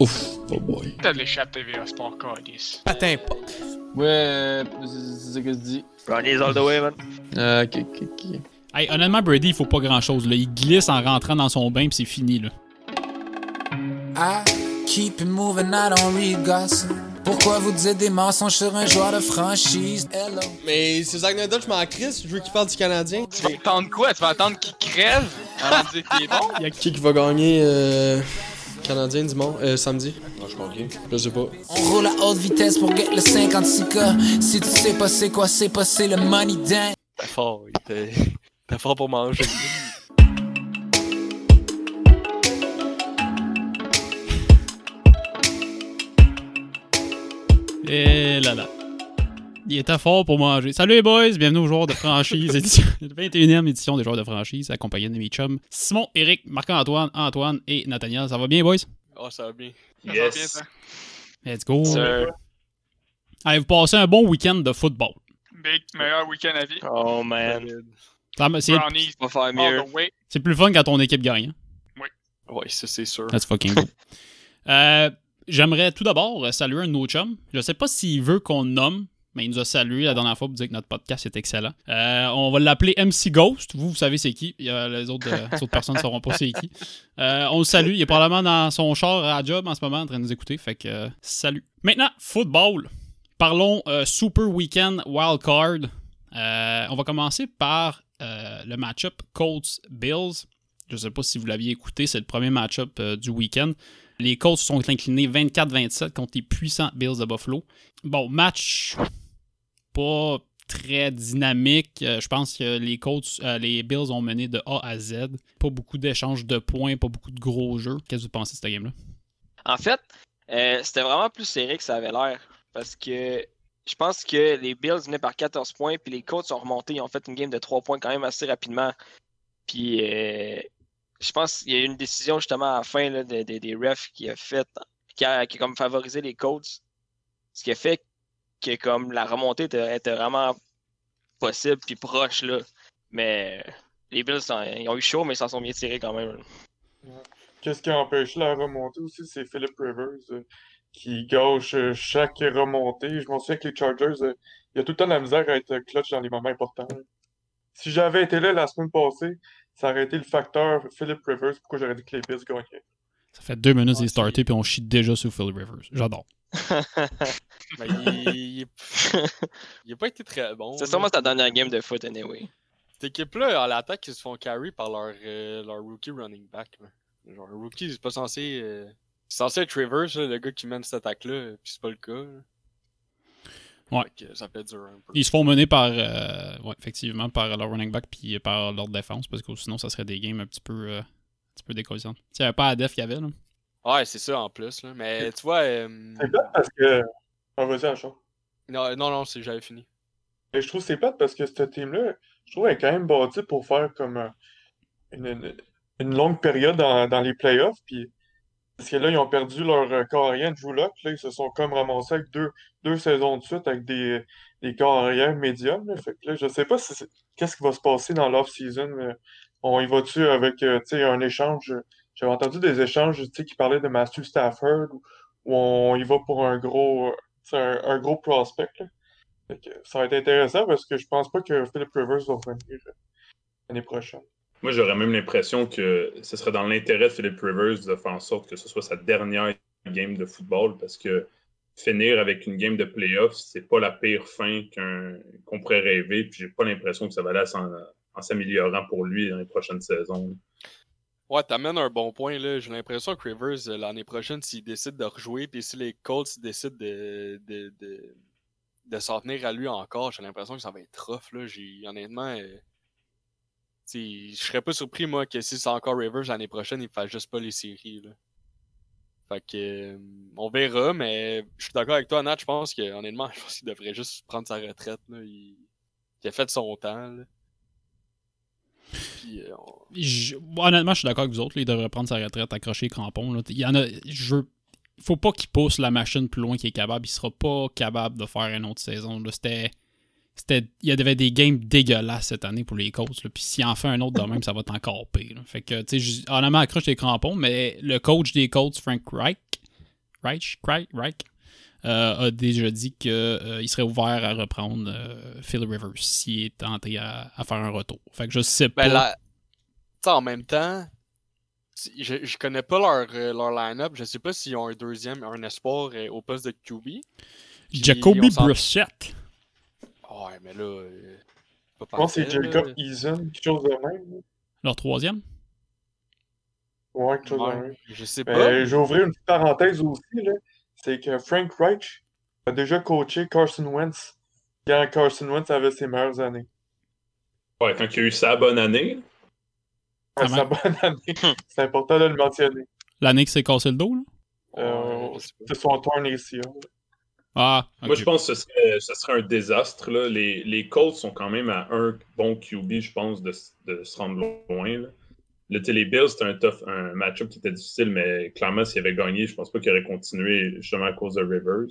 Ouf, oh boy. T'as de l'échappe TVA Sport Cardis. Patin pas. Ouais, c'est ce que je dis. Ronnie's all the way, man. Ah, ok, ok, ok. Hey, honnêtement, Brady, il faut pas grand chose. Là. Il glisse en rentrant dans son bain, puis c'est fini. Là. I keep it moving, I don't read gossip. Pourquoi vous dites des mensonges sur un joueur de franchise? Hello. Mais c'est Zach Nadal, je m'en crisse, je veux qu'il parle du Canadien. Tu vas attendre quoi? Tu vas attendre qu'il crève? Avant de dire qu'il est bon? Qui qui va gagner euh, Canadien dimanche, euh, samedi? Non, je comprends. Je sais pas. On roule à haute vitesse pour get le 56K. Si tu sais pas c'est quoi, c'est pas c'est le money dance. T'es fort, était... T'es fort pour manger. Et là là. Il était fort pour manger. Salut les boys, bienvenue aux joueurs de franchise, édition, 21e édition des joueurs de franchise, accompagné de mes chums Simon, Eric, Marc-Antoine, Antoine et Nathaniel. Ça va bien, boys? Oh, ça va bien. Ça va bien, ça? Let's go. Sir. Allez, vous passez un bon week-end de football? Big, meilleur week-end à vie. Oh, man. C'est Brownies, On va faire all mieux. the way. c'est plus fun quand ton équipe gagne. hein? Ouais, ça, c'est sûr. That's fucking good. Euh, J'aimerais tout d'abord saluer un de nos chums. Je sais pas s'il veut qu'on nomme, mais il nous a salué la dernière fois pour dire que notre podcast est excellent. Euh, on va l'appeler MC Ghost. Vous, vous savez c'est qui. Les, autres, euh, les autres personnes ne sauront pas c'est qui. Euh, on le salue. Il est probablement dans son char à job en ce moment en train de nous écouter. Fait que euh, salut. Maintenant, football. Parlons Super Weekend Wild Card. Euh, on va commencer par le match-up Colts-Bills. Je ne sais pas si vous l'aviez écouté, c'est le premier match-up du week-end. Les Colts se sont inclinés 24-27 contre les puissants Bills de Buffalo. Bon, match pas très dynamique. Euh, je pense que les Colts, euh, les Bills ont mené de A à Z. Pas beaucoup d'échanges de points, pas beaucoup de gros jeux. Qu'est-ce que vous pensez de cette game-là? En fait, euh, c'était vraiment plus serré que ça avait l'air. Parce que je pense que les Bills venaient par 14 points, puis les Colts sont remontés. Ils ont fait une game de 3 points quand même assez rapidement. Puis je pense qu'il y a eu une décision justement à la fin des refs qui a fait, qui a, qui a comme favorisé les Colts. Ce qui a fait que comme la remontée était, était vraiment possible puis proche là. Mais les Bills sont- ils ont eu chaud, mais ils s'en sont bien tirés quand même. Qu'est-ce qui a empêché la remontée aussi, c'est Philip Rivers euh, qui gauche euh, chaque remontée. Je m'en souviens que les Chargers, euh, il y a tout le temps de la misère à être clutch dans les moments importants. Si j'avais été là la semaine passée, ça aurait été le facteur Philip Rivers. Pourquoi j'aurais dit que les Bills gagnaient? Ça fait deux minutes Ouais, qu'il est starté, puis on chie déjà sur Phil Rivers. J'adore. Mais il, il, il a pas été très bon. C'est sûrement sa dernière game de foot anyway. Cette équipe-là, à l'attaque, ils se font carry par leur, euh, leur rookie running back. là. Genre, un rookie, c'est pas censé. euh, C'est censé être Rivers, là, le gars qui mène cette attaque-là, puis c'est pas le cas. là. Ouais. Fait que ça peut durer un peu. Ils se font mener par, euh, ouais, effectivement, par leur running back puis par leur défense, parce que sinon, ça serait des games un petit peu, euh, un petit peu sais, pas à def qu'il y avait, là. Ouais, c'est ça en plus. Là. Mais tu vois. euh, C'est plate parce que. Ah, vas-y, Achon. Non, non, non, c'est j'avais fini. Et je trouve que c'est plate parce que ce team-là, je trouve, est quand même bâti pour faire comme une, une- une longue période dans, dans les playoffs. Puis, parce que là, ils ont perdu leur corps arrière de Lock. Là, ils se sont comme ramassés avec deux, deux saisons de suite avec des, des corps arrière médiums. là. Fait que là, je sais pas si qu'est-ce qui va se passer dans l'off-season. On y va-tu avec euh, tu sais, un échange? J'avais entendu des échanges qui parlaient de Matthew Stafford ou on y va pour un gros, un, gros prospect. ça va être intéressant parce que je pense pas que Philip Rivers va revenir euh, l'année prochaine. Moi, j'aurais même l'impression que ce serait dans l'intérêt de Philip Rivers de faire en sorte que ce soit sa dernière game de football parce que finir avec une game de playoffs, c'est pas la pire fin qu'on pourrait rêver. Puis j'ai pas l'impression que ça va aller en, en s'améliorant pour lui dans les prochaines saisons. Ouais, t'amènes un bon point. là. J'ai l'impression que Rivers, euh, l'année prochaine, s'il décide de rejouer, puis si les Colts décident de, de, de, de s'en tenir à lui encore, j'ai l'impression que ça va être rough. Là. Honnêtement, euh, je serais pas surpris, moi, que si c'est encore Rivers l'année prochaine, il fasse juste pas les séries. Là. Fait que, euh, on verra, mais je suis d'accord avec toi, Nat. Je pense que, honnêtement, je pense qu'il devrait juste prendre sa retraite. Là. Il, il a fait son temps. Là. Euh, honnêtement, je suis d'accord avec vous autres. il devrait prendre sa retraite, accrocher les crampons. Il y en a. Je faut pas qu'il pousse la machine plus loin qu'il est capable. Il sera pas capable de faire une autre saison. C'était. C'était, il y avait des games dégueulasses cette année pour les là. Puis s'il en fait un autre de même, ça va être encore pire. Fait que, tu honnêtement, accroche les crampons. Mais le coach des Colts, Frank Reich, Reich, Reich, Reich, a déjà dit qu'il serait ouvert à reprendre euh, Phil Rivers s'il est tenté à, à faire un retour. Fait que je sais pas. Ben, t'sais, en même temps, je, je connais pas leur, euh, leur line-up. Je sais pas s'ils ont un deuxième, un espoir euh, au poste de QB. Jacoby Brissett. Ouais, mais là. euh, pas Je pense que c'est. Jacob Eason, quelque chose de même. Leur troisième? Ouais, quelque chose de même. je sais pas. J'ai ouvert une petite parenthèse aussi, là. C'est que Frank Reich a déjà coaché Carson Wentz quand Carson Wentz avait ses meilleures années. Ouais, quand il a eu sa bonne année. Ouais, sa bonne année. C'est important de le mentionner. L'année que c'est cassé le dos, là? Euh, c'est son turn ACL. Ah. Moi, je pense que ce serait, ce serait un désastre. Là. Les, les Colts sont quand même à un bon QB, je pense, de, de se rendre loin. Là. Le les Bills, c'était un, tough, un match-up qui était difficile, mais clairement, s'ils avaient gagné, je pense pas qu'ils auraient continué justement à cause de Rivers.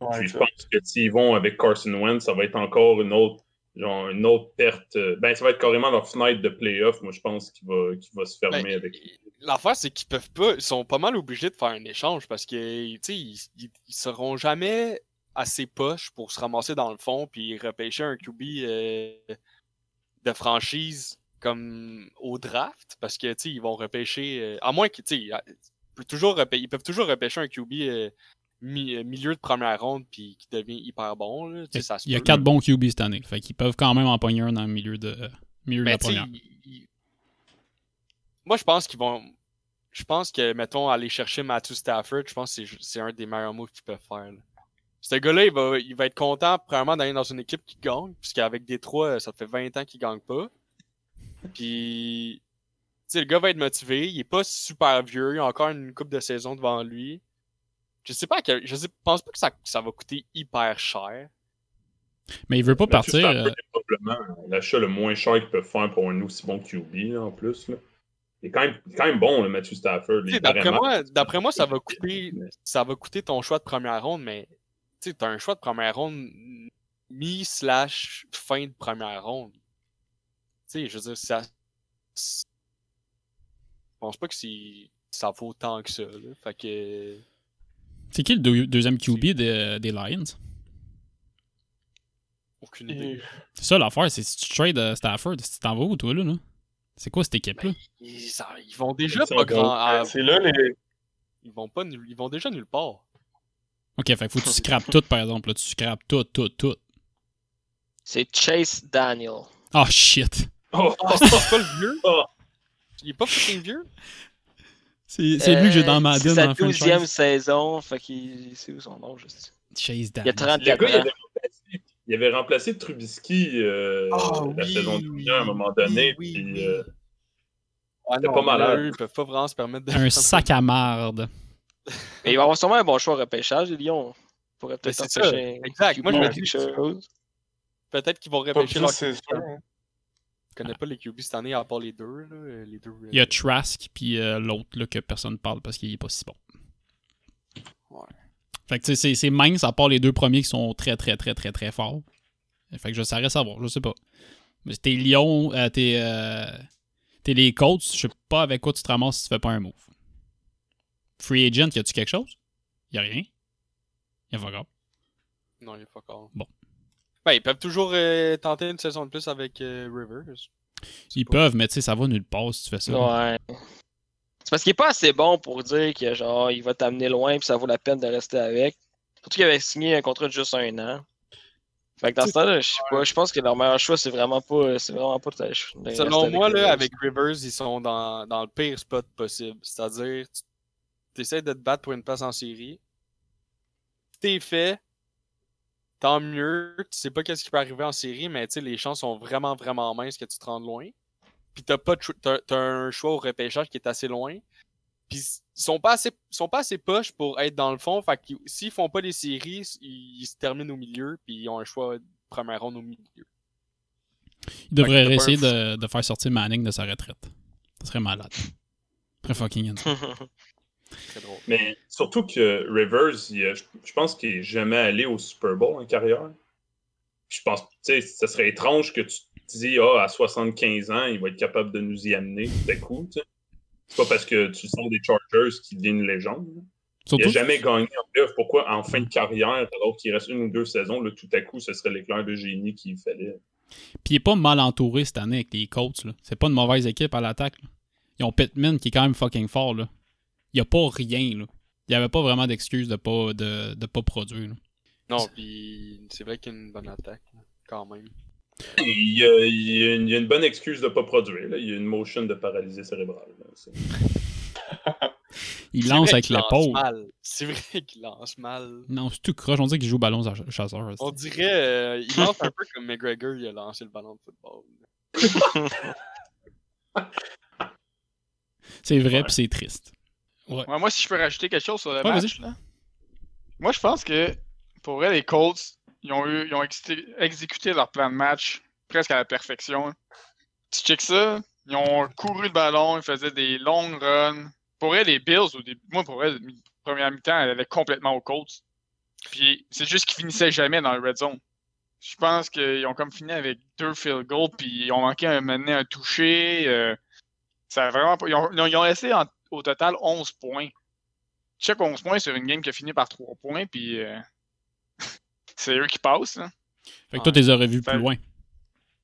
Ouais, Puis je pense que s'ils vont avec Carson Wentz, ça va être encore une autre, genre, une autre perte. euh, Ben, ça va être carrément leur fenêtre de playoff, moi, je pense, qui va, qui va se fermer Ben, avec. L'affaire, c'est qu'ils peuvent pas. Ils sont pas mal obligés de faire un échange parce que, tu sais, ils, ils, ils seront jamais assez poches pour se ramasser dans le fond puis repêcher un QB euh, de franchise comme au draft parce que, tu sais, ils vont repêcher. euh, à moins qu'ils, peuvent toujours repê- ils peuvent toujours repêcher un QB euh, mi- euh, milieu de première ronde puis qui devient hyper bon. Là, sais, ça se Il y a peut. quatre bons QB cette année. Fait qu'ils peuvent quand même en pogner un dans le milieu de, milieu de Mais la première. Moi, je pense qu'ils vont. Je pense que, mettons, aller chercher Matthew Stafford, je pense que c'est un des meilleurs moves qu'ils peuvent faire. là. Ce gars-là, il va, il va être content, premièrement, d'aller dans une équipe qui gagne, puisqu'avec Détroit, ça fait 20 ans qu'il gagne pas. Puis, tu sais, le gars va être motivé, il est pas super vieux, il a encore une coupe de saison devant lui. Je sais pas, à quel- je sais, pense pas que ça, ça va coûter hyper cher. Mais il veut pas partir. Stafford euh, est probablement l'achat le moins cher qu'ils peuvent faire pour un aussi bon QB, là, en plus. Là. Il est quand même, quand même bon, le Matthew Stafford. D'après moi, d'après moi, ça va coûter, ça va coûter ton choix de première ronde, mais tu t'as un choix de première ronde mi slash fin de première ronde. Tu sais, je veux dire, ça, je pense pas que c'est, ça vaut tant que ça. Là. Fait que, C'est qui le deux- deuxième QB des, des Lions? aucune idée. C'est ça l'affaire, c'est si tu trades euh, Stafford, si tu t'en vas où toi là? là? C'est quoi cette équipe-là? Ils, ça- ils vont déjà pas grand, à- C'est là les. ils vont pas, ils vont déjà nulle part. Ok, fait faut que tu scrapes tout par exemple. Là. Tu scrapes tout, tout, tout. C'est Chase Daniel. Oh shit! Oh, c'est pas le vieux? Oh. Il est pas fucking vieux? C'est c'est lui que j'ai dans Euh, ma C'est sa la douzième franchise. saison, fait qu'il c'est où son nom juste. Chase Il y a Daniels. 34 Le gars, il ans. avait remplacé, il avait remplacé Trubisky euh, Ah, la oui, saison dernière à un moment donné. oui, puis, oui. euh, Ah C'était non, pas malade. eux, ils peuvent pas vraiment se permettre de. Un sac à marde. Mais il va avoir sûrement un bon choix au repêchage, les Lions. Il pourrait peut-être Mais c'est un Exact. Moi, je me dis- quelque chose. Peut-être qu'ils vont Pas repêcher plus, leur. c'est sûr. hein. Je connais pas les QB cette année à part les deux. Là, les deux euh, Il y a Trask puis euh, l'autre que personne parle parce qu'il est pas si bon. Ouais. Fait que tu sais, c'est- c'est mince à part les deux premiers qui sont très très très très très forts. Fait que je saurais savoir, je sais pas. Mais t'es Lyon, euh, t'es euh, t'es les Colts, je sais pas avec quoi tu te ramasses si tu fais pas un move. Free agent, y a-tu quelque chose? Y a rien. Y a pas grave. Non, il est pas encore. Bon. Ben, ils peuvent toujours euh, tenter une saison de plus avec euh, Rivers. Ils pas- peuvent, mais tu sais, ça va nulle part si tu fais ça. Ouais. C'est parce qu'il est pas assez bon pour dire que genre il va t'amener loin puis ça vaut la peine de rester avec. Surtout qu'il avait signé un contrat de juste un an. Fait que dans ce temps-là, je sais pas, je pense que leur meilleur choix c'est vraiment pas c'est vraiment pas de, de rester Selon moi, les là, avec Rivers, ils sont dans, dans le pire spot possible. C'est-à-dire, tu essaies de te battre pour une place en série. T'es fait. Tant mieux. Tu sais pas qu'est-ce qui peut arriver en série, mais tu sais, les chances sont vraiment, vraiment minces que tu te rendes loin. Puis t'as pas t'as, t'as un choix au repêchage qui est assez loin. Puis ils sont pas assez, ils sont pas assez poches pour être dans le fond. Fait que s'ils font pas les séries, ils, ils se terminent au milieu, puis ils ont un choix de première ronde au milieu. Il devrait Fait que t'as pas essayer de, de faire sortir Manning de sa retraite. Ça serait malade. Très fucking drôle. Mais surtout que Rivers, il je je pense qu'il n'est jamais allé au Super Bowl en carrière. Je pense, tu sais, ça serait étrange que tu te dis, ah, à 75 ans, il va être capable de nous y amener tout à coup, tu sais. C'est pas parce que tu sors des Chargers qu'il devient une légende. Il n'a jamais gagné en playoff. Pourquoi en fin de carrière, alors qu'il reste une ou deux saisons, là, tout à coup, ce serait l'éclair de génie qu'il fallait? Puis il est pas mal entouré cette année avec les Colts. C'est pas une mauvaise équipe à l'attaque. Ils ont Pittman qui est quand même fucking fort. Là. Il y a pas rien. Là. Il y avait pas vraiment d'excuse de pas, de, de pas produire. là. Non, puis c'est vrai qu'il y a une bonne attaque, quand même. Il y a, il y a une, il y a une bonne excuse de ne pas produire. là. Il y a une motion de paralysie cérébrale. là. Il lance avec lance l'épaule. mal. C'est vrai qu'il lance mal. Non, c'est tout croche. On dirait qu'il joue au ballon ch- chasseur. On dirait, euh, il lance un peu comme McGregor, il a lancé le ballon de football. C'est vrai, Ouais. puis c'est triste. Ouais, moi, si je peux rajouter quelque chose sur le Ouais, match, là. Moi, je pense que pour vrai, les Colts, ils ont, eu, ils ont exé- exécuté leur plan de match presque à la perfection. hein. Tu check ça, ils ont couru le ballon, ils faisaient des longues runs. Pour vrai, les Bills, au début, moi, pour vrai, mi- première mi-temps, elle allait complètement aux Colts. Puis c'est juste qu'ils finissaient jamais dans le red zone. Je pense qu'ils ont comme fini avec deux field goals, puis ils ont manqué un mener un toucher. euh, ça a vraiment pas- Ils ont, ils ont- ils ont laissé en- au total 11 points. Check 11 points sur une game qui a fini par 3 points, puis euh, c'est eux qui passent. hein. Fait que toi, tu les aurais vus plus loin.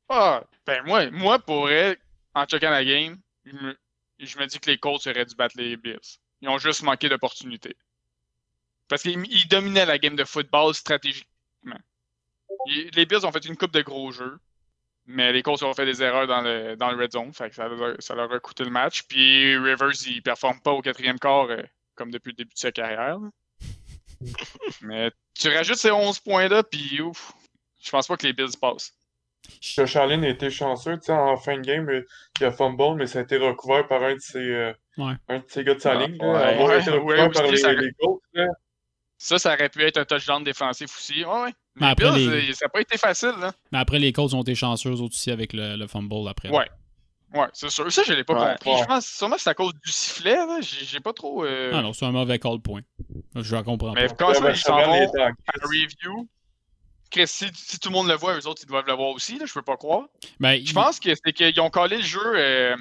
Ah, ben moi, moi pour vrai, en checkant la game, je me, je me dis que les Colts auraient dû battre les Bills. Ils ont juste manqué d'opportunités. Parce qu'ils ils dominaient la game de football stratégiquement. Ils- les Bills ont fait une coupe de gros jeux, mais les Colts ont fait des erreurs dans le, dans le red zone, fait que ça, leur- ça leur a coûté le match. Puis Rivers, il performe pas au quatrième quart euh, comme depuis le début de sa carrière. mais tu rajoutes ces 11 points-là, puis ouf, je pense pas que les Bills passent. Josh Allen a été chanceux, tu sais, en fin de game, euh, il a fumble, mais ça a été recouvert par un de ses, euh, Ouais. un de ses gars de sa ligne. là. ouais, Avoir ouais, été ouais, recouvert par les, ça- les Colts, là. Ça, ça aurait pu être un touchdown défensif aussi. Ouais, ouais. Mais Les après, Bills, les- euh, ça n'a pas été facile, là. Mais après, les Colts ont été chanceux aussi avec le, le fumble après. Ouais. Ouais, c'est sûr. Ça, je l'ai pas Ouais, compris. ouais. Je pense sûrement que c'est à cause du sifflet, là. J'ai pas trop. euh, Ah non, c'est un mauvais call point. Je la comprends Mais pas. quand ça, ils s'en vont à review. Chris, si, si tout le monde le voit, eux autres, ils doivent le voir aussi, là. Je peux pas croire. Ben, Je pense que c'est qu'ils ont collé le jeu, euh,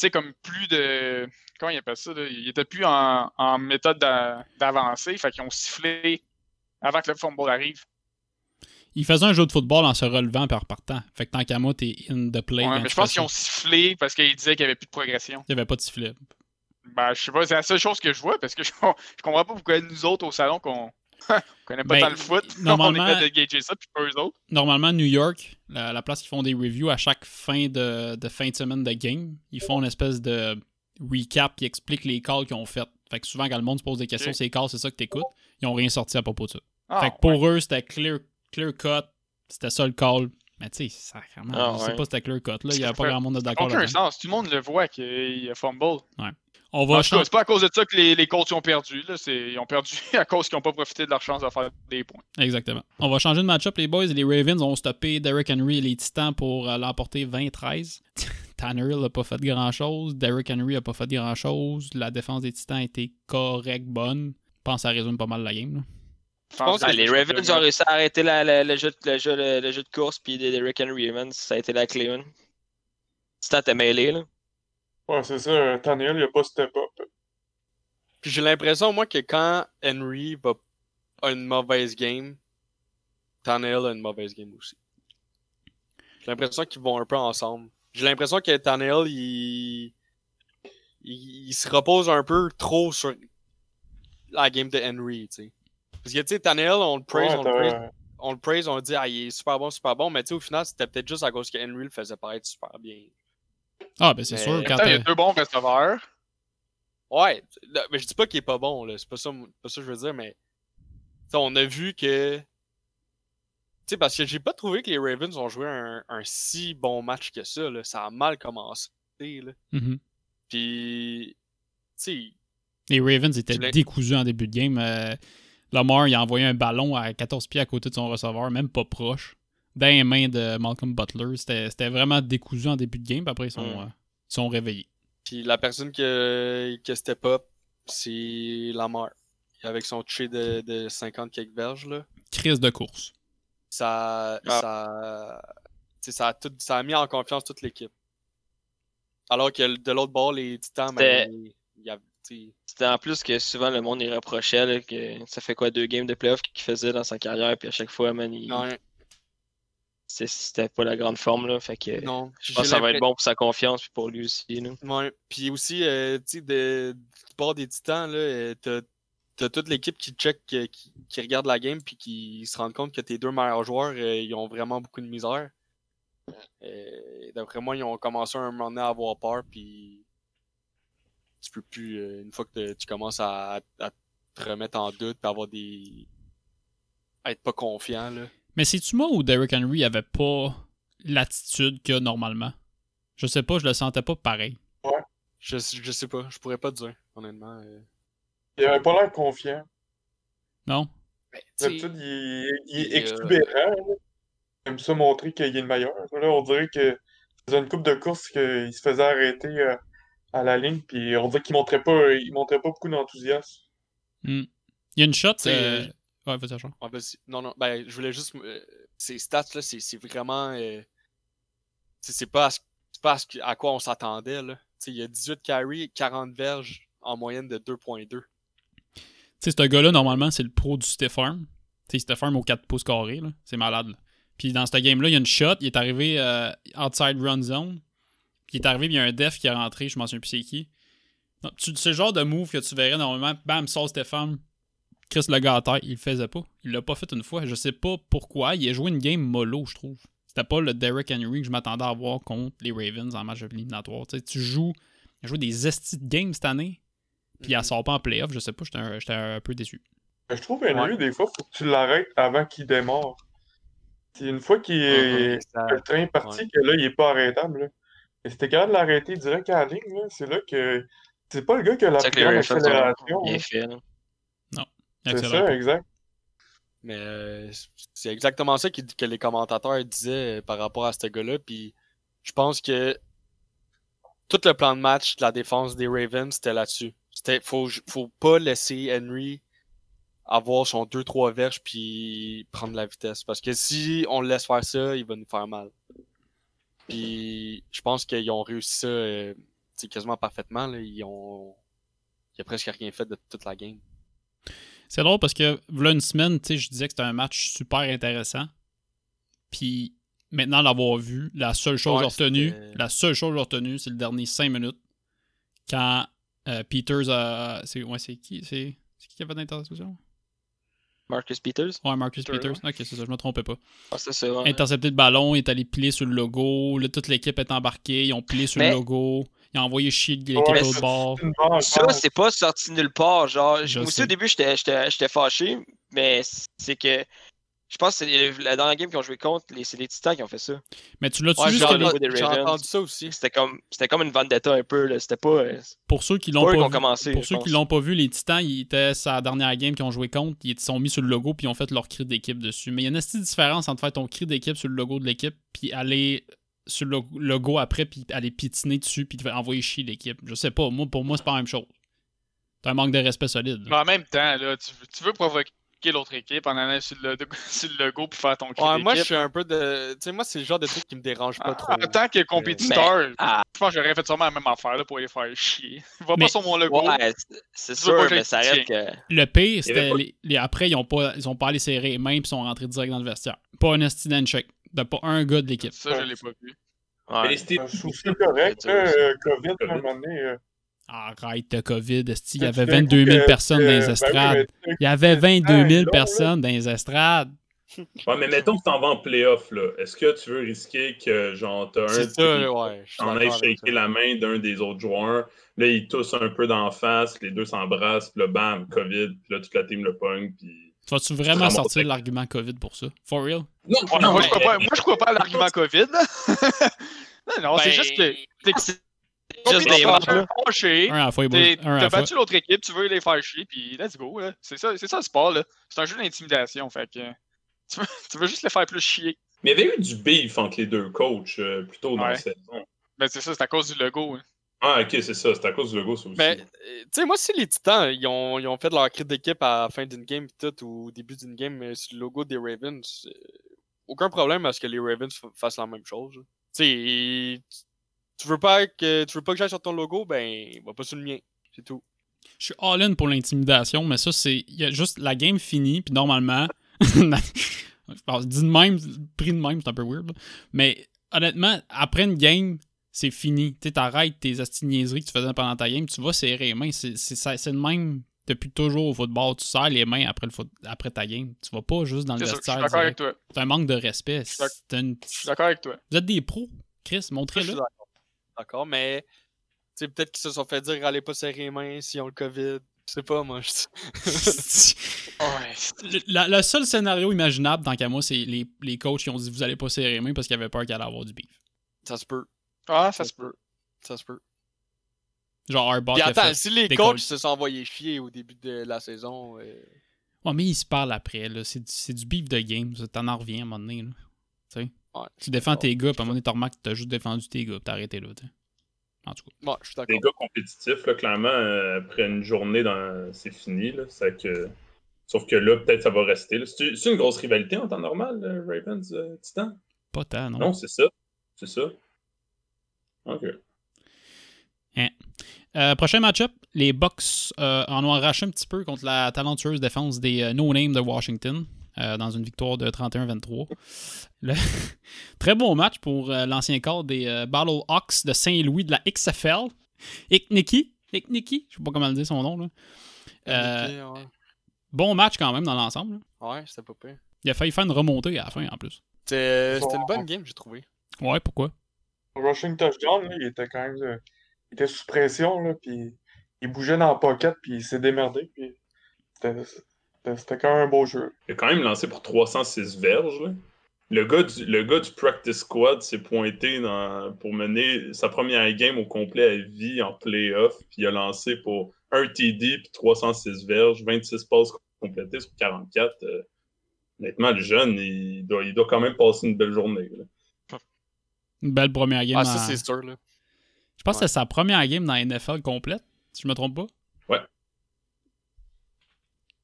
sais, comme plus de. Comment ils appellent ça, là? Ils étaient plus en, en méthode d'a- d'avancée. Fait qu'ils ont sifflé avant que le fumble arrive. il faisait un jeu de football en se relevant par partant. Fait que tant qu'à moi, t'es in the play. Ouais, mais je pense qu'ils ont sifflé parce qu'ils disaient qu'il n'y avait plus de progression. Il n'y avait pas de sifflet. Ben, je sais pas, c'est la seule chose que je vois parce que je, je comprends pas pourquoi nous autres au salon qu'on on connaît pas Ben, tant le foot, normalement- on est fait de gager ça, puis pas eux autres. Normalement, New York, la, la place qui font des reviews à chaque fin de, de fin de semaine de game, ils font une espèce de recap qui explique les calls qu'ils ont fait. Fait que souvent, quand le monde se pose des questions, c'est les calls, c'est ça que t'écoutes. Ils ont rien sorti à propos de ça. Ah, fait que pour eux, c'était clear, clear cut. C'était ça le call. Mais tu sais, sacrément, Ah, je sais ouais. pas si c'était clear cut. Là. Il n'y a Ça pas fait grand monde de d'accord aucun sens, tout le monde le voit qu'il y a fumble. On En va changer. c'est pas à cause de ça que les, les Colts ont perdu. Là. c'est- Ils ont perdu à cause qu'ils n'ont pas profité de leur chance de faire des points. Exactement. On va changer de match-up, les boys. Les Ravens ont stoppé Derrick Henry et les Titans pour euh, l'emporter 20-13. Tannehill n'a pas fait grand-chose. Derrick Henry n'a pas fait grand-chose. La défense des Titans a été correcte, bonne. Je pense que ça résume pas mal la game. là. Je pense Ah, que les Ravens ont réussi à arrêter la- la- le, jeu, de- le, jeu, le, le jeu de course, puis des Rick Henry Evans, ça a été la clé. man. Stat est mêlé, là. Ouais, c'est ça. euh, Tannehill, il a pas step up. Puis j'ai l'impression, moi, que quand Henry va a une mauvaise game, Tannehill a une mauvaise game aussi. J'ai l'impression qu'ils vont un peu ensemble. J'ai l'impression que Tannehill, il... il... il se repose un peu trop sur la game de Henry, tu sais. Parce que, tu sais, Tannehill, on le praise, Ouais, on le praise, on le praise, on dit, ah, il est super bon, super bon, mais tu sais, au final, c'était peut-être juste à cause que Henry le faisait paraître super bien. Ah, ben c'est Mais- sûr. Quand il y a deux bons receveurs. Ouais, mais je dis pas qu'il est pas bon, là. C'est pas ça, pas ça que je veux dire, mais. t'sais, on a vu que. Tu sais, parce que j'ai pas trouvé que les Ravens ont joué un, un si bon match que ça, là. Ça a mal commencé, là. Mhm. Puis. Tu sais, Les Ravens étaient décousus en début de game. Euh, Lamar, il a envoyé un ballon à 14 pieds à côté de son receveur, même pas proche, dans les mains de Malcolm Butler. C'était c'était vraiment décousu en début de game, puis après, ils sont, Mm. euh, ils sont réveillés. puis la personne que, que step up, c'est Lamar. Avec son toucher de, de 50 quelques verges, là. Crise de course. ça, Ah. ça, ça, a tout, ça a mis en confiance toute l'équipe. Alors que de l'autre bord, les Titans, ben, il y a- t'sais. C'était en plus que souvent le monde y reprochait là, que ça fait quoi deux games de playoff qu'il faisait dans sa carrière, puis à chaque fois, man, il... Ouais, c'était pas la grande forme là. Fait que non. je pense que ça va être bon pour sa confiance puis pour lui aussi. Là. Ouais. Puis aussi, euh, tu sais, de, du bord des titans, là, euh, t'as, t'as toute l'équipe qui check, euh, qui, qui regarde la game, puis qui se rend compte que tes deux meilleurs joueurs, euh, ils ont vraiment beaucoup de misère. D'après moi, ils ont commencé à un moment donné à avoir peur, puis tu peux plus, euh, une fois que tu commences à, à te remettre en doute, avoir des. à être pas confiant, là. Mais c'est-tu moi ou Derrick Henry avait pas l'attitude qu'il a normalement? Je sais pas, je le sentais pas pareil. Je, je sais pas, je pourrais pas te dire, honnêtement. euh. Il avait pas l'air confiant. Non? Ben, tu sais, D'habitude, il, est- il il, est euh, exubérant. là. Il aime ça montrer qu'il est le meilleur. Là, on dirait que faisait une coupe de course qu'il se faisait arrêter euh, à la ligne, puis on dirait qu'il montrait pas, il montrait pas beaucoup d'enthousiasme. Hmm. Il y a une shot. Euh, Ouais, vas-y, Jean. Ouais, vas-y. non, non, ben, je voulais juste. euh, ces stats-là, c'est c'est vraiment. euh, c'est c'est pas, à, pas à, ce que- à quoi on s'attendait, là. T'sais, il y a 18 carries, 40 verges en moyenne de 2.2. Tu sais, ce gars-là, normalement, c'est le pro du Steph Farm. Tu sais, au 4 pouces carrés, là. C'est malade, là. Puis dans ce game-là, il y a une shot, il est arrivé euh, outside run zone. Il est arrivé, il y a un def qui est rentré, je m'en souviens plus c'est qui. Non, tu- C'est le genre de move que tu verrais normalement, bam, sort Steph Farm. Chris le gars à terre, il le faisait pas. Il l'a pas fait une fois. Je sais pas pourquoi. Il a joué une game mollo, je trouve. C'était pas le Derrick Henry que je m'attendais à voir contre les Ravens en match éliminatoire. Tu sais, tu joues. Il a joué des estis de games cette année. Puis elle sort pas en playoff, je sais pas, j'étais un, j'étais un peu déçu. Je trouve Henry, des fois, faut que tu l'arrêtes avant qu'il démarre. C'est une fois qu'il est Ça- le train est parti, que là, il est pas arrêtable. Là. T'es capable de l'arrêter direct à la ligne, là, c'est là que. C'est pas le gars qui a la C'est plus grande accélération. hein. fait. là. C'est ça, exact. Mais euh, c'est exactement ça que les commentateurs disaient euh, par rapport à ce gars-là. Puis je pense que tout le plan de match de la défense des Ravens, c'était là-dessus. C'était faut, faut pas laisser Henry avoir son 2-3 verges puis prendre la vitesse. Parce que si on le laisse faire ça, il va nous faire mal. Puis je pense qu'ils ont réussi ça euh, quasiment parfaitement. Là. Ils ont. Il a presque rien fait de toute la game. C'est drôle parce que, voilà une semaine, je disais que c'était un match super intéressant. Puis, maintenant l'avoir vu, la seule chose Ouais, retenue, la seule chose retenue, c'est le dernier 5 minutes. Quand euh, Peters a. C'est ouais, qui C'est c'est qui qui a fait l'interception? Marcus Peters? Ouais, Marcus Peters, Peters. Ok, c'est ça, je me trompais pas. Ah, c'est ça. ouais. Intercepté le ballon, il est allé piler sur le logo. Là, toute l'équipe est embarquée, ils ont pilé sur Mais- le logo. Ils ont envoyé chier l'équipe Ouais, ça- bord. Ça, c'est pas sorti nulle part. Genre, Je moi aussi, au début, j'étais- j'étais j'étais fâché, mais c'est que. Je pense que c'est la dernière game qu'ils ont joué contre, les- c'est les Titans qui ont fait ça. Mais tu l'as-tu Ouais, vu j'ai ce que les- entendu- ça aussi. C'était comme, c'était comme une vendetta un peu. là. C'était pas. euh, Pour ceux qui l'ont pas vu, commencé. pour ceux qui l'ont pas vu, les Titans, ils étaient sa dernière game qu'ils ont joué contre, ils se sont mis sur le logo puis ils ont fait leur cri d'équipe dessus. Mais il y a une petite différence entre faire ton cri d'équipe sur le logo de l'équipe puis aller sur le logo après puis aller pitiner dessus puis envoyer chier l'équipe. Je sais pas, moi pour moi c'est pas la même chose. C'est un manque de respect solide. Mais en même temps, là, tu, veux- tu veux provoquer l'autre équipe en allant sur le, sur le logo puis faire ton Ouais, moi, je suis un peu de. Tu sais, moi, c'est le genre de truc qui me dérange pas En- trop. En tant que compétiteur, ah. je pense que j'aurais fait sûrement la même affaire là, pour les faire chier. Va Mais- pas sur mon logo. Ouais, c'est- sûr, que mais ça reste que. Le pire, c'était pas- les, les- après ils ont pas ils ont pas allé serrer les mains puis sont rentrés direct dans le vestiaire. Pas un esti check. De pas un gars de l'équipe. Ça, je l'ai pas vu. Mais Ouais. Ça correct. Euh, COVID, à un moment donné. euh, Arrête de COVID. Il y tu avait fais un 22 coup 000 que- personnes dans les estrades. tu Il y avait 22 000 long, là. personnes dans les estrades. Ouais, mais mettons que t'en vas en playoff, là. Est-ce que tu veux risquer que, genre, t'as un C'est ça, ouais. t'en shaker la main d'un des autres joueurs? Là, ils toussent un peu d'en face, les deux s'embrassent, puis là, bam, COVID, puis là, toute la team le pogne, puis... Tu vas-tu vraiment Vraiment sortir l'argument COVID pour ça? For real? Non, moi, je crois pas, moi, je crois pas à l'argument COVID. non, non, c'est Ben, juste que C'est juste des matchs, là. fâché, Un à la fois, t'es- boys. Un à T'as battu l'autre équipe, tu veux les faire chier, puis let's go. C'est ça, c'est ça le sport. là. C'est un jeu d'intimidation. Fait que tu veux, tu veux juste les faire plus chier. Mais il y avait eu du beef entre les deux coachs euh, plus tôt dans Ouais. la saison. Ben, c'est ça, c'est à cause du logo. hein. Ah, ok, c'est ça, c'est à cause du logo, ça aussi. Mais, euh, tu sais, moi, si les Titans, ils ont, ils ont fait leur cri d'équipe à la fin d'une game, pis tout, ou au début d'une game, euh, sur le logo des Ravens, euh, aucun problème à ce que les Ravens fa- fassent la même chose. Tu sais, tu- veux pas que tu veux pas que j'aille sur ton logo, ben, va pas sur le mien. C'est tout. Je suis all-in pour l'intimidation, mais ça, c'est. Il y a juste la game finie, puis normalement. Dit de même, pris de même, c'est un peu weird. là. Mais honnêtement, après une game, c'est fini. Tu sais, t'arrêtes tes asti de niaiseries que tu faisais pendant ta game, tu vas serrer les mains. C'est c'est ça- c'est le même depuis toujours au football. Tu serres les mains après, le foot- après ta game. Tu vas pas juste dans le vestiaire. d'accord avec direct. toi. C'est un manque de respect. Je suis d'accord avec toi. Vous êtes des pros, Chris, Je suis montrez-le. D'accord. D'accord, mais peut-être qu'ils se sont fait dire allez pas serrer les mains s'ils ont le COVID. Je sais pas, moi. je- Ouais. Le, la- le seul scénario imaginable, tant qu'à moi, c'est les, les coachs qui ont dit vous allez pas serrer les mains parce qu'ils avaient peur qu'il allait avoir du beef. Ça se peut. Ah, ça se peut. Ça se peut. Genre Harbaugh Puis attends, si les coachs se sont envoyés chier au début de la saison. euh, Ouais, mais ils se parlent après. là. C'est du- c'est du beef de game. T'en en reviens à un moment donné. Là. Tu sais? Ouais, Tu défends tes gars, puis à un moment donné, t'as remarqué que t'as juste défendu tes gars, puis t'as arrêté là. tu. En tout cas. Ouais, je suis d'accord. Des gars compétitifs, là, clairement, euh, après une journée, dans... c'est fini. Là. C'est que... Sauf que là, peut-être ça va rester. là. C'est une grosse rivalité en temps normal, euh, Ravens, euh, Titan? Pas tant, non. Non, c'est ça. C'est ça. Ok. Euh, prochain match-up, les Bucks euh, en ont arraché un petit peu contre la talentueuse défense des euh, No Name de Washington euh, dans une victoire de 31-23. Le- Très bon match pour euh, l'ancien corps des euh, Battle Hawks de Saint-Louis de la XFL. Ikniki. Ikniki, je sais pas comment le dire son nom. Là. Euh, ouais. bon match quand même dans l'ensemble. Ouais, c'était pas pire. Il a failli faire une remontée à la fin en plus. C'était c'était une bonne game, j'ai trouvé. Ouais, pourquoi? Rushing touchdown, là, il était quand même. euh, il était sous pression, là, puis il bougeait dans la pocket, puis il s'est démerdé, puis c'était quand même un beau jeu. Il a quand même lancé pour 306 verges. là. Le gars du, le gars du practice squad s'est pointé dans- pour mener sa première game au complet à vie en playoff. Puis il a lancé pour un TD puis 306 verges, 26 passes complétées sur 44. Euh, honnêtement, le jeune, il doit, il doit quand même passer une belle journée. là. Une belle première game. Ah, ça, dans- c'est sûr, là. Je pense que c'est sa première game dans la NFL complète, si je me trompe pas.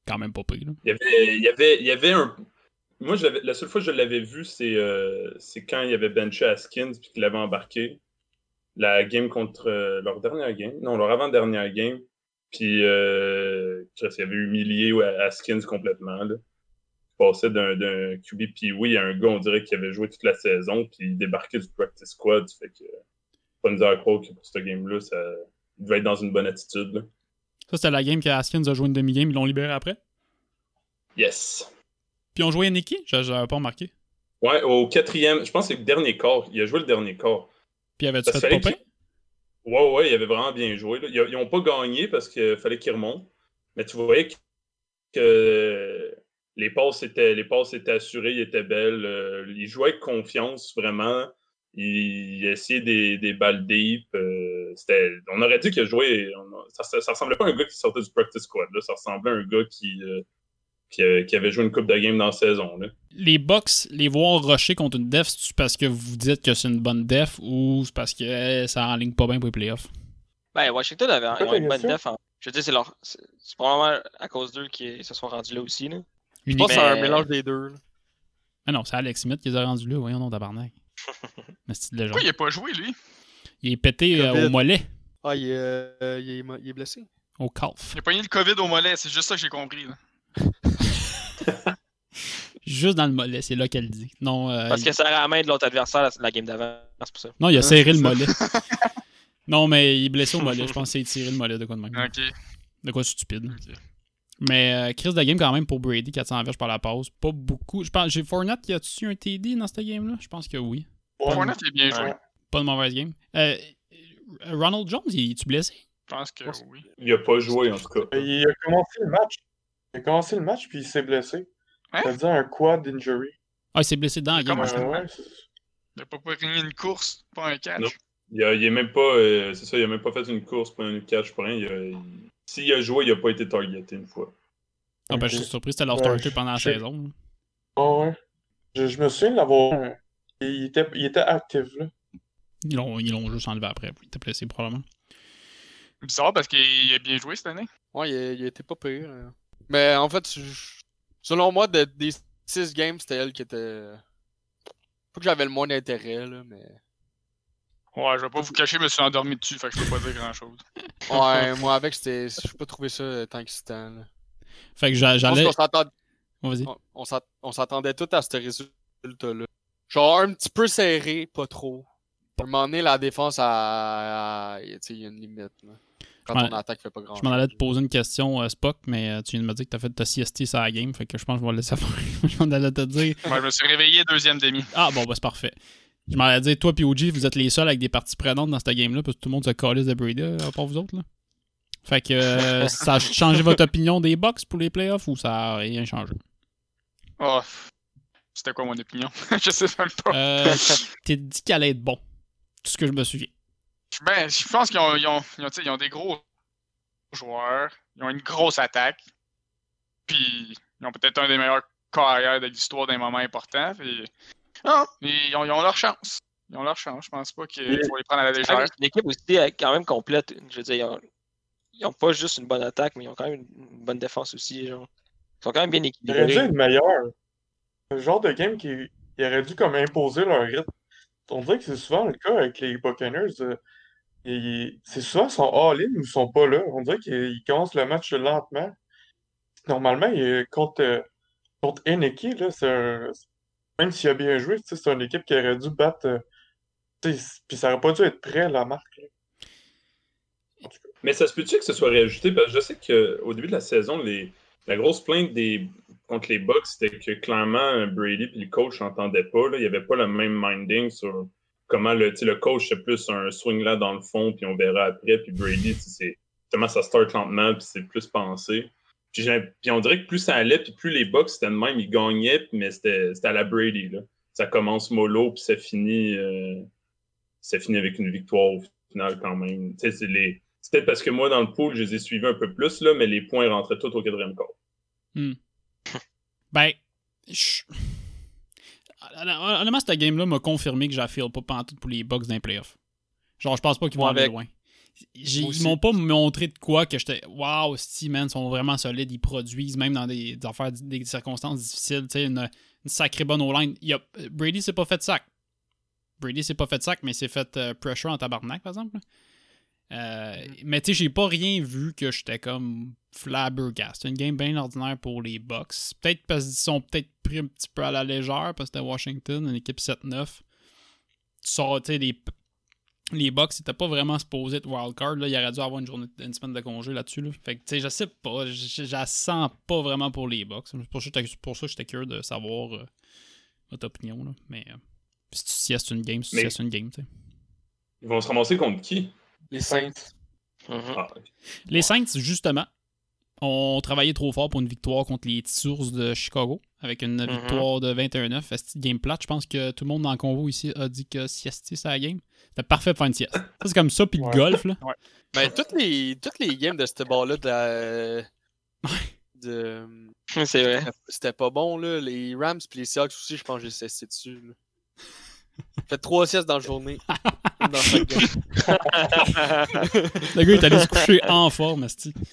Quand même pas là. Il y avait, il y avait, un. Moi, la seule fois que je l'avais vu, c'est euh, quand il y avait benché Askins puis qu'il l'avait embarqué. La game contre euh, leur dernière game. Non, leur avant-dernière game. Puis, euh, il avait humilié ouais, Askins complètement. Là. Il passait d'un QB Pee-Wee à un gars, on dirait, qui avait joué toute la saison, puis il débarquait du practice squad. Fait que, pas nous à croire que pour ce game-là, il devait être dans une bonne attitude. Ça, c'était la game que Haskins a joué une demi-game, ils l'ont libéré après? Yes. Puis ils ont joué à Nicky, je j'avais pas remarqué. Ouais, au quatrième, je pense que c'est le dernier quart. Il a joué le dernier quart. Puis avait-tu fait fallait Ouais, ouais, il avait vraiment bien joué. là. Ils n'ont pas gagné parce qu'il fallait qu'ils remontent. Mais tu voyais que, les, passes étaient, les passes étaient assurées, ils étaient belles. euh, il jouait avec confiance, vraiment. Il, il essayait des, des balles deep. euh, c'était- on aurait dit qu'il jouait. on- ça, ça ressemblait pas à un gars qui sortait du practice squad. Là. Ça ressemblait à un gars qui, euh, qui, euh, qui avait joué une coupe de game dans la saison. Là. Les Bucks, les voir rusher contre une def, c'est parce que vous dites que c'est une bonne def ou c'est parce que ça enligne pas bien pour les playoffs? Ben, Washington avait ils ont ta une bonne def. en- Je veux dire, c'est leur... probablement à cause d'eux qu'ils se sont rendus là aussi. Là. Je pense que c'est un mélange des deux. là. Ah non, c'est Alex Smith qui les a rendus là, voyons non, tabarnak. Mais c'est de légende. Pourquoi il a pas joué, lui? Il est pété euh, au mollet, Ah, il est, euh, il est, mo- il est blessé. au calf. Il a pogné le COVID au mollet, c'est juste ça que j'ai compris. Là. Juste dans le mollet, c'est là qu'elle dit. Non, euh, Parce il- que ça a la main de l'autre adversaire la, la game d'avant. C'est pour ça. non il a serré le mollet. non, mais il est blessé au mollet. Je pense qu'il s'est tiré le mollet de quoi de même. Ok. De quoi de stupide. Mais euh, Chris de game quand même pour Brady, 400 verges par la pause. Pas beaucoup. Je pense, j'ai Fournette qui a-tu un TD dans cette game-là? Je pense que oui. Ouais. Fournette, il est bien joué. Ouais. Pas de mauvaise game. Euh, Ronald Jones, il est-tu blessé? Je pense que oui. Il a pas joué, en tout cas. Il a commencé le match. Il a commencé le match, puis il s'est blessé. Hein? C'est-à-dire un quad injury. Ah, il s'est blessé dans la game. Ça? Euh, ouais, Il a pas pogné une course, pas un catch. Non. Il, a, il même pas. euh, c'est ça, il a même pas fait une course, pas un catch, pour rien. Il a- il- S'il a joué, il a pas été targeté une fois. Ah, ben, je suis surpris, c'était leur je- pendant la saison. Ah ouais. Je, je me souviens de l'avoir. euh, Il était, il était actif, là. Ils l'ont, ils l'ont juste enlevé après. Il était blessé, probablement. Bizarre parce qu'il a bien joué cette année. Ouais, il, a- il était pas pire. là. Mais en fait, je- selon moi, de- des six games, c'était elle qui était. Pas que j'avais le moins d'intérêt, là, mais. Ouais, je vais pas vous cacher, je me suis endormi dessus, fait que je peux pas dire grand chose. Ouais, moi avec, c'était. Je peux pas trouver ça euh, tant excitant. là. Fait que Je j'allais. on- on s'att- on s'attendait tous à ce résultat-là. Genre un petit peu serré, pas trop. À un moment donné, la défense, a, a- tu sais, il y a une limite. Là. Quand ton attaque fait pas grand Je m'en allais te poser une question, euh, Spock, mais euh, tu viens de me dire que t'as fait ta CST sur la game, fait que je pense que je vais le laisser faire. je m'en allais te dire. Ouais, je me suis réveillé deuxième demi. Ah bon, bah c'est parfait. Je m'en allais dire, toi puis OG, vous êtes les seuls avec des parties prenantes dans cette game-là, parce que tout le monde se calisse de Brady, euh, à part vous autres, là. Fait que euh, ça a changé votre opinion des Bucks pour les playoffs ou ça a rien changé? Oh, c'était quoi mon opinion? je sais même pas. Euh, T'es dit qu'elle allait être bon. Tout ce que je me souviens. Ben, je pense qu'ils ont, ils ont, ils ont, ils des gros joueurs, ils ont une grosse attaque, puis ils ont peut-être un des meilleurs carrières de l'histoire d'un moment important. Puis... Ah, mais ils ont, ils ont leur chance. Ils ont leur chance. Je pense pas qu'il faut les prendre à la légère. une équipe aussi euh, quand même complète. Je veux dire, ils ont, ils ont pas juste une bonne attaque, mais ils ont quand même une, bonne défense aussi. Genre. Ils sont quand même bien Il aurait dû équilibrés. être meilleur. Le genre de game qui il aurait dû comme imposer leur rythme. On dirait que c'est souvent le cas avec les Buccaneers. euh, ils- C'est souvent ils sont all-in ou ils sont pas là. On dirait qu'ils ils commencent le match lentement. Normalement, il- contre, euh, contre Eneki, là, c'est un- même s'il a bien joué, c'est une équipe qui aurait dû battre. euh, Puis ça aurait pas dû être prêt, la marque. Mais ça se peut-tu que ce soit réajusté? Parce que je sais qu'au début de la saison, la grosse plainte des, contre les Bucks, c'était que clairement Brady et le coach n'entendaient pas. Il n'y avait pas le même minding sur comment le, le coach c'est plus un swing là dans le fond, puis on verra après. Puis Brady, c'est comment ça start lentement, puis c'est plus pensé. Puis, on dirait que plus ça allait, puis plus les Bucks c'était de même, ils gagnaient, mais c'était c'était à la Brady. Là. Ça commence mollo, puis ça finit, euh, ça finit avec une victoire au final quand même. C'est les. Peut-être parce que moi, dans le pool, je les ai suivis un peu plus, là, mais les points rentraient tous au quatrième quart. Ben, je- honnêtement, cette game-là m'a confirmé que j'affile pas pantoute pour les Bucks d'un playoff. Genre, je pense pas qu'ils vont aller avec. loin. Ils m'ont pas montré de quoi que j'étais Waouh, Steve, man, sont vraiment solides, ils produisent même dans des, des affaires, des circonstances difficiles. Tu sais, une, une sacrée bonne O-line. Il y a- Brady s'est pas fait de sac. Brady s'est pas fait de sac, mais s'est fait euh, pressure en tabarnak, par exemple. Euh, Mais tu sais, j'ai pas rien vu que j'étais comme flabbergast. Une game bien ordinaire pour les Bucks. Peut-être parce qu'ils sont peut-être pris un petit peu à la légère parce que c'était Washington, une équipe 7-9. Tu sors, tu sais, les, Bucks, c'était pas vraiment supposé être wildcard. Là, il aurait dû avoir une journée, une semaine de congé là-dessus. Là. Fait que, tu sais, je sais pas. Je, la sens pas vraiment pour les Bucks. C'est pour ça que j'étais- pour ça que j'étais curieux de savoir euh, votre opinion. Là. Mais euh, si tu siestes une game, si tu une game, tu sais. Ils vont se ramasser contre qui? Les Saints. Mhm. Ah. Les Saints, justement, ont travaillé trop fort pour une victoire contre les Sources de Chicago, avec une Mhm. victoire de 21-9. Esti de game plate. Je pense que tout le monde dans le convo ici a dit que sieste, c'est la game. C'était parfait pour faire une sieste. Ça, c'est comme ça, puis le Ouais. golf, là. Mais toutes les, toutes les games de ce ball-là de la- de. C'est vrai. C'était- C'était pas bon, là. Les Rams puis les Seahawks aussi, je pense que j'ai cessé dessus. Là. Fait trois siestes dans la journée. dans chaque game. Le gars est allé se coucher en forme, esti.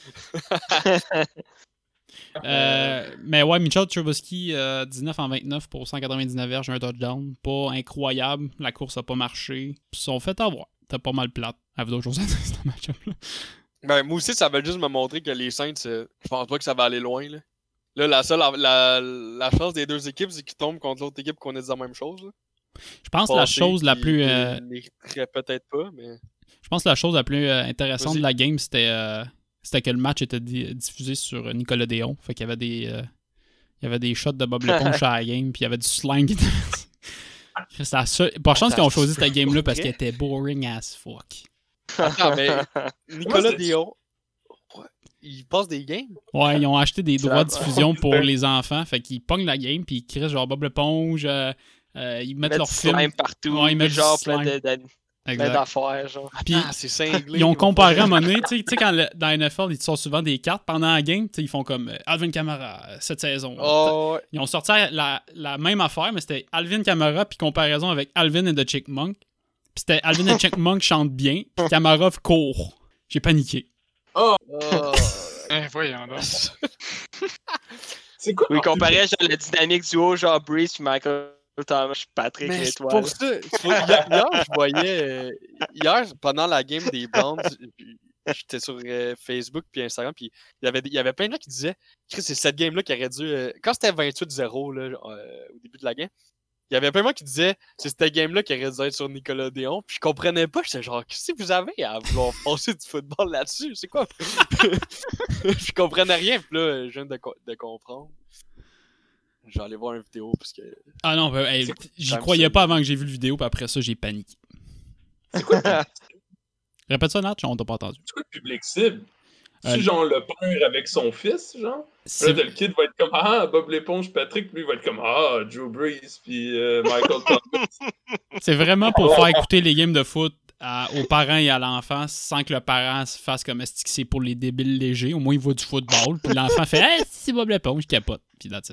Euh, mais ouais, Mitchell Trubisky, euh, 19 en 29 pour 199 verges, un touchdown. Pas incroyable. La course a pas marché. Ils se sont fait avoir. T'as pas mal plate. Avec d'autres choses à dire, ce match-up-là. Ben, moi aussi, ça va juste me montrer que les Saints, euh, je pense pas que ça va aller loin. Là, là la seule la, la chance des deux équipes, c'est qu'ils tombent contre l'autre équipe qu'on est dans la même chose. là. Je pense que la chose la plus. euh, peut-être pas, mais. Je pense que la chose la plus euh, intéressante de la game, c'était euh, c'était que le match était di- diffusé sur Nicolas Déon. Fait qu'il y avait des. euh, il y avait des shots de Bob Leponge à la game, puis il y avait du slang qui était. La seule- Par chance qu'ils ont choisi cette game-là parce qu'elle était boring as fuck. Attends, mais Nicolas c'est- Dion, ouais, il passe des games? Ouais, ils ont acheté des droits de diffusion pour les enfants. Fait qu'ils pognent la game, puis ils créent genre Bob Leponge. euh, euh, ils mettent Mettre leur film. partout. Ouais, ils mettent genre plein slime. de- de- plein Exact. d'affaires. Genre. Puis Ah, c'est cinglé. ils ont comparé à un moment donné, tu sais- quand le- dans la NFL, ils te sortent souvent des cartes pendant la game, ils font comme euh, Alvin Kamara euh, cette saison. Oh. Ils ont sorti la, la même affaire, mais c'était Alvin Kamara, puis comparaison avec Alvin et The Chickmunk. Puis c'était Alvin et The Chickmunk chantent bien, puis Kamara court. J'ai paniqué. Oh. Eh, voyons donc. C'est quoi? Oui, comparé à genre, le dynamique duo, genre Breeze puis Michael Thomas, Patrick Mais pour ça. Hier, hier, je voyais. euh, Hier, pendant la game des Browns, j'étais sur euh, Facebook puis Instagram, puis il y avait, il y avait plein de gens qui disaient Chris, c'est cette game-là qui aurait dû. euh, quand c'était 28-0 là, euh, au début de la game, il y avait plein de gens qui disaient c'est cette game-là qui aurait dû être sur Nicolas Déon, puis je comprenais pas. J'étais genre, qu'est-ce que vous avez à vouloir passer du football là-dessus C'est quoi? Je comprenais rien, puis là, je viens de, co- de comprendre. J'allais voir une vidéo parce que. Ah non, ben, hey, C'est j'y croyais pas avant que j'ai vu le vidéo, puis après ça, j'ai paniqué. Répète ça, Nat, on t'a pas entendu. C'est quoi le public cible? Euh, C'est genre le père avec son fils, genre? Là, C'est le kid va être comme Ah, Bob l'éponge, Patrick, puis lui il va être comme Ah, Drew Brees, puis euh, Michael Thomas. c'est vraiment pour faire écouter les games de foot à- aux parents et à l'enfant sans que le parent se fasse comme est-ce que c'est pour les débiles légers? Au moins, il voit du football. Puis l'enfant fait Hey, c'est Bob l'éponge, je capote. Puis it.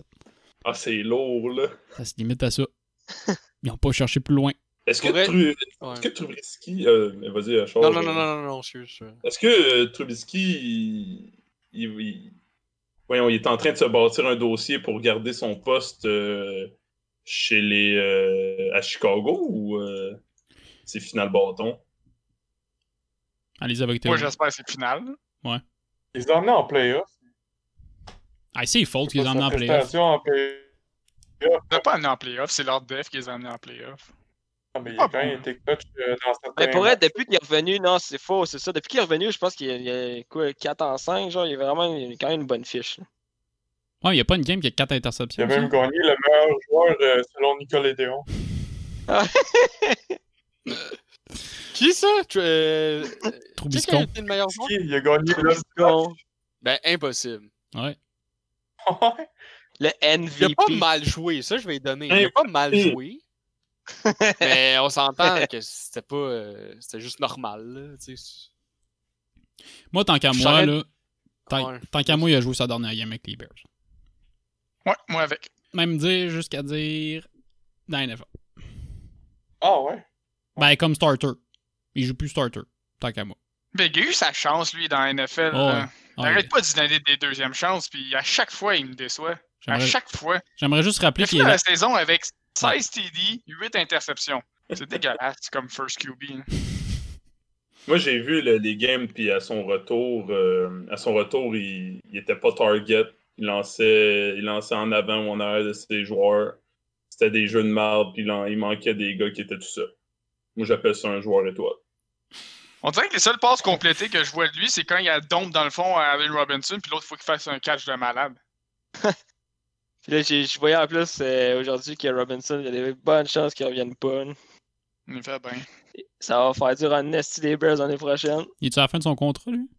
Ah, c'est lourd, là. Ça se limite à ça. Ils ont pas cherché plus loin. Est-ce que, Tru- Ouais. Trubisky. Euh, vas-y, euh, Charles, Non, non, non, non, non, non, je suis. Est-ce que euh, Trubisky. Il, il- il- Voyons, il est en train de se bâtir un dossier pour garder son poste euh, chez les. euh, à Chicago ou euh, c'est final bâton? Allez-y avec Moi, Théo. j'espère que c'est final. Ils ont emmené en playoff. Ah, c'est faute qu'ils ont emmené en playoff. l'ont pas amené en playoff, c'est leur def qui les a amenés en playoff. Ah, mais il a Ah, quand même été clutch euh, dans certains Mais pour être, depuis qu'il est revenu, non, c'est faux, c'est ça. Depuis qu'il est revenu, je pense qu'il a, il a, quoi, 4 en 5, genre, il y a vraiment il a quand même une bonne fiche. là. Ouais, il y a pas une game qui a 4 Il interceptions. a même ça? gagné le meilleur joueur euh, selon Nicolas Déon. Qui ça? Tu- euh, Qui qui a été le meilleur joueur? Il a gagné le Bon, Ben, impossible. Ouais. Le Il a MVP. pas mal joué, ça je vais lui donner. Il a pas mal joué. mais on s'entend que c'était pas. euh, c'était juste normal, là. Moi, tant qu'à moi, là. Tant, Ouais. tant qu'à moi, il a joué sa dernière game avec les Bears. Ouais, moi avec. Même dire jusqu'à dire. Dans la NFL. Ah ouais? Ben, comme starter. Il joue plus starter. Tant qu'à moi. Mais il a eu sa chance, lui, dans la NFL. Oh, ouais. Il Ah, arrête pas de se donner des deuxièmes chances, puis à chaque fois, il me déçoit. À chaque fois. j'aimerais juste rappeler qu'il là. la saison avec 16 TD, 8 interceptions. C'est dégueulasse, c'est comme first QB. là. Moi, j'ai vu le- les games, puis à son retour, euh, à son retour, il, il était pas target. Il lançait, il lançait en avant ou en arrière de ses joueurs. C'était des jeux de merde, puis il, en- il manquait des gars qui étaient tout ça. Moi, j'appelle ça un joueur étoile. On dirait que les seules passes complétées que je vois de lui, c'est quand il y a dompe dans le fond à Allen Robinson, puis l'autre, il faut qu'il fasse un catch de malade. Puis là, je voyais en plus euh, aujourd'hui que Robinson, il y a des bonnes chances qu'il revienne pas. là. Il fait bien. Ça va faire dur en Nesty des Bears l'année prochaine. Il est à la fin de son contrat, lui?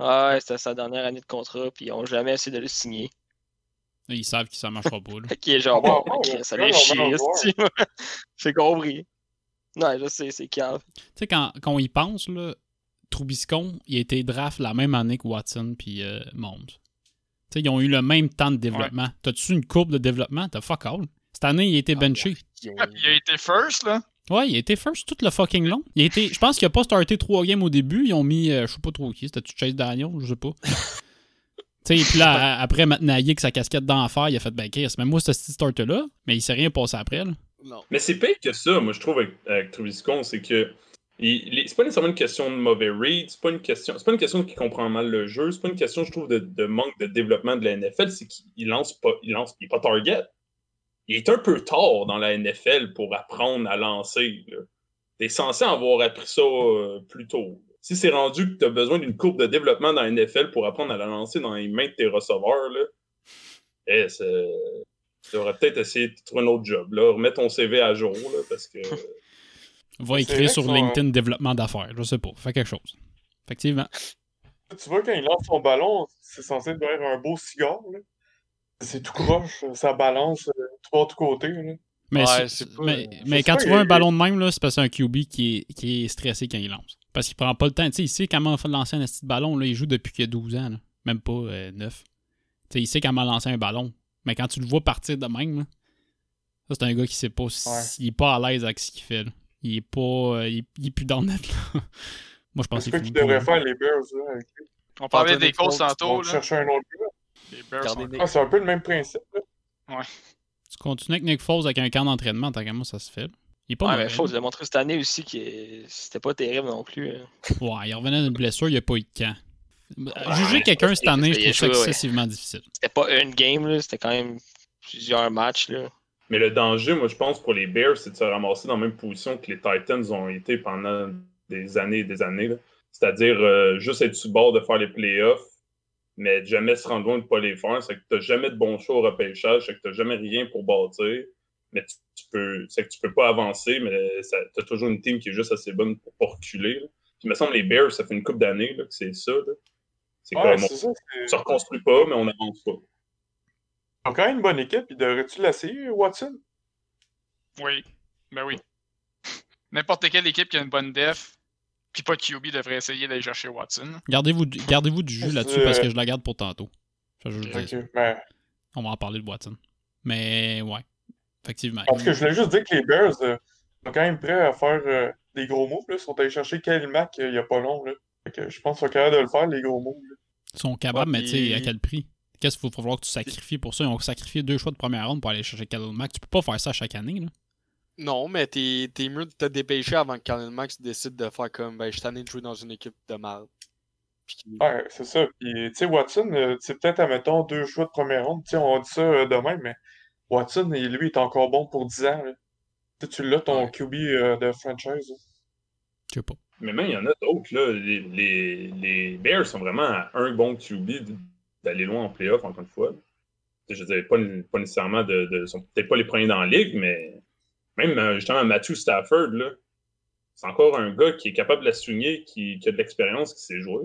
Ah ouais, c'était sa dernière année de contrat, puis ils ont jamais essayé de le signer. Là, Ils savent que ça marchera pas. Là. Qu'il est genre, bon, ça ouais, chier. J'ai compris. Non, je sais, c'est calme. Tu sais, quand, quand on y pense, là, Trubiscon, il a été draft la même année que Watson puis euh, Mahomes. Tu sais, ils ont eu le même temps de développement. T'as-tu une courbe de développement? T'as fuck all. Cette année, il a été benché. Ah, puis il a été first, là. Ouais, il a été first tout le fucking long. Il a été, je pense qu'il a pas starté trois games au début. Ils ont mis, euh, je sais pas trop qui, c'était-tu Chase Daniel? Je sais pas. tu sais, puis là, après Matt Nagy avec sa casquette d'enfer, il a fait, ben Chris, même moi, ce petit starter-là, mais il s'est rien passé après, là. Mais c'est pire que ça, moi, je trouve, avec, avec c'est que. C'est pas nécessairement une question de mauvais read, c'est pas une question. C'est pas une question qui comprend mal le jeu, c'est pas une question, je trouve, de, manque de développement de la NFL, c'est qu'il lance pas. Il lance. Il est pas target. Il est un peu tard dans la NFL pour apprendre à lancer. T'es censé avoir appris ça euh, plus tôt. Si c'est rendu que tu as besoin d'une courbe de développement dans la NFL pour apprendre à la lancer dans les mains de tes receveurs, là, eh, c'est- tu devrais peut-être essayer de trouver un autre job. Là. Remets ton CV à jour, là, parce que. Va écrire sur LinkedIn développement d'affaires, je sais pas. Fais quelque chose. Effectivement. Tu vois, quand il lance son ballon, c'est censé être un beau cigare. C'est tout croche, ça balance euh, tout bas, tout côté. Là. Mais, Ouais, quand tu vois un ballon de même, c'est parce que c'est un QB qui est, qui est stressé quand il lance. Parce qu'il prend pas le temps. Tu sais, il sait comment lancer un petit ballon. Là. Il joue depuis qu'il a 12 ans. là. Même pas euh, 9. Tu sais, il sait comment lancer un ballon. Mais quand tu le vois partir de même, là, ça, c'est un gars qui sait pas s'il est pas à l'aise avec ce qu'il fait. là. Il est pas. euh, il, est- il est plus dans le net. Là. Moi, je pense C'est qu'il quoi faut qu'ils devraient faire les Bears là, avec lui? On parlait des Ils tantôt, là. chercher un autre gars. Les Bears sont-. Ah, c'est un peu le même principe. Là. Tu continues avec Nick Foles avec un camp d'entraînement, tant qu'à moi, ça se fait. Il est pas Ouais, mais faut le montrer cette année aussi que c'était pas terrible non plus. hein. Ouais, il revenait d'une blessure, il n'y a pas eu de camp. Ouais, Juger quelqu'un cette année, je trouve ça ouais. excessivement difficile. C'était pas une game, là, c'était quand même plusieurs matchs. Là. Mais le danger, moi, je pense, pour les Bears, c'est de se ramasser dans la même position que les Titans ont été pendant des années et des années. C'est-à-dire euh, juste être sur le bord de faire les playoffs, mais jamais se rendre loin de ne pas les faire. C'est que tu n'as jamais de bon choix au repêchage, c'est que tu n'as jamais rien pour bâtir. Mais tu, tu peux, c'est que tu peux pas avancer, mais tu as toujours une team qui est juste assez bonne pour pas reculer. là. Puis il me semble les Bears, ça fait une couple d'années là, que c'est ça. là. C'est Ouais, comme ça. on c'est- se reconstruit pas, mais on n'avance pas. Ils ont quand même une bonne équipe. Ils devraient-tu l'essayer, Watson? Oui. Ben oui. N'importe quelle équipe qui a une bonne def, puis pas de QB devrait essayer d'aller chercher Watson. Gardez-vous du, jus là-dessus parce que je la garde pour tantôt. Ça, je veux Ok. dire. Ben, On va en parler de Watson. Mais ouais, effectivement. en tout cas, je voulais juste dire que les Bears euh, sont quand même prêts à faire euh, des gros moves. Là. Ils sont allés chercher Kyle Mack euh, il y a pas long. Là. Que je pense qu'ils sont capables de le faire, les gros moves. Ils sont capables, Ouais, mais tu sais, à quel prix? Qu'est-ce qu'il faut falloir que tu sacrifies pour ça? Ils ont sacrifié deux choix de première ronde pour aller chercher Khalil Mack. Tu peux pas faire ça chaque année, là. Non, mais t'es t'es mieux de te dépêcher avant que Khalil Max décide de faire comme ben je suis tanné de jouer dans une équipe de mal. Puis Ouais, c'est ça. Puis, tu sais, Watson, euh, c'est peut-être, admettons, deux choix de première ronde. Tu sais, on dit ça euh, de même, mais Watson, il- lui, est encore bon pour 10 ans. là. Tu sais, tu l'as, ton Ouais. QB euh, de franchise. Je sais pas. Mais même, il y en a d'autres. là. Les, les, les Bears sont vraiment à un bon QB d'aller loin en playoff, encore une fois. Je dire, pas, pas nécessairement de. de sont peut-être pas les premiers dans la ligue, mais même euh, justement Matthew Stafford, là, c'est encore un gars qui est capable de la souligner, qui, qui a de l'expérience, qui sait jouer.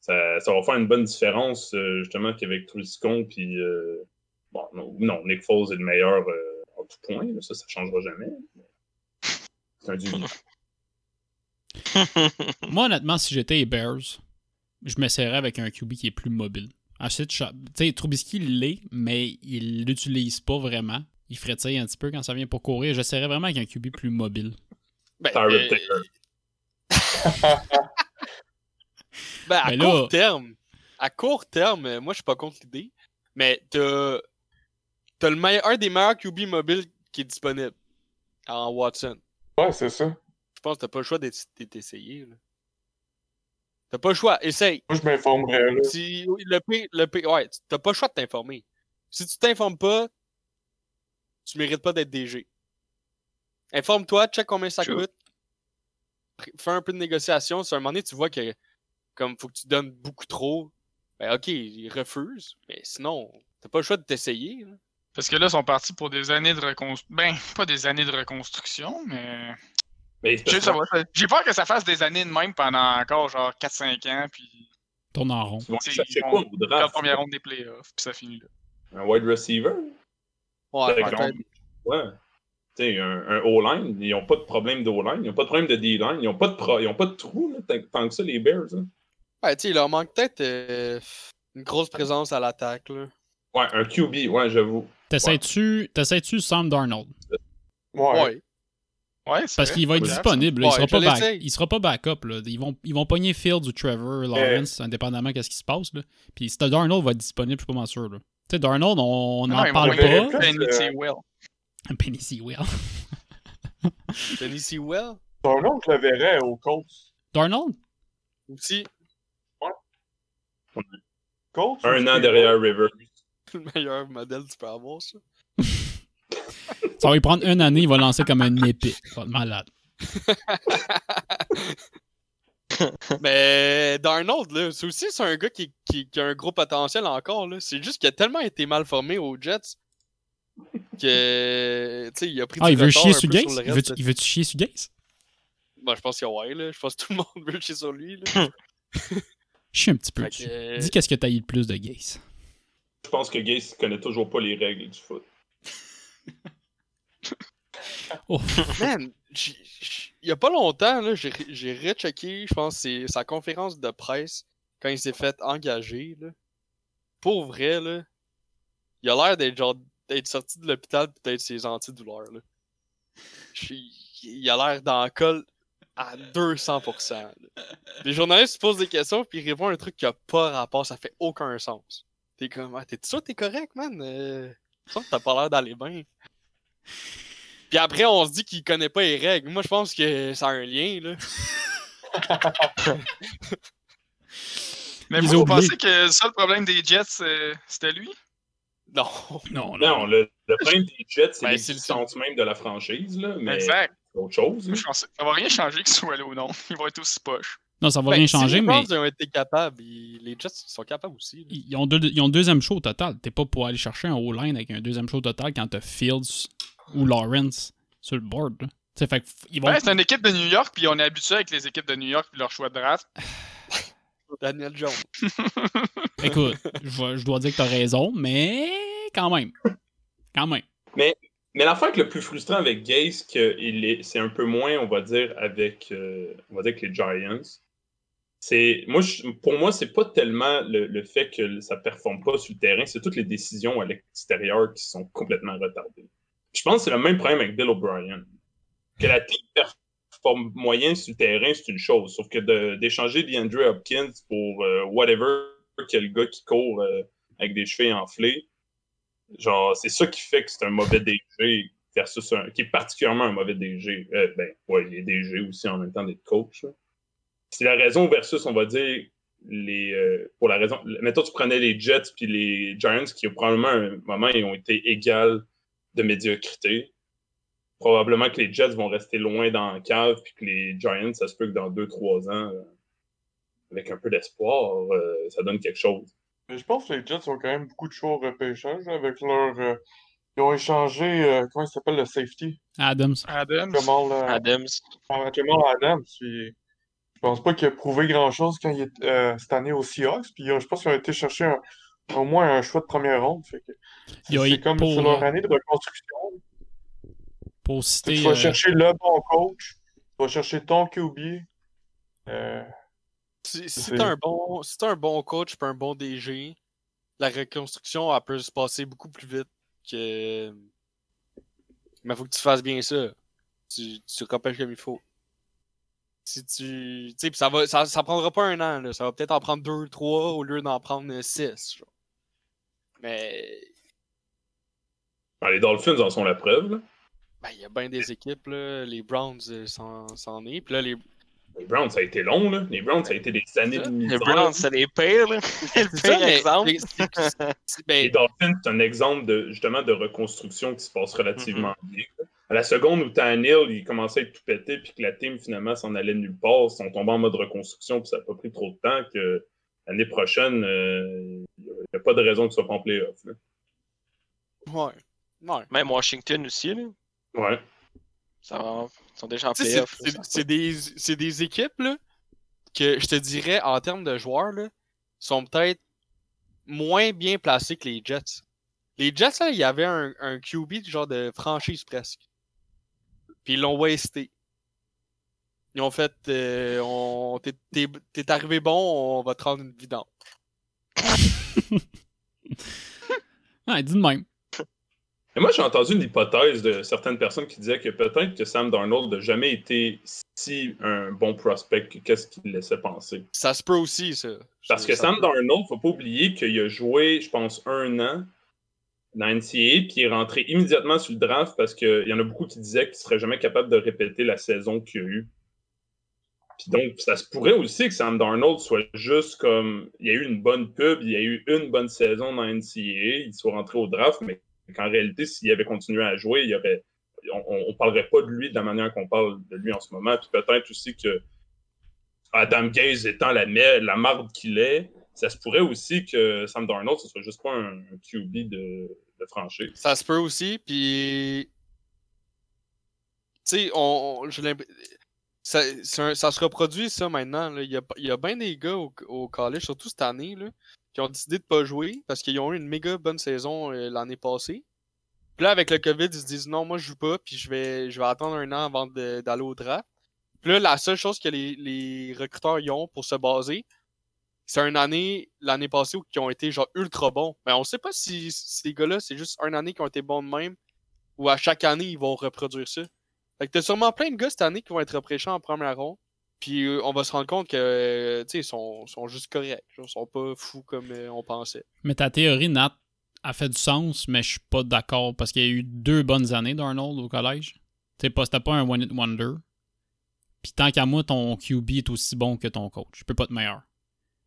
Ça, ça va faire une bonne différence, euh, justement, qu'avec Truscon, puis. euh, bon, non, Nick Foles est le meilleur en tout point, là, ça, ça changera jamais. C'est un du Moi, honnêtement, si j'étais les Bears, je m'essaierais avec un QB qui est plus mobile. Ensuite, je- tu sais, Trubisky l'est, mais il l'utilise pas vraiment. Il frétille un petit peu quand ça vient pour courir. J'essaierais vraiment avec un QB plus mobile. Ben, euh, ben, à Ben là- court terme, à court terme, euh, moi je suis pas contre l'idée, mais t'as t'as le meilleur, un des meilleurs QB mobiles qui est disponible en Watson. Ouais, c'est ça. Je pense que t'as pas le choix d'être essayé. T'as pas le choix, essaye. Moi, je m'informerais. là. Si, le P, le P, ouais, tu- t'as pas le choix de t'informer. Si tu t'informes pas, tu mérites pas d'être DG. Informe-toi, check combien ça Sure. coûte. Fais un peu de négociation. Si à un moment donné, tu vois que comme faut que tu donnes beaucoup trop, ben ok, il refuse. Mais sinon, t'as pas le choix de t'essayer. Parce que là, ils sont partis pour des années de reconstruction. Ben, pas des années de reconstruction, mais. Mais ça J'ai peur que ça fasse des années de même pendant encore genre 4-5 ans, puis Tourne en rond. C'est- quoi au la première ronde des playoffs, puis ça finit là. Un wide receiver? Ouais, peut-être. Ouais. Tu sais, un, un O-line, ils n'ont pas de problème d'O-line, ils n'ont pas de problème de D-line, ils n'ont pas, de pro- ils ont pas de trou, là, tant, que ça, les Bears. hein. Ouais, tu sais, il leur manque peut-être euh, une grosse présence à l'attaque. là. Ouais, un QB, ouais, j'avoue. T'essaies-tu t'essaies-tu Sam Darnold? Ouais. Ouais. Ouais, Parce qu'il va être Ouais, disponible. là. il, Ouais, sera je pas back- l'essaye. il sera pas backup. Là. Ils, vont, ils vont pogner Fields ou Trevor Lawrence, indépendamment de ce qui se passe. Là. Puis si Darnold va être disponible, je suis pas mal sûr. là. Tu sais, Darnold, on n'en ouais, parle ils verrait vont pas. plus. Penny euh, Sewell. Penny. Denis Sewell? Ton oncle le verrait au Colts. Darnold? aussi, Colts? ou Un an derrière River. le meilleur modèle que tu peux avoir, ça. Ça va lui prendre une année, il va lancer comme un épée. Ça va être malade. Mais Darnold, là, c'est aussi c'est un gars qui, qui, qui a un gros potentiel encore. là. C'est juste qu'il a tellement été mal formé aux Jets que tu sais, il a pris Ah, il veut chier sur Gaze? le Il veut- de- il veut-tu chier sur Gaze? Ben, je pense qu'il y a ouais, là. Je pense que tout le monde veut chier sur lui. Là. Je suis un petit peu Fait dessus. que, euh, Dis qu'est-ce que t'as eu le plus de Gaze? Je pense que Gaze connaît toujours pas les règles du foot. Oh. Man, il y a pas longtemps, j'ai rechecké, je pense, sa conférence de presse quand il s'est fait engager. Là. Pour vrai, là, il a l'air d'être sorti de l'hôpital pis d'être ses antidouleurs. Là. Il a l'air le col à 200%. là. Les journalistes se posent des questions puis ils répondent un truc qui a pas rapport, ça fait aucun sens. T'es comme, ah, t'es sûr t'es correct, man? Euh, t'as pas l'air d'aller bien. Puis après, on se dit qu'il connaît pas les règles. Moi, je pense que ça a un lien, là. Mais Ils vous, oublié. pensez que ça, le problème des Jets, euh, c'était lui? Non. Non, Non, le, le problème des Jets, c'est Ben, l'existence même de la franchise, là, mais Exact. c'est autre chose. Là. je pense que ça va rien changer qu'il soit là ou non. Il va être aussi poche. Non, ça va Ben, rien si changer, les mais Browns ont été capables, ils- les Jets sont capables aussi. ils ont, deux, ils ont deuxième show au total. T'es pas pour aller chercher un O-line avec un deuxième show au total quand t'as Fields ou Lawrence sur le board. fait ils vont. C'est une équipe de New York, puis on est habitué avec les équipes de New York puis leur choix de draft. Daniel Jones. Écoute, je, je dois dire que t'as raison, mais quand même. Quand même. Mais l'affaire que le plus frustrant avec Gay, c'est que un peu moins, on va dire, avec, euh, on va dire, avec les Giants. C'est, moi, je- pour moi, c'est pas tellement le, le fait que ça performe pas sur le terrain, c'est toutes les décisions à l'extérieur qui sont complètement retardées. Je pense que c'est le même problème avec Bill O'Brien. Que la team performe moyen sur le terrain, c'est une chose. Sauf que de- d'échanger DeAndre Hopkins pour euh, whatever, quel gars qui court euh, avec des cheveux enflés, genre, c'est ça qui fait que c'est un mauvais DG versus un. qui est particulièrement un mauvais DG. Euh, ben, ouais, il est DG aussi en même temps d'être coach. C'est la raison versus, on va dire, les. euh, pour la raison. Mettons, tu prenais les Jets puis les Giants qui, probablement, à un moment, ils ont été égales de médiocrité. Probablement que les Jets vont rester loin dans la cave, puis que les Giants, ça se peut que dans 2-3 ans, euh, avec un peu d'espoir, euh, ça donne quelque chose. Mais je pense que les Jets ont quand même beaucoup de choix au repêchage avec leur. euh, ils ont échangé. euh, comment il s'appelle le safety? Adams. Adams. Jamal, euh, Adams. Jamal Adams. Puis, je pense pas qu'il a prouvé grand-chose quand il est euh, cette année aux Seahawks. Puis je pense qu'ils ont été chercher un- au moins un choix de première ronde. Fait que Il y a- c'est comme pour, sur leur année de reconstruction. Pour citer. Tu vas euh, chercher le bon coach. Tu vas chercher ton QB. Euh, Si, si C'est- t'as un bon, si un bon coach et un bon DG, la reconstruction elle peut se passer beaucoup plus vite que. Mais faut que tu fasses bien ça. Tu, tu comme il faut. Si tu. Tu ça va. Ça, ça prendra pas un an, là. Ça va peut-être en prendre deux, trois au lieu d'en prendre six. genre. Mais. Ben, les Dolphins en sont la preuve. là. Ben, il y a bien des équipes, là. Les Browns euh, s'en s'en est. Puis là, les. Les Browns, ça a été long, là. Les Browns, ça a été des années de Les misère. Browns, c'est les pires, là. C'est le pire exemple. ben, Les Dolphins, c'est un exemple de, justement de reconstruction qui se passe relativement bien. À la seconde où Tannehill, il commençait à être tout pété, puis que la team, finalement, s'en allait nulle part, ils sont tombés en mode reconstruction, puis ça n'a pas pris trop de temps, que l'année prochaine, euh, il n'y a pas de raison qu'ils soient pas en playoff. là. ouais. Ouais. Même Washington aussi, là. Ouais. Ça va- Ils sont déjà en playoff. c'est- des, c'est des équipes là, que je te dirais, en termes de joueurs, là, sont peut-être moins bien placés que les Jets. Les Jets, là, il y avait un, un QB du genre de franchise presque. Puis ils l'ont wasté. Ils ont fait euh, on, t'es, arrivé bon, on va te rendre une vidange. Ouais, dis de même. Et moi, j'ai entendu une hypothèse de certaines personnes qui disaient que peut-être que Sam Darnold n'a jamais été si un bon prospect que qu'est-ce qu'il laissait penser. Ça se peut aussi, ça. Parce que Ça- Sam Darnold, faut pas oublier qu'il a joué, je pense, un an dans NCAA, puis est rentré immédiatement sur le draft parce qu'il y en a beaucoup qui disaient qu'il serait jamais capable de répéter la saison qu'il a eue. Puis donc, ça se pourrait aussi que Sam Darnold soit juste comme. Il y a eu une bonne pub, il y a eu une bonne saison dans NCAA, il soit rentré au draft, mais qu'en réalité, s'il avait continué à jouer, il y aurait. On, on parlerait pas de lui de la manière qu'on parle de lui en ce moment. Puis peut-être aussi que Adam Gaze étant la, la marde qu'il est, ça se pourrait aussi que Sam Darnold, ce soit juste pas un, QB de, de franchise. Ça se peut aussi, puis. Tu sais, on, ça, ça se reproduit, ça, maintenant. Il y a, il y a bien des gars au, au college, surtout cette année, là, qui ont décidé de pas jouer parce qu'ils ont eu une méga bonne saison euh, l'année passée. Puis là, avec le COVID, ils se disent non, moi, je joue pas, puis je vais, je vais attendre un an avant d'aller au draft. Puis là, la seule chose que les, les recruteurs y ont pour se baser, c'est une année, l'année passée, où qui ont été genre ultra bons. Mais on sait pas si ces gars-là, c'est juste une année qui ont été bons de même, ou à chaque année, ils vont reproduire ça. Fait que t'as sûrement plein de gars cette année qui vont être repêchés en première ronde. Puis euh, on va se rendre compte que, euh, tu sais, ils sont, sont juste corrects. Ils sont pas fous comme euh, on pensait. Mais ta théorie, Nat, a fait du sens, mais je suis pas d'accord parce qu'il y a eu deux bonnes années d'Arnold au collège. sais, pas, c'était pas un one-hit wonder. Puis tant qu'à moi, ton QB est aussi bon que ton coach. Il peut pas être meilleur.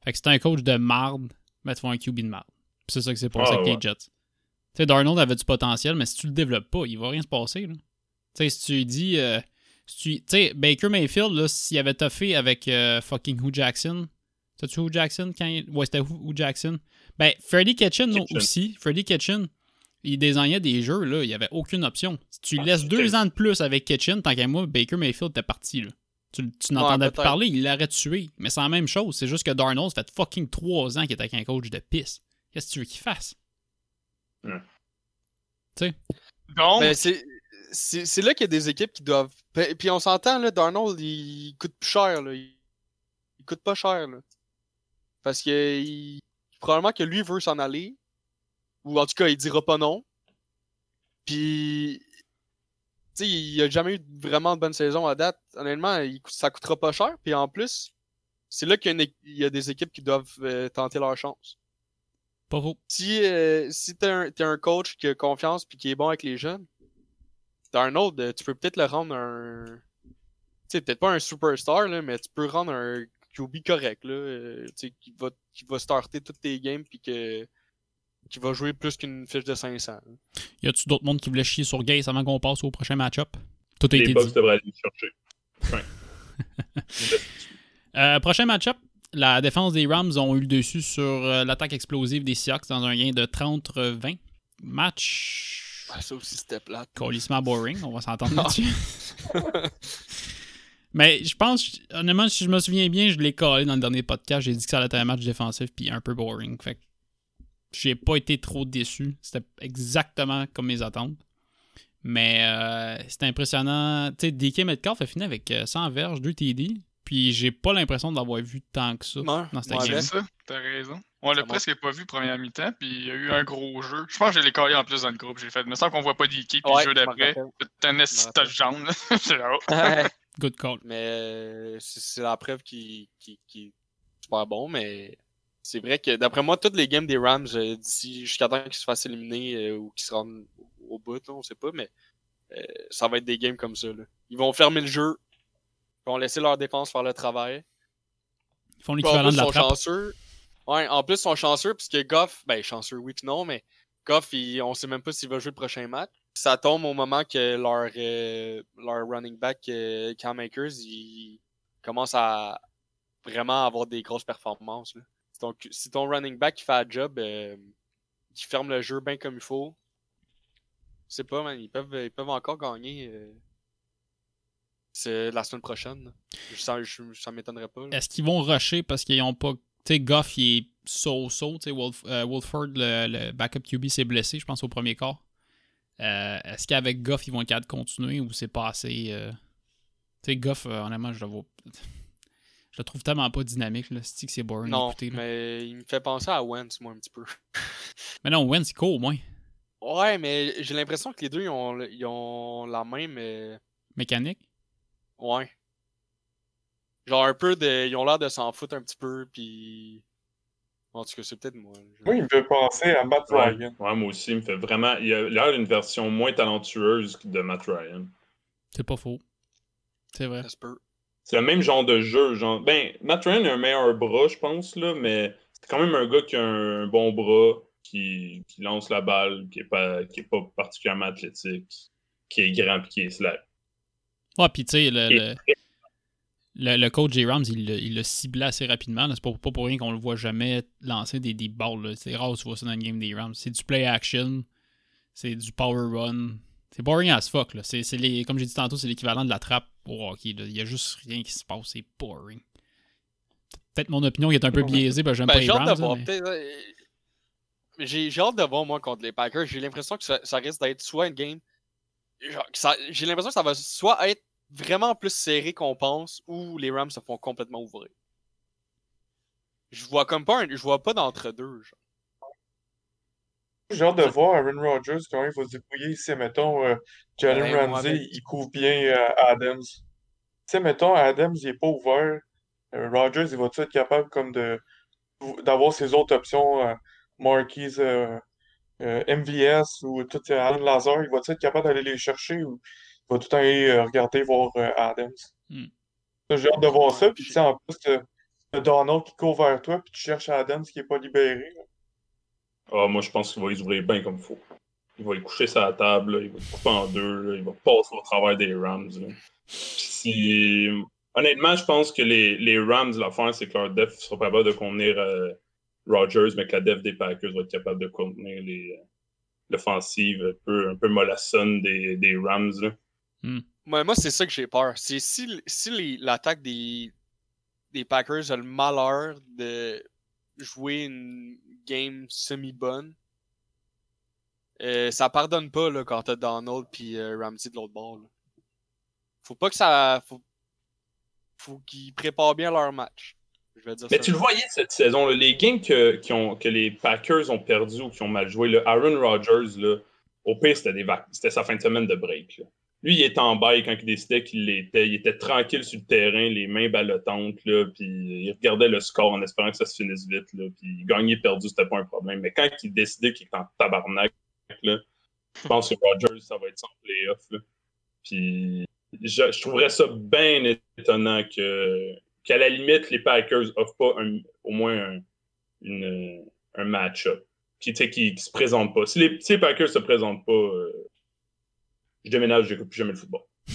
Fait que t'es un coach de marde, ben tu fais un QB de marde. Puis c'est ça que c'est pour Ah, ça que les. Jets. Tu sais, Darnold avait du potentiel, mais si tu le développes pas, il va rien se passer. là. Tu sais, si tu dis. euh, si tu sais, Baker Mayfield, là, s'il avait toffé avec euh, fucking Hugh Jackson. Sais-tu Hugh Jackson quand il... Ouais, c'était Hugh Jackson? Ben, Freddie Kitchen, non, aussi. Freddie Kitchen, il désignait des jeux, là. Il n'y avait aucune option. Si tu Ah, laisses c'est deux ans de plus avec Kitchen, tant qu'à moi, Baker Mayfield était parti, là. Tu, tu n'entendais plus peut-être. parler, il l'aurait tué. Mais c'est la même chose. C'est juste que Darnold, ça fait fucking trois ans qu'il est avec un coach de pisse. Qu'est-ce que tu veux qu'il fasse? Donc, Ben, c'est c'est c'est là qu'il y a des équipes qui doivent. Puis puis on s'entend, là, Darnold, il coûte plus cher. Là. Il, il coûte pas cher. Là. Parce que il- probablement que lui veut s'en aller. Ou en tout cas, il dira pas non. Puis. Tu sais, il a jamais eu vraiment de bonne saison à date. Honnêtement, il, ça coûtera pas cher. Puis en plus, c'est là qu'il y, a y des équipes qui doivent euh, tenter leur chance. Pas faux. Si, euh, si t'es un, un coach qui a confiance puis qui est bon avec les jeunes, Darnold, euh, tu peux peut-être le rendre un. Tu sais, peut-être pas un superstar, là, mais tu peux rendre un QB correct, là. euh, qui va, qui va starter toutes tes games puis que. Qui va jouer plus qu'une fiche de 500. là. Y a-tu d'autres monde qui voulait chier sur Gaze avant qu'on passe au prochain match-up? Tout a Les été Bucks dit. devraient aller le chercher. Euh, prochain match-up, la défense des Rams ont eu le dessus sur euh, l'attaque explosive des Seahawks dans un gain de 30-20. Match Ah, ça aussi, c'était plate. colissement boring, on va s'entendre là-dessus. Mais je pense, honnêtement, si je me souviens bien, je l'ai collé dans le dernier podcast. J'ai dit que ça allait être un match défensif puis un peu boring. Fait que j'ai pas été trop déçu. C'était exactement comme mes attentes. Mais euh, c'était impressionnant. Tu sais, DK Metcalf a fini avec euh, 100 verges, 2 TD. Puis j'ai pas l'impression d'avoir vu tant que ça Non, dans cette game. c'est ça, t'as raison. On l'a presque pas vu première mi-temps, puis il y a eu un gros jeu. Je pense que je l'ai collé en plus dans le groupe. J'ai fait, il me semble qu'on voit pas d'Iki, puis Ouais, le jeu d'après, c'est un rappelle. touchdown. là. Oh. Ouais. Good call. Mais euh, c'est c'est la preuve qui, qui, qui est super bon, mais c'est vrai que d'après moi, toutes les games des Rams, euh, d'ici jusqu'à temps qu'ils se fassent éliminer euh, ou qu'ils se rendent au bout, là, on sait pas, mais euh, ça va être des games comme ça. Là. Ils vont fermer le jeu, ils vont laisser leur défense faire le travail. Ils font l'équivalent de la ils sont trappe. chanceux. Ouais, en plus, ils sont chanceux puisque Goff, ben chanceux, oui puis non, mais Goff, il- on sait même pas s'il va jouer le prochain match. Ça tombe au moment que leur, euh, leur running back, Cam Akers, il commence à vraiment avoir des grosses performances. Là. Ton, si ton running back fait la job, euh, qui ferme le jeu bien comme il faut, sais pas, man, ils peuvent, ils peuvent encore gagner euh, c'est la semaine prochaine. Ça, je- m'étonnerait pas. Est-ce qu'ils vont rusher parce qu'ils ont pas. Tu sais, Goff, il est so-so. Tu sais, euh, Wolford, le, backup QB, s'est blessé, je pense, au premier quart. Euh, Est-ce qu'avec Goff, ils vont être capables de continuer ou c'est pas assez. Tu sais, Goff, honnêtement, je le vois. Je le trouve tellement pas dynamique, là. C'est que c'est boring Non, là. mais il me fait penser à Wentz, moi, un petit peu. Mais non, Wentz, il court au moins. Ouais, mais j'ai l'impression que les deux, ils ont, ils ont la même... euh, Mécanique? Ouais. Genre un peu de... Ils ont l'air de s'en foutre un petit peu, puis... En tout cas, c'est peut-être moi. je- Moi, il me fait penser à Matt Ouais, Ryan. ouais, moi aussi, il me fait vraiment. Il a l'air d'une version moins talentueuse de Matt Ryan. C'est pas faux. C'est vrai. Ça se peut. C'est le même genre de jeu. Genre... Ben, Matt Ryan a un meilleur bras, je pense, là, mais c'est quand même un gars qui a un bon bras, qui, qui lance la balle, qui est pas, qui est pas particulièrement athlétique, qui est grand et qui est slack. Ouais, puis tu sais, le, le, le, le coach J. Rams, il, l'a- il l'a ciblé assez rapidement. C'est pas, pas pour rien qu'on le voit jamais lancer des deep balls. là. C'est rare que tu vois ça dans une game des Rams. C'est du play action, c'est du power run. C'est boring as fuck. Là. C'est, c'est les, comme j'ai dit tantôt, c'est l'équivalent de la trappe au hockey. Il y a juste rien qui se passe. C'est boring. Peut-être mon opinion qui est un peu biaisée, parce que j'aime Ben, pas les là, mais- peut-être, euh, J'ai j'ai hâte de voir, moi, contre les Packers. J'ai l'impression que ça, ça risque d'être soit une game... genre, que ça- J'ai l'impression que ça va soit être vraiment plus serré qu'on pense, ou les Rams se font complètement ouvrir. Je vois comme pas un... Je vois pas d'entre-deux, genre. J'ai hâte de voir Aaron Rodgers, comment il va se débrouiller si, mettons, euh, Jalen Ouais, moi Ramsey, avec. il couvre bien euh, Adams. Si, mettons, Adams, il est pas ouvert, euh, Rodgers, il va-tu être capable comme de d'avoir ses autres options, euh, Marquise, MVS ou tout Alan Lazar, il va-tu être capable d'aller les chercher ou va tout le temps aller regarder voir Adams? Hmm. J'ai hâte de voir ça. Puis, en plus, Donald qui court vers toi, puis tu cherches Adams qui n'est pas libéré. là. Ah, moi, je pense qu'il va les ouvrir bien comme il faut. Il va les coucher sur la table, là, il va les couper en deux, là, il va passer au travers des Rams. si- Honnêtement, je pense que les, les Rams, l'affaire, c'est que leur def sera pas capable de contenir euh, Rodgers, mais que la def des Packers va être capable de contenir les, euh, l'offensive un peu, un peu mollassonne des, des Rams. Là. Moi, moi c'est ça que j'ai peur. C'est si, si l'attaque des, des Packers a le malheur de jouer une game semi-bonne, euh, ça pardonne pas là, quand t'as Donald puis euh, Ramsey de l'autre bord. là. Faut pas que ça. Faut, faut qu'ils préparent bien leur match. Je vais dire Mais ça. tu le voyais cette saison, là, les games que, qui ont, que les Packers ont perdu ou qui ont mal joué, là, Aaron Rodgers, là, au pire, c'était, des vac- c'était sa fin de semaine de break. Lui, il était en bail quand il décidait qu'il l'était. Il était tranquille sur le terrain, les mains ballottantes, là, puis il regardait le score en espérant que ça se finisse vite. Là, puis gagner, perdu, c'était pas un problème. Mais quand il décidait qu'il était en tabarnak, là, je pense que Rodgers, ça va être son playoff. Là. Puis je, trouverais ça bien étonnant que qu'à la limite, les Packers offrent pas un- au moins un, un match-up qui, qui, qui se présente pas. Si les, si les Packers se présentent pas, euh, je déménage, j'écoute plus jamais le football.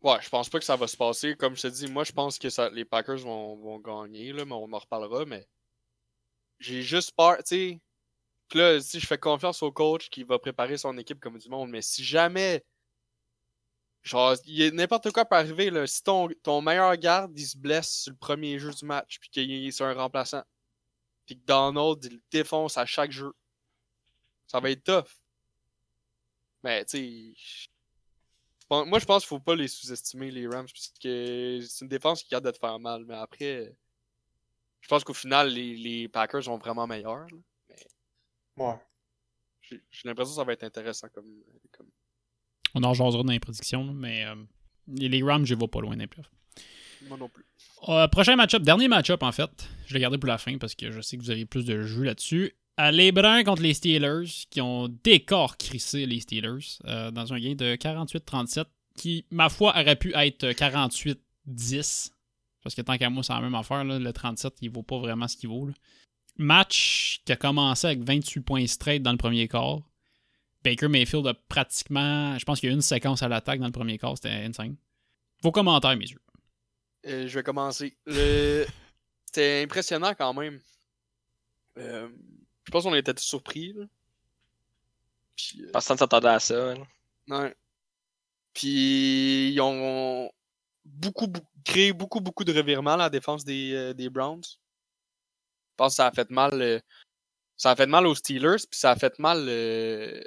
Ouais, je pense pas que ça va se passer. Comme je te dis, moi, je pense que les Packers vont, gagner, là, mais on en reparlera. Mais j'ai juste peur, tu sais. Là, si je fais confiance au coach qui va préparer son équipe comme du monde, mais si jamais. Genre, n'importe quoi peut arriver. Si ton, ton meilleur garde, il se blesse sur le premier jeu du match, puis qu'il est sur un remplaçant, puis que Donald, il le défonce à chaque jeu, ça va être tough. Mais, tu sais. je pense- Moi, je pense qu'il faut pas les sous-estimer, les Rams, parce que c'est une défense qui garde de te faire mal. Mais après, je pense qu'au final, les, les Packers sont vraiment meilleurs. là. Ouais. J'ai l'impression que ça va être intéressant comme. comme... On en jasera dans les prédictions, mais euh, les Rams, je les vois pas loin des playoffs. Moi non plus. Euh, prochain match-up, dernier match-up en fait. Je l'ai gardé pour la fin parce que je sais que vous avez plus de jus là-dessus. Euh, les Bruns contre les Steelers qui ont décorcrissé les Steelers euh, dans un game de 48-37 qui, ma foi, aurait pu être 48-10. Parce que tant qu'à moi, c'est la même affaire. là. Le 37, il vaut pas vraiment ce qu'il vaut. Match qui a commencé avec 28 points straight dans le premier quart. Baker Mayfield a pratiquement. Je pense qu'il y a une séquence à l'attaque dans le premier quart. C'était insane. Vos commentaires, mes yeux. Euh, je vais commencer. Le- C'était impressionnant quand même. Euh, Je pense qu'on était tous surpris. Là. Puis, euh, Personne s'attendait à ça. hein. Ouais. Puis ils ont beaucoup, beaucoup- créé beaucoup, beaucoup de revirements à la défense des, euh, des Browns. Je pense que ça a fait mal. euh, ça a fait mal aux Steelers, puis ça a fait mal euh,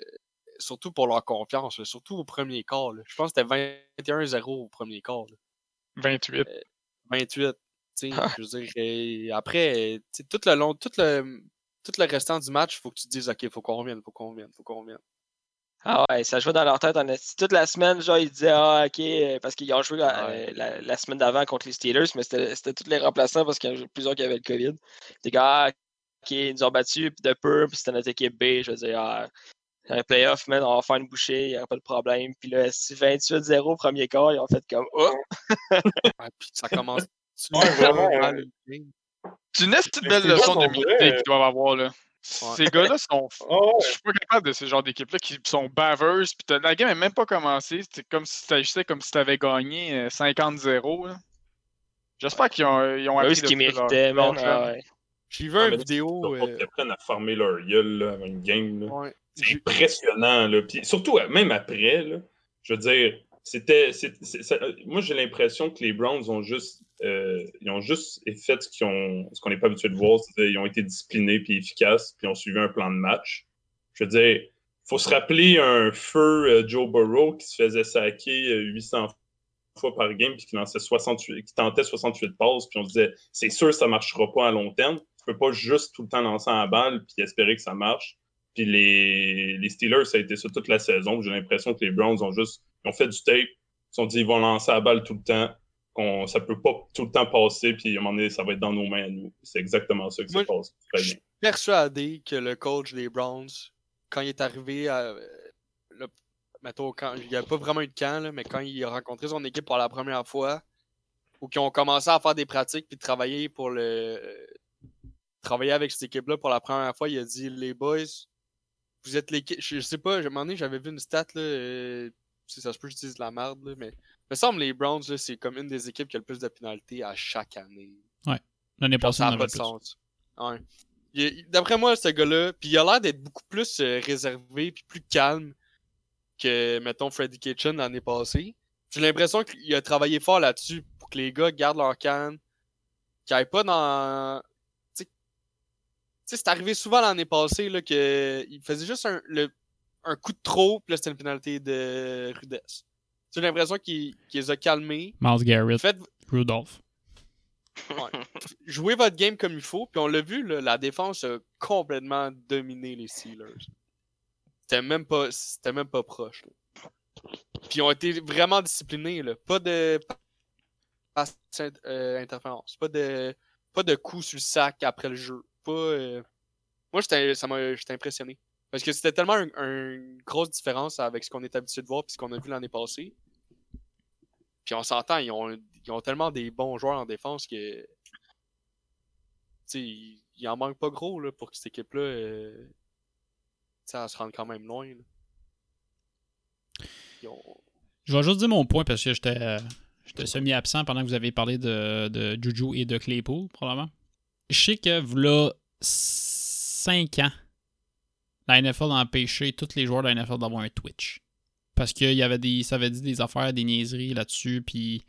surtout pour leur confiance, là, surtout au premier quart. là. Je pense que c'était 21-0 au premier quart. là. 28. 28. tu sais, je veux dire, après, tu sais, tout le long, tout le, tout le restant du match, il faut que tu te dises, OK, faut qu'on revienne, faut qu'on revienne, faut qu'on revienne. Ah ouais, ça jouait dans leur tête. Toute la semaine, genre, ils disaient Ah, ok, euh, parce qu'ils ont joué la, Ouais. euh, la- la semaine d'avant contre les Steelers, mais c'était c'était tous les remplaçants parce qu'il y en a plusieurs qui avaient le COVID. Les gars, ah, ok, ils nous ont battus puis de peu, puis c'était notre équipe B. Je veux dire, ah, un playoff, man, on va faire une bouchée, il n'y aura pas de problème. Puis là, si 28-0 premier quart, ils ont fait comme Oh! Ouais, puis ça commence. Ouais, vraiment. C'est une Les belle leçon on d'humilité qu'ils doivent avoir, là. Ces gars-là sont. Ah ouais. Je suis pas capable de ce genre d'équipe-là qui sont baveuses. Puis la game n'est même pas commencé. C'est comme si t'agissais comme si t'avais gagné euh, 50-0 là. J'espère qu'ils ont, ils ont Eux, appris ce de qu'ils méritaient, leur man. jeune. ah ouais. J'ai vu Ah, une vidéo. Pas euh, à farmer leur gueule là, avant une game. Là. ouais, C'est impressionnant. Là. Puis surtout, euh, même après, là, je veux dire, c'était. c'est- c'est- ça- euh, moi, j'ai l'impression que les Browns ont juste. Euh, ils ont juste fait ce qu'on n'est pas habitué de voir. c'est-à-dire, Ils ont été disciplinés puis efficaces, puis ont suivi un plan de match. Je veux dire, faut se rappeler un feu euh, Joe Burrow qui se faisait saquer euh, 800 fois par game puis qui lançait 68, qui tentait 68 passes, puis on se disait, c'est sûr ça marchera pas à long terme. Tu peux pas juste tout le temps lancer la balle puis espérer que ça marche. Puis les, les Steelers, ça a été ça toute la saison. J'ai l'impression que les Browns ont juste ils ont fait du tape. Ils se sont dit ils vont lancer la balle tout le temps. Qu'on, ça peut pas tout le temps passer, puis à un moment donné, ça va être dans nos mains à nous. C'est exactement ça qui se passe. Très je suis persuadé que le coach des Browns, quand il est arrivé à, le- mettons, quand il n'y a pas vraiment eu de camp, là, mais quand il a rencontré son équipe pour la première fois, ou qu'ils ont commencé à faire des pratiques puis travailler pour le. Travailler avec cette équipe-là pour la première fois, il a dit Les boys, vous êtes l'équipe. Je sais pas, à un moment donné, j'avais vu une stat, là. euh, si ça se peut, je dis de la merde, là, mais. Me semble les Browns, là, c'est comme une des équipes qui a le plus de pénalités à chaque année. L'année Genre, passée, ça n'a pas de plus. sens. Ouais. D'après moi, ce gars-là, puis il a l'air d'être beaucoup plus euh, réservé puis plus calme que, mettons, Freddy Kitchen l'année passée. J'ai l'impression qu'il a travaillé fort là-dessus pour que les gars gardent leur canne, qu'ils aillent pas dans... Tu sais- c'est arrivé souvent l'année passée là, que il faisait juste un, le- un coup de trop, puis là, c'était une pénalité de rudesse. J'ai l'impression qu'il qu'il les a calmés. Miles Garrett, Faites, Rudolph. jouez votre game comme il faut. Puis on l'a vu, là, la défense a complètement dominé les Steelers. C'était même pas, c'était même pas proche. là. Puis ils ont été vraiment disciplinés. Là. Pas de passe euh, interférence. Pas de, pas de coups sur le sac après le jeu. Pas, euh, Moi, j'étais, ça m'a, j'étais impressionné. Parce que c'était tellement un- un- une grosse différence avec ce qu'on est habitué de voir et ce qu'on a vu l'année passée. On s'entend, ils ont, tellement des bons joueurs en défense que. Il, il en manque pas gros là, pour que cette équipe-là. Euh, se rende quand même loin. Je vais juste dire mon point parce que j'étais semi-absent pendant que vous avez parlé de, Juju et de Claypool, probablement. Je sais que vous là 5 ans, la NFL a empêché tous les joueurs de la NFL d'avoir un Twitch. Parce qu'il y avait des. Ça avait dit des affaires, des niaiseries là-dessus, puis.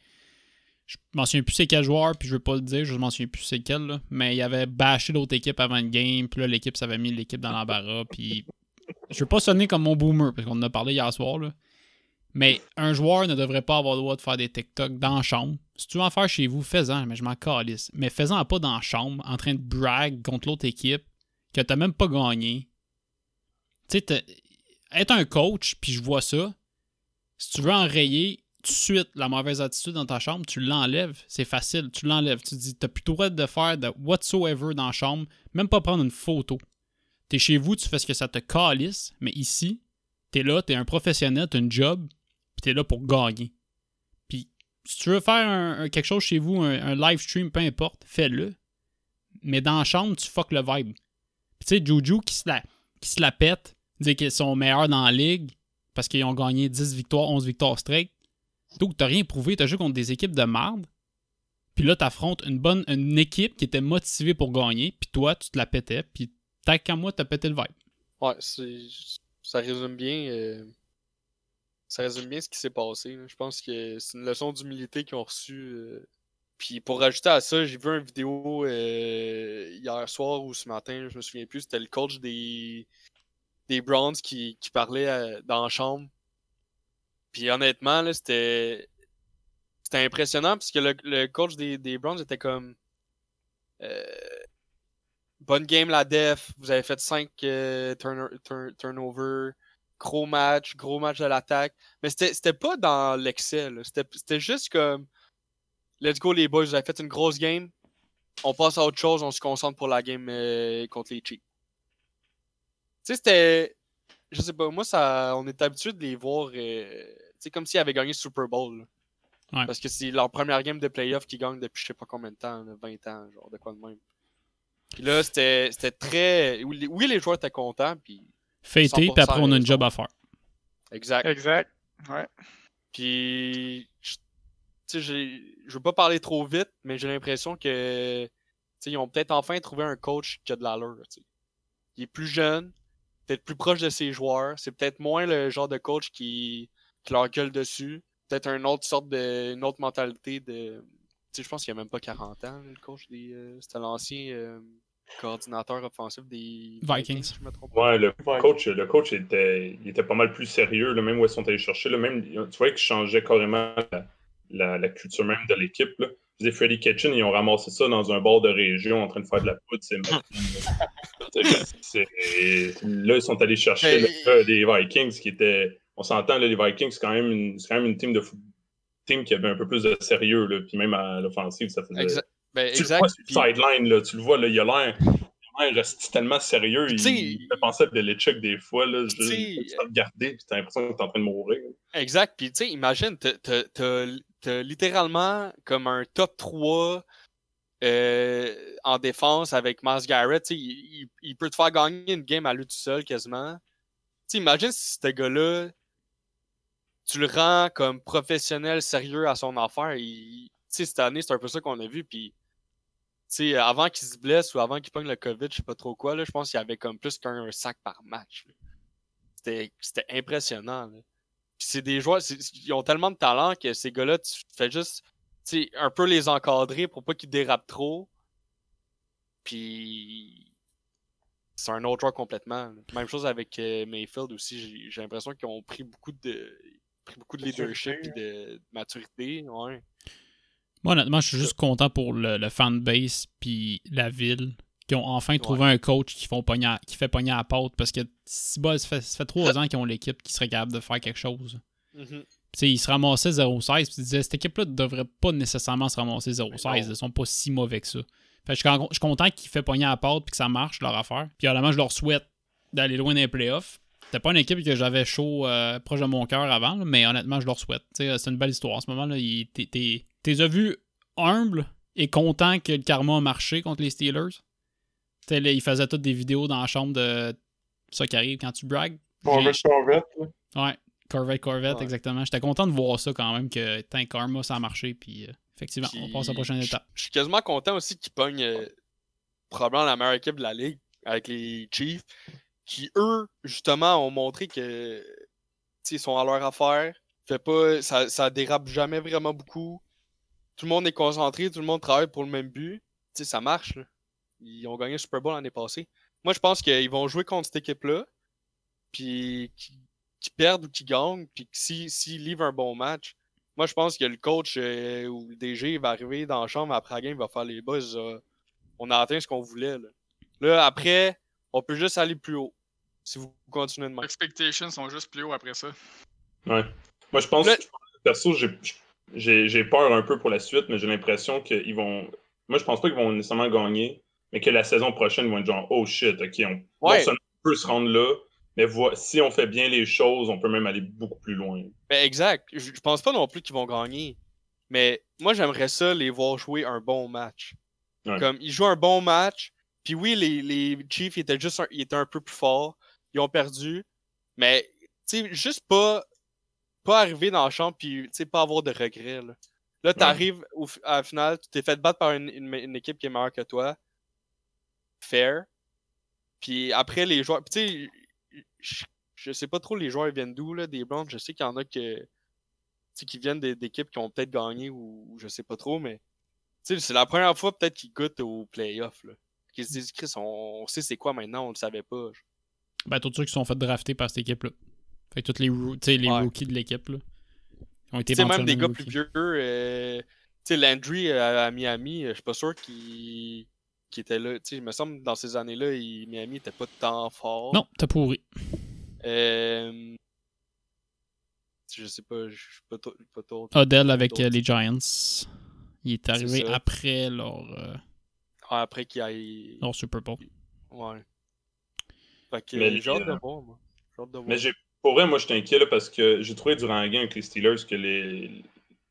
Je m'en souviens plus c'est quel joueur, puis je veux pas le dire, je m'en souviens plus c'est quel. Mais il avait bâché l'autre équipe avant le game, puis là, l'équipe, ça avait mis l'équipe dans l'embarras, puis. Je veux pas sonner comme mon boomer, parce qu'on en a parlé hier soir. Mais un joueur ne devrait pas avoir le droit de faire des TikTok dans la chambre. Si tu veux en faire chez vous, fais-en, mais je m'en calisse. Mais fais-en pas dans la chambre, en train de brag contre l'autre équipe, que t'as même pas gagné. Tu sais, être un coach, puis je vois ça, si tu veux enrayer tout de suite la mauvaise attitude dans ta chambre, tu l'enlèves. C'est facile, tu l'enlèves. Tu te dis, t'as plus le droit de faire de whatsoever dans la chambre, même pas prendre une photo. T'es chez vous, tu fais ce que ça te calisse, mais ici, t'es là, t'es un professionnel, t'as une job, puis t'es là pour gagner. Puis, si tu veux faire un- un- quelque chose chez vous, un, un live stream, peu importe, fais-le. Mais dans la chambre, tu fuck le vibe. Puis tu sais, Juju qui se la, qui se la pète, dit qu'ils sont meilleurs dans la ligue parce qu'ils ont gagné 10 victoires, 11 victoires straight. Donc, t'as rien prouvé, t'as joué contre des équipes de merde. Puis là, t'affrontes une bonne une équipe qui était motivée pour gagner, puis toi, tu te la pétais, puis tant qu'à moi, t'as pété le vibe. Ouais, ça résume bien. euh, ça résume bien ce qui s'est passé. Je pense que c'est une leçon d'humilité qu'ils ont reçue. euh. Puis pour rajouter à ça, j'ai vu une vidéo euh, hier soir ou ce matin, je me souviens plus, c'était le coach des, des Browns qui, qui parlait euh, dans la chambre. Puis honnêtement, là, c'était. C'était impressionnant parce que le, le coach des, des Browns était comme. euh, bonne game la def, vous avez fait 5 turnovers, gros match, gros match de l'attaque. Mais c'était pas dans l'excès, c'était juste comme let's go les boys, vous avez fait une grosse game, on passe à autre chose, on se concentre pour la game euh, contre les Chiefs. Tu sais, c'était. Je sais pas, moi, ça, on est habitué de les voir. euh, tu sais, comme s'ils avaient gagné le Super Bowl. Ouais. Parce que c'est leur première game de playoff qu'ils gagnent depuis je sais pas combien de temps, là, 20 ans, genre de quoi de même. Puis là, c'était c'était très. Oui, les- joueurs étaient contents, puis. Fêter, puis après, on a une job à faire. Exact. Exact. Ouais. Puis, tu sais, j'ai- je veux pas parler trop vite, mais j'ai l'impression que, tu sais, ils ont peut-être enfin trouvé un coach qui a de l'allure. tu sais. Il est plus jeune, peut-être plus proche de ses joueurs. C'est peut-être moins le genre de coach qui, qui leur gueule dessus. Peut-être une autre sorte de, une autre mentalité de, tu sais, je pense qu'il a même pas 40 ans, le coach des, euh, c'était l'ancien euh, coordinateur offensif des Vikings. si je me trompe pas. Ouais, le coach, le coach était, il était pas mal plus sérieux, là, même où ils sont allés chercher. Là, même, tu vois qu'il changeait carrément la, la- la culture même de l'équipe. Je Freddy Kitchen, ils ont ramassé ça dans un bord de région en train de faire de la poudre. C'est c'est- Là, ils sont allés chercher le gars des Vikings qui était. On s'entend, les Vikings, c'est quand même une, quand même une team de foot- team qui avait un peu plus de sérieux. Là, puis même à l'offensive, ça faisait. Exa- ben, Tu exact. le vois sur le Puis- sideline, là, tu le vois, là, il a l'air reste tellement sérieux. Il, T'sais- il fait penser à Belichick des fois. Là, je, te regarder puis t'as l'impression que t'es en train de mourir. Exact. Puis, tu sais, imagine, t'as- littéralement comme un top 3 euh, en défense avec Miles Garrett. Il, il- peut te faire gagner une game à lui tout seul quasiment. Tu sais, imagine si ce gars-là, tu le rends comme professionnel, sérieux à son affaire. il- cette année, c'est un peu ça qu'on a vu. Puis, avant qu'il se blesse ou avant qu'il pogne le COVID, je sais pas trop quoi, je pense qu'il y avait comme plus qu'un sac par match. c'était impressionnant. là. Puis c'est des joueurs, c'est- ils ont tellement de talent que ces gars-là, tu fais juste un peu les encadrer pour pas qu'ils dérapent trop. Puis c'est un autre joueur complètement. Même chose avec euh, Mayfield aussi. J'ai- l'impression qu'ils ont pris beaucoup de pris beaucoup de leadership et de, de maturité. Ouais. Moi, honnêtement, je suis juste content pour le, le fanbase puis la ville qui ont enfin trouvé un coach qui, font pogner à- qui fait pogner à la pâte parce que si ça fait, ça fait trois ans qu'ils ont l'équipe qui serait capable de faire quelque chose. Mhm. Sais, ils se ramassaient 0-16 puis ils disaient cette équipe-là ne devrait pas nécessairement se ramasser 0-16. Ils sont pas si mauvais que ça. Fait que je, suis con- je suis content qu'ils fait pogner à la pâte puis que ça marche leur affaire. Puis honnêtement, je leur souhaite d'aller loin dans les playoffs. C'était pas une équipe que j'avais chaud euh, proche de mon cœur avant, là, mais honnêtement, je leur souhaite. C'est une belle histoire. En ce moment, là, il- t'es- vu humble et content que le karma a marché contre les Steelers? Tu sais, là, ils faisaient toutes des vidéos dans la chambre de ça qui arrive quand tu bragues. Corvette, Corvette. Ouais, Corvette, Corvette, Ouais. exactement. J'étais content de voir ça quand même, que tant karma, ça a marché. Puis euh, effectivement, on passe à la prochaine je- étape. Je suis quasiment content aussi qu'ils pognent euh, probablement la meilleure équipe de la ligue avec les Chiefs, qui eux, justement, ont montré que ils sont à leur affaire. Fait pas, ça, ça dérape jamais vraiment beaucoup. Tout le monde est concentré, tout le monde travaille pour le même but. Tu sais, ça marche. là. Ils ont gagné le Super Bowl l'année passée. Moi, je pense qu'ils vont jouer contre cette équipe-là. Puis qu'ils perdent ou qu'ils gagnent. Puis que si- s'ils livrent un bon match, moi, je pense que le coach euh, ou le DG va arriver dans la chambre après la game, il va faire les buzz. euh, on a atteint ce qu'on voulait. Là. Là, après, on peut juste aller plus haut. Si vous continuez de Les expectations sont juste plus haut après ça. Ouais. Moi, je pense, Le- perso, j'ai- j'ai j'ai peur un peu pour la suite, mais j'ai l'impression qu'ils vont. Moi, je pense pas qu'ils vont nécessairement gagner, mais que la saison prochaine, ils vont être genre, oh shit, ok, on, non Ouais. seulement on peut se rendre là, mais si on fait bien les choses, on peut même aller beaucoup plus loin. Ben, exact. Je, je pense pas non plus qu'ils vont gagner. Mais moi, j'aimerais ça les voir jouer un bon match. Ouais. Comme, ils jouent un bon match. Puis oui, les, les Chiefs ils étaient juste un, ils étaient un peu plus forts. Ils ont perdu. Mais, tu sais, juste pas, pas arriver dans la chambre puis, tu sais, pas avoir de regrets. Là, là t'arrives au fi- à la finale, tu t'es fait battre par une, une- une équipe qui est meilleure que toi. Fair. Puis après, les joueurs. Tu sais, je, je sais pas trop les joueurs viennent d'où, là, des Browns. Je sais qu'il y en a que, qui viennent d'équipes qui ont peut-être gagné ou, ou je sais pas trop, mais tu sais, c'est la première fois peut-être qu'ils goûtent aux playoffs. Là. Qu'ils se disent, Chris, on, on sait c'est quoi maintenant, on le savait pas. Ben, tous ceux qui se sont fait drafter par cette équipe-là. Fait que tous les, Ouais. rookies de l'équipe, là. Ont été même des gars plus vieux, euh, tu sais, Landry euh, à, Miami, euh, je suis pas sûr qu'il qu'il était là. Tu sais, il me semble que dans ces années-là, il- Miami était pas tant fort. Non, t'as pourri. Euh, je sais pas, je suis pas, trop- pas trop. Odell avec euh, les Giants. Il est arrivé après leur, euh, Ah, après qu'il aille. leur Super Bowl. Ouais. Fait que Mais j'ai hâte de voir, moi. J'ai hâte de voir. Mais j'ai pour vrai, moi, j'étais inquiet là, parce que j'ai trouvé durant la game avec les Steelers que les,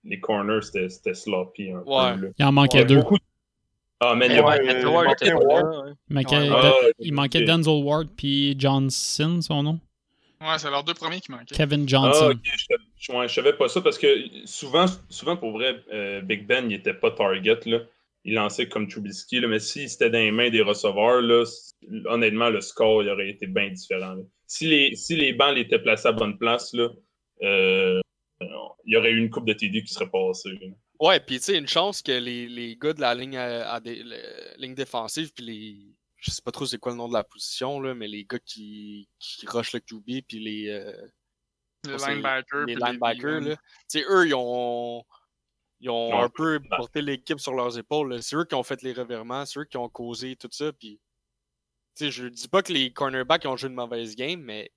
les corners, c'était sloppy un Ouais. peu. là. Il en manquait deux. beaucoup de- Ah, il là, ouais. Il manquait. Ah, il manquait. Denzel Ward puis Johnson, son nom. Ouais, c'est leurs deux premiers qui manquaient. Kevin Ah, Johnson. ok, je savais- ouais, je savais pas ça parce que souvent, souvent pour vrai, euh, Big Ben, il était pas target. Là. Il lançait comme Trubisky, là, mais si c'était dans les mains des receveurs, là, honnêtement, le score il aurait été bien différent. là. Si les, si les bancs étaient placés à bonne place, là, euh, il y aurait eu une coupe de TD qui serait passée. Ouais, puis tu sais, une chance que les, les gars de la ligne, à, à des, le- ligne défensive, puis les. Je sais pas trop c'est quoi le nom de la position, là, mais les gars qui, qui rushent le QB, puis les. euh, Les linebackers. les linebackers, D-line. là. Tu sais, eux, ils ont. Ils ont un peu porté l'équipe sur leurs épaules. là. C'est eux qui ont fait les revirements, c'est eux qui ont causé tout ça. Puis, tu sais, je dis pas que les cornerbacks ont joué une mauvaise game, mais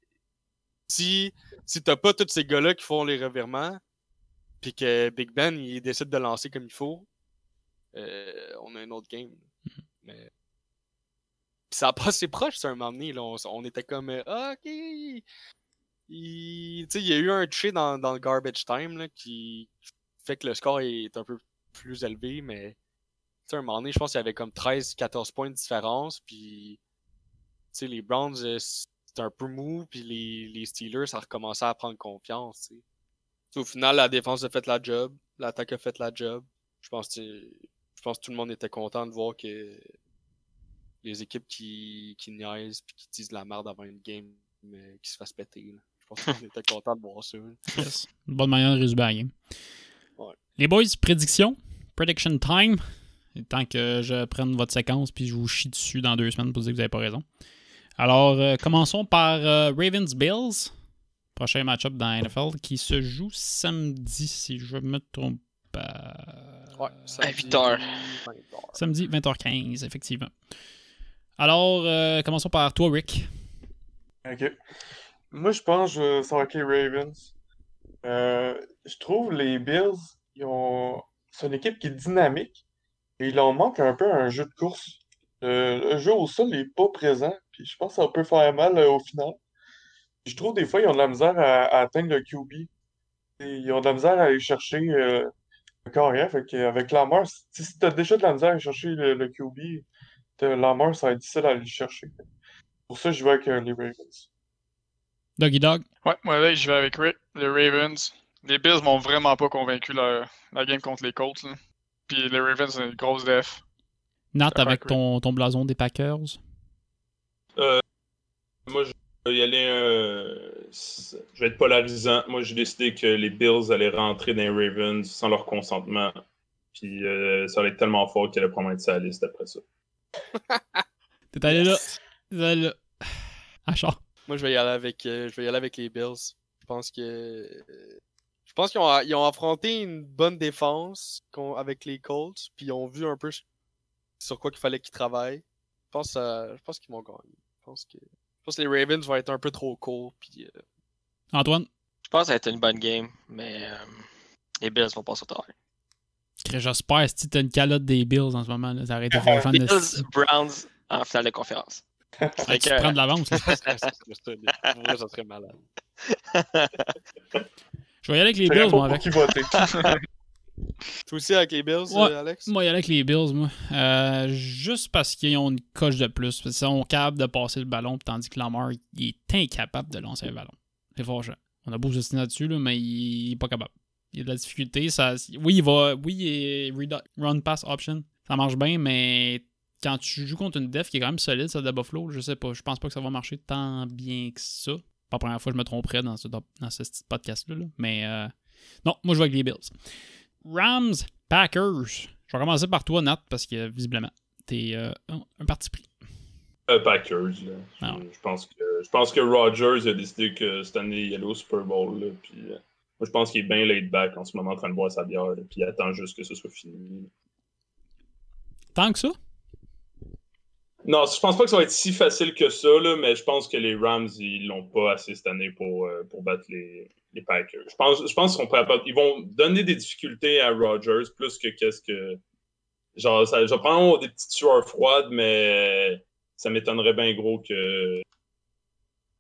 si, si t'as pas tous ces gars-là qui font les revirements, puis que Big Ben il décide de lancer comme il faut, euh, on a un autre game. Mais ça a passé proche, c'est un moment donné. Là. On, on était comme, euh, Ah, ok. Il, il y a eu un touché dans, dans le garbage time là, qui fait que le score est un peu plus élevé, mais sais, un moment donné, je pense qu'il y avait comme 13-14 points de différence. Puis, tu sais, les Browns, euh, c'était un peu mou, puis les, les Steelers, ça recommençait à prendre confiance. Au final, la défense a fait la job, l'attaque a fait la job. Je pense que je pense que tout le monde était content de voir que les équipes qui, qui niaisent puis qui disent de la merde avant une game mais qui se fassent péter. là. Je pense qu'on était content de voir ça. Yes. Une bonne manière de résumer la game. Ouais. Les boys, prédiction. Prediction time. Tant que je prenne votre séquence puis je vous chie dessus dans deux semaines pour dire que vous n'avez pas raison. Alors, euh, commençons par euh, Ravens-Bills. Prochain match-up dans la NFL qui se joue samedi, si je me trompe pas. Ouais, À 8 heures. Samedi 20h15, effectivement. Alors, euh, commençons par toi, Rick. Ok. Moi, je pense que ça va être les Ravens. Euh, je trouve les Bills, ils ont... c'est une équipe qui est dynamique et il leur manque un peu un jeu de course. Euh, le jeu au sol n'est pas présent, puis je pense que ça peut faire mal euh, au final. Je trouve des fois ils ont de la misère à, à atteindre le QB. Et ils ont de la misère à aller chercher euh, le carrière. Fait qu'avec Lamar, si, si tu as déjà de la misère à aller chercher le, le QB, t'as Lamar, ça va être difficile à aller le chercher. Pour ça, je vais avec euh, les Ravens. Doggy Dog? Ouais, moi là, je vais avec Rick, les Ravens. Les Bills m'ont vraiment pas convaincu la, la game contre les Colts. là. Puis les Ravens, c'est une grosse def. Nat avec ton, ton blason des Packers? Moi, je y aller. euh, je vais être polarisant. Moi, j'ai décidé que les Bills allaient rentrer dans les Ravens sans leur consentement. Puis euh, ça allait être tellement fort qu'elle allait probablement être sa liste après ça. T'es allé là. T'es allé là. Achard. Moi, je vais y aller avec, euh, je vais y aller avec les Bills. Je pense que. Je pense qu'ils ont, ils ont affronté une bonne défense avec les Colts, puis ils ont vu un peu sur quoi qu'il fallait qu'ils travaillent. Je pense, euh, je pense qu'ils vont gagner. Je pense que, pense que les Ravens vont être un peu trop courts, puis euh, Antoine? Je pense que ça va être une bonne game, mais euh, les Bills vont passer au travail. J'espère si t'as une calotte des Bills en ce moment. Là, ça aurait été de Bills, Browns en finale de conférence. Ah, tu prends de l'avance. là. ça serait, malade. Je vais y aller avec les Je Bills, moi, avec. Toi aussi avec les Bills, Ouais. euh, Alex? Moi, y aller avec les Bills, moi. Euh, juste parce qu'ils ont une coche de plus. Parce qu'ils sont capables de passer le ballon, tandis que Lamar, il est incapable de lancer le ballon. C'est fâchant. On a beau se là-dessus, là, mais il est pas capable. Il y a de la difficulté. Ça, oui, il va. Oui, il run pass option. Ça marche bien, mais quand tu joues contre une def qui est quand même solide, ça de Buffalo, je sais pas. Je pense pas que ça va marcher tant bien que ça. Pas la première fois que je me tromperais dans ce, dans ce petit podcast-là. là. Mais euh, non, moi je vais avec les Bills. Rams, Packers. Je vais commencer par toi, Nat, parce que visiblement, t'es euh, un, parti pris. Euh, Packers, là. Je, Ah. je pense que, je pense que Rodgers a décidé que cette année, il allait au Super Bowl. Là, puis, euh, moi, je pense qu'il est bien laid back en ce moment en train de boire sa bière. là, puis il attend juste que ce soit fini. Tant que ça? Non, je pense pas que ça va être si facile que ça, là, mais je pense que les Rams, ils l'ont pas assez cette année pour, euh, pour battre les, les Packers. Je pense, je pense Ils vont donner des difficultés à Rodgers plus que qu'est-ce que. Genre, ça, je prendre des petites sueurs froides, mais ça m'étonnerait bien gros que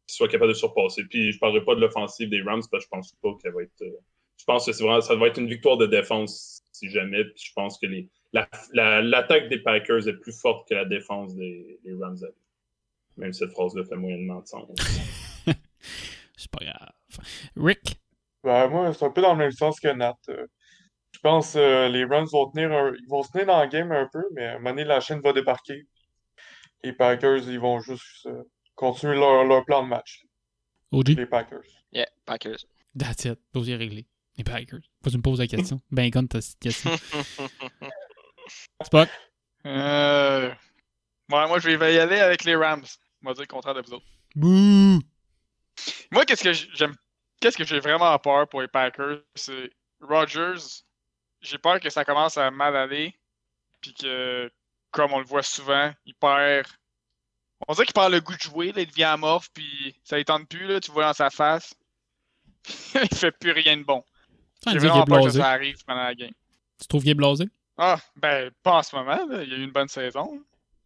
qu'ils soient capables de surpasser. Puis je parlerai pas de l'offensive des Rams parce que je pense pas qu'elle va être. je pense que vraiment, ça va être une victoire de défense si jamais. Puis je pense que les, la- la- l'attaque des Packers est plus forte que la défense des, des Rams. Même cette phrase-là fait moyennement de sens. C'est pas grave. Rick, Ben, moi, c'est un peu dans le même sens que Nat. Euh, Je pense que les Rams vont tenir un- ils vont se tenir dans le game un peu, mais à un moment donné, la chaîne va débarquer. Les Packers, ils vont juste euh, continuer leur, leur plan de match. OG, Les Packers. Yeah, Packers. that's it. Dossier réglé. Les Packers. Faut que tu me poses la question. Ben, gonne ta petite question. Spock, Euh... Ouais, moi, je vais y aller avec les Rams. On va dire le contraire de vous autres. bouh! Moi, qu'est-ce que j'aime. Qu'est-ce que j'ai vraiment peur pour les Packers, c'est Rodgers. J'ai peur que ça commence à mal aller. Puis que, comme on le voit souvent, il perd. On dirait qu'il perd le goût de jouer, là, il devient amorphe, puis ça ne tente plus, là, tu vois dans sa face. il fait plus rien de bon. J'ai vraiment peur que ça arrive pendant la game. Tu trouves qu'il est blasé? Ah, ben, pas en ce moment, là. il y a eu une bonne saison.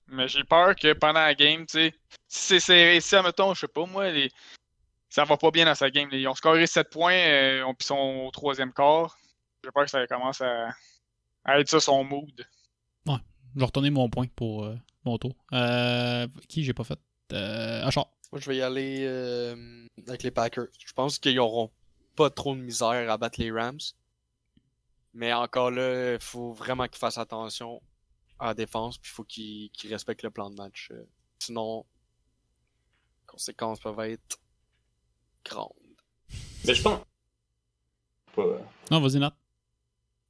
Mais j'ai peur que pendant la game, tu sais, si c'est serré, si, admettons, je sais pas, moi, les... ça va pas bien dans sa game. Ils ont scoré 7 points, euh, puis ils sont au troisième quart. J'ai peur que ça commence à, à être ça son mood. Je vais retourner mon point pour euh, mon tour. Euh, qui j'ai pas fait? Euh, Achard. Moi, je vais y aller euh, avec les Packers. Je pense qu'ils auront pas trop de misère à battre les Rams. Mais encore là, il faut vraiment qu'ils fassent attention à la défense, puis il faut qu'ils respectent le plan de match. Sinon, les conséquences peuvent être Mais je pense. Pas- Non, vas-y, Nat.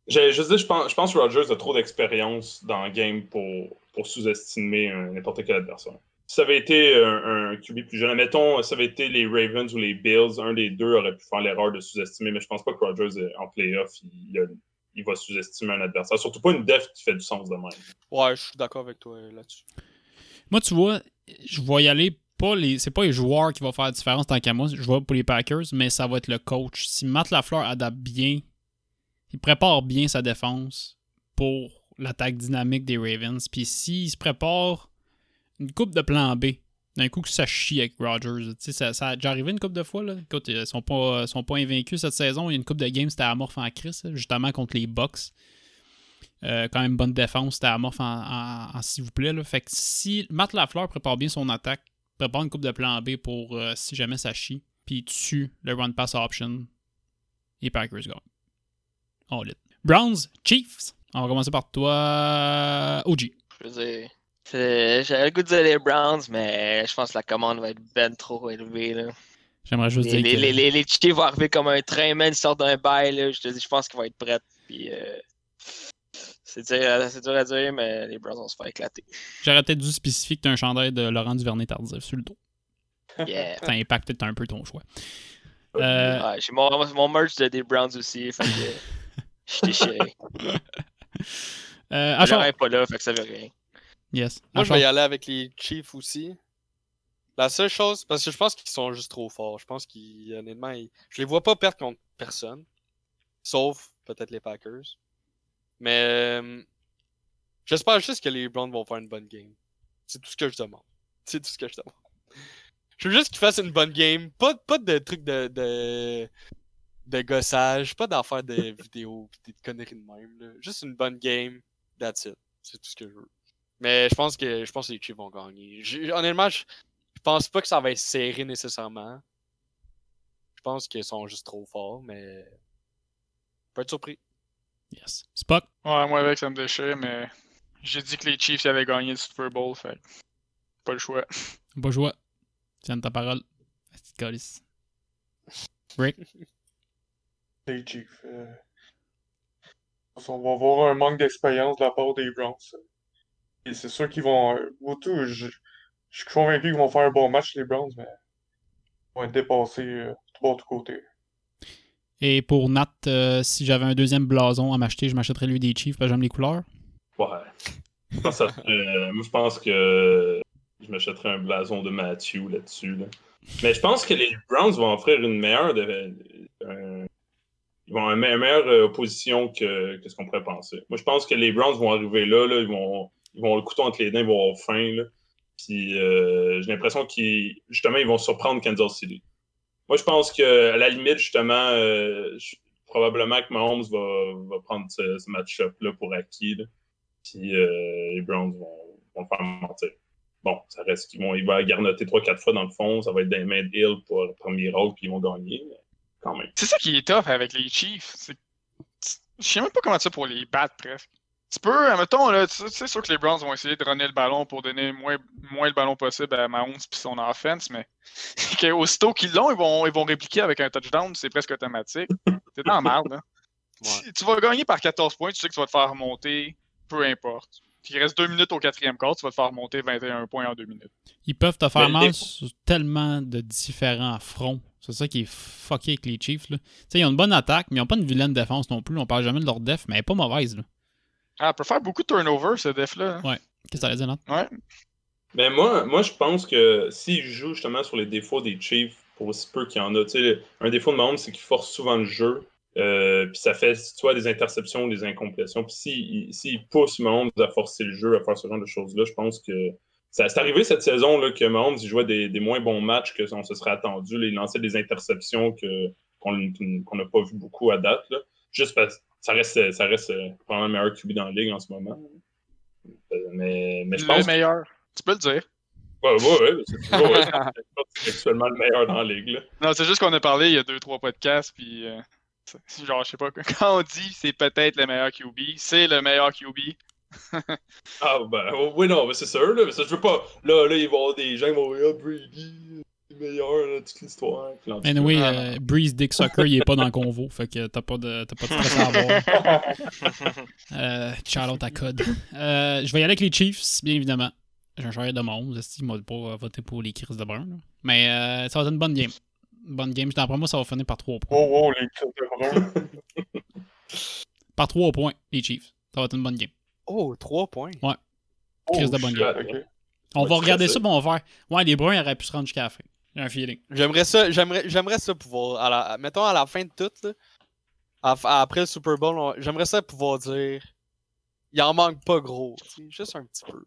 J'ai juste dit, je pense, je pense que Rodgers a trop d'expérience dans le game pour, pour sous-estimer n'importe quel adversaire. Si ça avait été un, un QB plus jeune, admettons, si ça avait été les Ravens ou les Bills, un des deux aurait pu faire l'erreur de sous-estimer, mais je pense pas que Rodgers, est- en playoff, il, va sous-estimer un adversaire. Surtout pas une def qui fait du sens de même. Ouais, je suis d'accord avec toi euh, là-dessus. Moi, tu vois, je vais y aller pas les. C'est pas les joueurs qui vont faire la différence tant qu'à moi. Je vois pour les Packers, mais ça va être le coach. Si Matt Lafleur adapte bien, il prépare bien sa défense pour l'attaque dynamique des Ravens. Puis s'il se prépare une coupe de plan B, d'un coup que ça chie avec Rodgers. Ça, ça a déjà arrivé une coupe de fois. Là. Écoute, ils sont pas, sont pas invaincus cette saison. Il y a une coupe de games, c'était amorphe en crise, justement contre les Bucks. Euh, quand même bonne défense, c'était amorphe en, en, en s'il vous plaît. Là. Fait que si Matt Lafleur prépare bien son attaque, prépare une coupe de plan B pour euh, si jamais ça chie, puis tue le run pass option, les Packers gagnent. On lit. Browns, Chiefs. On va commencer par toi, OG. Je veux dire, j'avais le goût de dire les Browns, mais je pense que la commande va être ben trop élevée. Là. J'aimerais juste Les, dire les, que... les, les, les Chiefs vont arriver comme un train, man, ils sortent d'un bail. Là. Je te dis, je pense qu'ils vont être prêts. Puis, euh, c'est dur, à dire, mais les Browns vont se faire éclater. J'aurais peut-être dû spécifier que t'as un chandail de Laurent Duvernay tardif sur le dos. Yeah. Ça impacte peut-être un peu ton choix. Euh, Ouais, j'ai mon, mon merch de, des Browns aussi. Fait que, je suis déchiré. euh, Laurent pas là, fait que ça veut rien. Yes. Moi, je vais y aller avec les Chiefs aussi. La seule chose, parce que je pense qu'ils sont juste trop forts. Je pense qu'ils, honnêtement, ils- je les vois pas perdre contre personne. Sauf peut-être les Packers. Mais euh, j'espère juste que les Browns vont faire une bonne game. C'est tout ce que je demande. C'est tout ce que je demande. Je veux juste qu'ils fassent une bonne game. Pas, pas de trucs de, de, de gossage, pas d'affaires de vidéo pis des conneries de même. là. Juste une bonne game. That's it. C'est tout ce que je veux. Mais je pense que je pense que les Chiefs vont gagner. Honnêtement, je, je pense pas que ça va être serré nécessairement. Je pense qu'ils sont juste trop forts, mais. Je peux être surpris. Yes. Spock? Ouais, moi avec, ça me déchire, mais j'ai dit que les Chiefs avaient gagné le Super Bowl, fait que pas le choix. Pas joie. Tiens ta parole. Petite calice. Rick? Les Chiefs. euh, On va avoir un manque d'expérience de la part des Browns. Et c'est sûr qu'ils vont. euh, Surtout, je, je suis convaincu qu'ils vont faire un bon match, les Browns, mais ils vont être dépassés euh, de tous de côté. Et pour Nat, euh, si j'avais un deuxième blason à m'acheter, je m'achèterais lui des Chiefs parce que j'aime les couleurs. Ouais. Euh, moi, je pense que je m'achèterais un blason de Matthew là-dessus. là. Mais je pense que les Browns vont offrir une meilleure. de- ils vont avoir une me- meilleure euh, opposition que, ce qu'on pourrait penser. Moi, je pense que les Browns vont arriver là, ils, vont, ils le couteau entre les dents, ils vont avoir faim. Puis j'ai l'impression qu'ils justement ils vont surprendre Kansas City. Moi, je pense que à la limite, justement, euh, je- probablement que Mahomes va, va prendre ce, match-up-là pour acquis. là. Puis euh, les Browns vont, vont le faire mentir. Bon, ça reste qu'ils vont, il va garnoter 3-4 fois dans le fond, ça va être des mains Hill pour le premier rôle, puis ils vont gagner. Quand même. C'est ça qui est tough avec les Chiefs. Je sais même pas comment ça pour les battre presque. Tu peux, admettons, là, tu sais- c'est sûr que les Browns vont essayer de runner le ballon pour donner moins, moins le ballon possible à Mahomes puis son offense, mais que aussitôt qu'ils l'ont, ils vont, ils vont répliquer avec un touchdown, c'est presque automatique. T'es dans la merde, là. Tu- Tu vas gagner par 14 points, tu sais que tu vas te faire remonter, peu importe. Il reste 2 minutes au quatrième quart, tu vas te faire remonter 21 points en 2 minutes. Ils peuvent te faire Mais mal les- sur tellement de différents fronts. C'est ça qui est fucké avec les Chiefs. Là. Tu sais, ils ont une bonne attaque, mais ils n'ont pas une vilaine défense non plus. On parle jamais de leur def, mais elle est pas mauvaise. Là. Ah, elle peut faire beaucoup de turnover, ce def-là. hein. Qu'est-ce que ça dire? Ouais. Mais moi, moi, je pense que s'ils jouent justement sur les défauts des Chiefs, pour aussi peu qu'il y en a, tu sais, un défaut de Mahomes, c'est qu'il force souvent le jeu. Euh, puis ça fait soit des interceptions ou des incomplétions. Puis s'il si, pousse Mahomes à forcer le jeu, à faire ce genre de choses-là, je pense que ça c'est arrivé cette saison là, que Mahomes il jouait des, des moins bons matchs que on se serait attendu. Là, il lançait des interceptions que, qu'on n'a pas vu beaucoup à date. Là. Juste parce que ça reste, ça reste euh, probablement le meilleur QB dans la ligue en ce moment. Euh, Mais, mais je Le pense que meilleur. Tu peux le dire. Ouais, ouais, ouais, c'est toujours ouais, actuellement le meilleur dans la ligue. Là. Non, c'est juste qu'on a parlé il y a deux, trois podcasts, puis euh, genre, je sais pas, quand on dit c'est peut-être le meilleur QB, c'est le meilleur QB. Ah, ben, oui, non, mais c'est sûr, là. Mais ça, je veux pas. Là, là, il va y avoir des gens qui vont dire, Brady, le meilleur, là, toute l'histoire. Anyway, euh, Breeze Dick Soccer, il est pas dans le convo, fait que t'as pas de, t'as pas de stress à avoir. Euh, à Code. Euh, je vais y aller avec les Chiefs, bien évidemment. J'ai un choix de monde, il m'a pas voté pour les Chris de Brun. là. Mais euh, ça va être une bonne game. Une bonne game. D'après moi, ça va finir par 3 points. Oh, oh, les tirs de brun. Par 3 points, les Chiefs. Ça va être une bonne game. Oh, 3 points. Chris de Oh, bonne shit, game. On Ouais, va regarder ça, puis on va faire. Ouais, les Bruns auraient pu se rendre jusqu'à la fin. J'ai un feeling. J'aimerais ça, j'aimerais, j'aimerais ça pouvoir, à la- mettons à la fin de tout, là, à- après le Super Bowl, j'aimerais ça pouvoir dire, il en manque pas gros, juste un petit peu.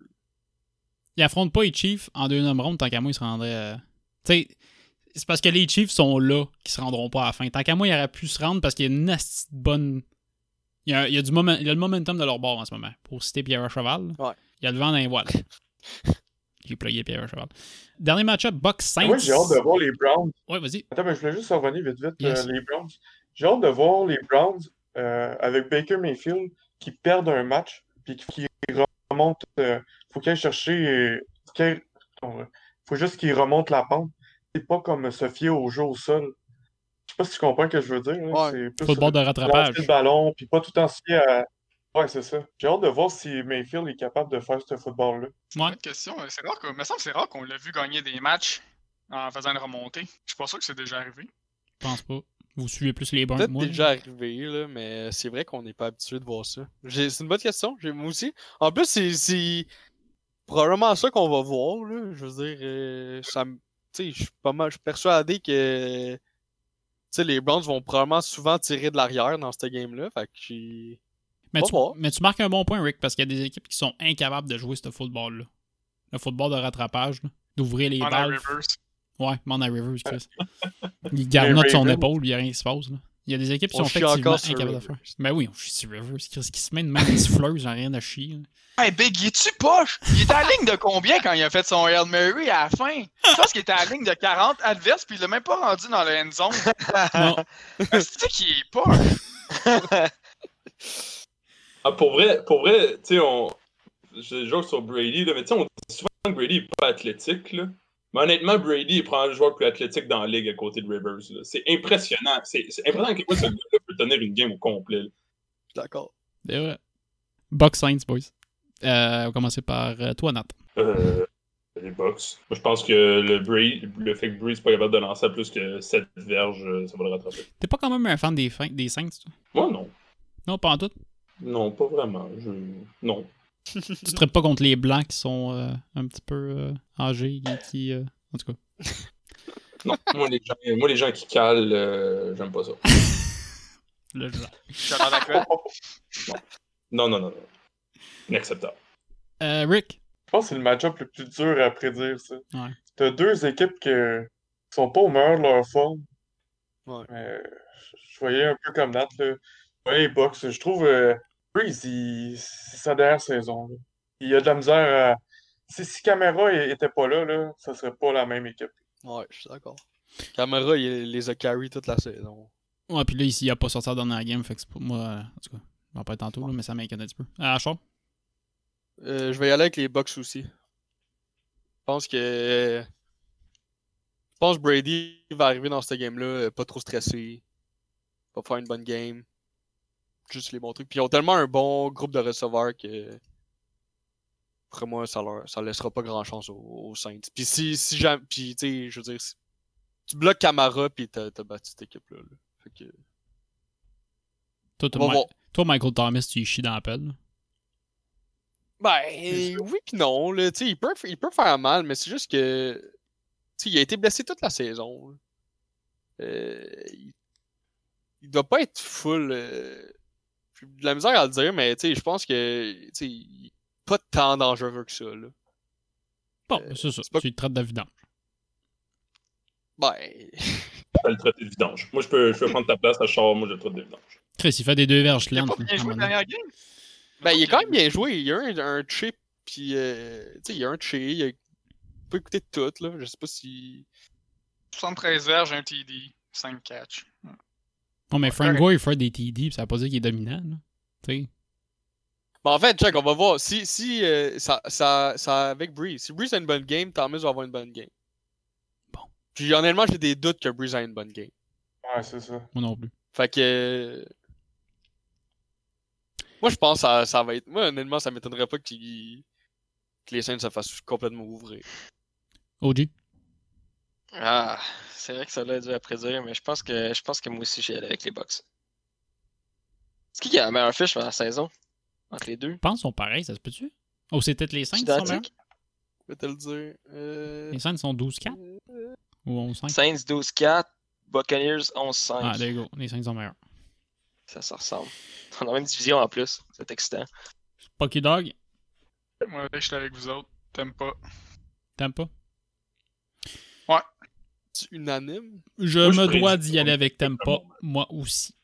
Ils affrontent pas les Chiefs en deuxième ronde, tant qu'à moi, ils se rendraient. euh, Tu sais, c'est parce que les Chiefs sont là qu'ils se rendront pas à la fin. Tant qu'à moi, ils auraient pu se rendre parce qu'il y a une bonne. Il y a, il y a du moment... il y a le momentum de leur bord en ce moment. Pour citer Pierre Cheval. Ouais. Il y a le vent dans les voiles. Cheval. Dernier match-up, Bucks Saints. Moi, j'ai hâte de voir les Browns. Ouais, vas-y. Attends, mais je voulais juste revenir vite, vite, Yes. euh, les Browns. J'ai hâte de voir les Browns euh, avec Baker Mayfield qui perdent un match puis qui remontent. euh, faut qu'il chercher. euh, faut juste qu'il remonte la pente. C'est pas comme se fier au jeu au sol. Je sais pas si tu comprends ce que je veux dire. Ouais. C'est plus Football de rattrapage. le ballon puis pas tout en se fier à. Ouais, c'est ça. J'ai hâte de voir si Mayfield est capable de faire ce football-là. Ouais. Une question, euh, c'est rare que, me semble c'est rare qu'on l'a vu gagner des matchs en faisant une remontée. Je suis pas sûr que c'est déjà arrivé. Je pense pas. Vous suivez plus les Browns que Peut-être moi. déjà arrivé, là, mais c'est vrai qu'on n'est pas habitué de voir ça. C'est une bonne question, j'ai- moi aussi. En plus, c'est- probablement ça qu'on va voir, là. Je veux dire, euh, ça je suis pas mal, je suis persuadé que, tu sais, les Browns vont probablement souvent tirer de l'arrière dans cette game-là, fait que j'ai- Mais tu, mais marques un bon point, Rick, parce qu'il y a des équipes qui sont incapables de jouer ce football-là. Le football de rattrapage, d'ouvrir les. Rivers. Ouais, Mona Rivers, Chris. Il garde de son épaule, il n'y a rien qui se passe. Là. Il y a des équipes qui On sont effectivement incapables de faire. Ben oui, on chie sur Rivers. Chris qui se met une main de siffleuse, j'ai rien à chier. Hey, Big, il est-tu poche? Il était à la ligne de combien quand il a fait son Hail Mary à la fin? Je pense qu'il était à la ligne de 40 adverses, puis il l'a même pas rendu dans le end zone. Non, C'est qu'il est poche? Ah, pour vrai, pour vrai, tu sais, on. Je joue sur Brady, là, mais tu sais, on dit souvent que Brady est pas athlétique, là. Mais honnêtement, Brady est probablement le joueur le plus athlétique dans la ligue à côté de Rivers. là. C'est impressionnant. C'est impressionnant point ce gars-là peut tenir une game au complet. là. D'accord. c'est vrai. Box Saints, boys. Euh, on va commencer par euh, toi, Nat. Euh, les Bucks. Moi, je pense que le, Brady, le fait que Brady n'est pas capable de lancer à plus que 7 verges, euh, ça va le rattraper. T'es pas quand même un fan des, fin- des Saints, toi? Moi, non. Non, pas en tout. Non, pas vraiment. Je... Non. tu te traites pas contre les Blancs qui sont euh, un petit peu euh, âgés et qui. euh, En tout cas. Non. moi, les gens, moi, les gens qui calent, euh, j'aime pas ça. Suis d'accord? Non, non, non, non. Inacceptable. Euh, Rick? Je pense que c'est le match-up le plus dur à prédire, ça. Ouais. T'as deux équipes qui sont pas au meilleur de leur forme. Ouais. Mais je voyais un peu comme Nat, là. Ouais, les Bucks, je trouve euh, Breeze, il- c'est sa dernière saison. là. Il a de la misère à. Si, si Camara pas là, là, ça serait pas la même équipe. Ouais, je suis d'accord. Camara, il les a carry toute la saison. Ouais, puis là, ici, il a pas sorti dans la game, fait que c'est pas moi. euh, en tout cas, on va pas être tantôt, là, mais ça m'inquiète un petit peu. Ah, Achard? Euh, je vais y aller avec les Bucks aussi. Je pense que. Je pense que Brady va arriver dans cette game-là, euh, pas trop stressé. Va faire une bonne game. Juste les bons trucs. Puis ils ont tellement un bon groupe de receveurs que. Après moi, ça leur ça laissera pas grand chance aux, aux Saints. Puis si, si jamais. Puis tu sais, je veux dire, si- tu bloques Camara, puis t'as t'as battu cette équipe-là. là. Fait que. Toi, toi, Michael Thomas, tu y chies dans la pelle. Ben, oui pis non, là, il peut, il peut faire mal, mais c'est juste que, tu sais, il a été blessé toute la saison. Euh, il, il doit pas être full. euh, de la misère à le dire, mais tu sais, je pense que tu sais, il est pas tant dangereux que ça. Là. Bon, Euh, c'est ça. c'est pas- Tu le traites de vidange. Ben, Je le traiter de vidange. Moi, je peux, je peux prendre ta place à Char, moi, je le traite de vidange. Chris, il fait des deux verges Il a lentes. pas bien joué dernière game. ben il est quand même bien joué. Il y a un, un chip, puis euh, tu sais, il y a un chip. Il, a... il peut écouter tout, là. Je sais pas si. 73 verges, un TD, 5 catch. Non, mais Frank Gore, il fait des TD, puis ça veut pas dire qu'il est dominant. là. Tu sais. Ben, en fait, check, on va voir. Si, si euh, ça, ça, ça, avec Breeze, si Breeze a une bonne game, Thomas va avoir une bonne game. Bon. Puis honnêtement, j'ai des doutes que Breeze a une bonne game. Ouais, c'est ça. Moi non plus. Fait que. Moi, je pense que ça, ça va être. Moi, honnêtement, ça m'étonnerait pas qu'il- que les Saints se fassent complètement ouvrir. OG. Ah, c'est vrai que ça l'a dû à prédire, mais je pense que je pense que moi aussi j'y allais avec les Bucks. C'est qui qui a la meilleure fiche dans la saison? Entre les deux? Je pense qu'ils sont pareils, ça se peut-tu? Oh, c'est peut-être les 5 qui sont meilleurs? Identique? Je vais te le dire. Euh... Les 5 sont 12-4 ou 11-5? Saints 12-4, Buccaneers 11-5. Ah, there you go. Les 5 sont meilleurs. Ça, ça ressemble. On a la même division en plus. C'est excitant. Pocky Dog, Moi, je suis avec vous autres. T'aimes pas. t'aimes pas? Unanime? Je Moi, je me dois d'y aller avec Tempa, moi aussi.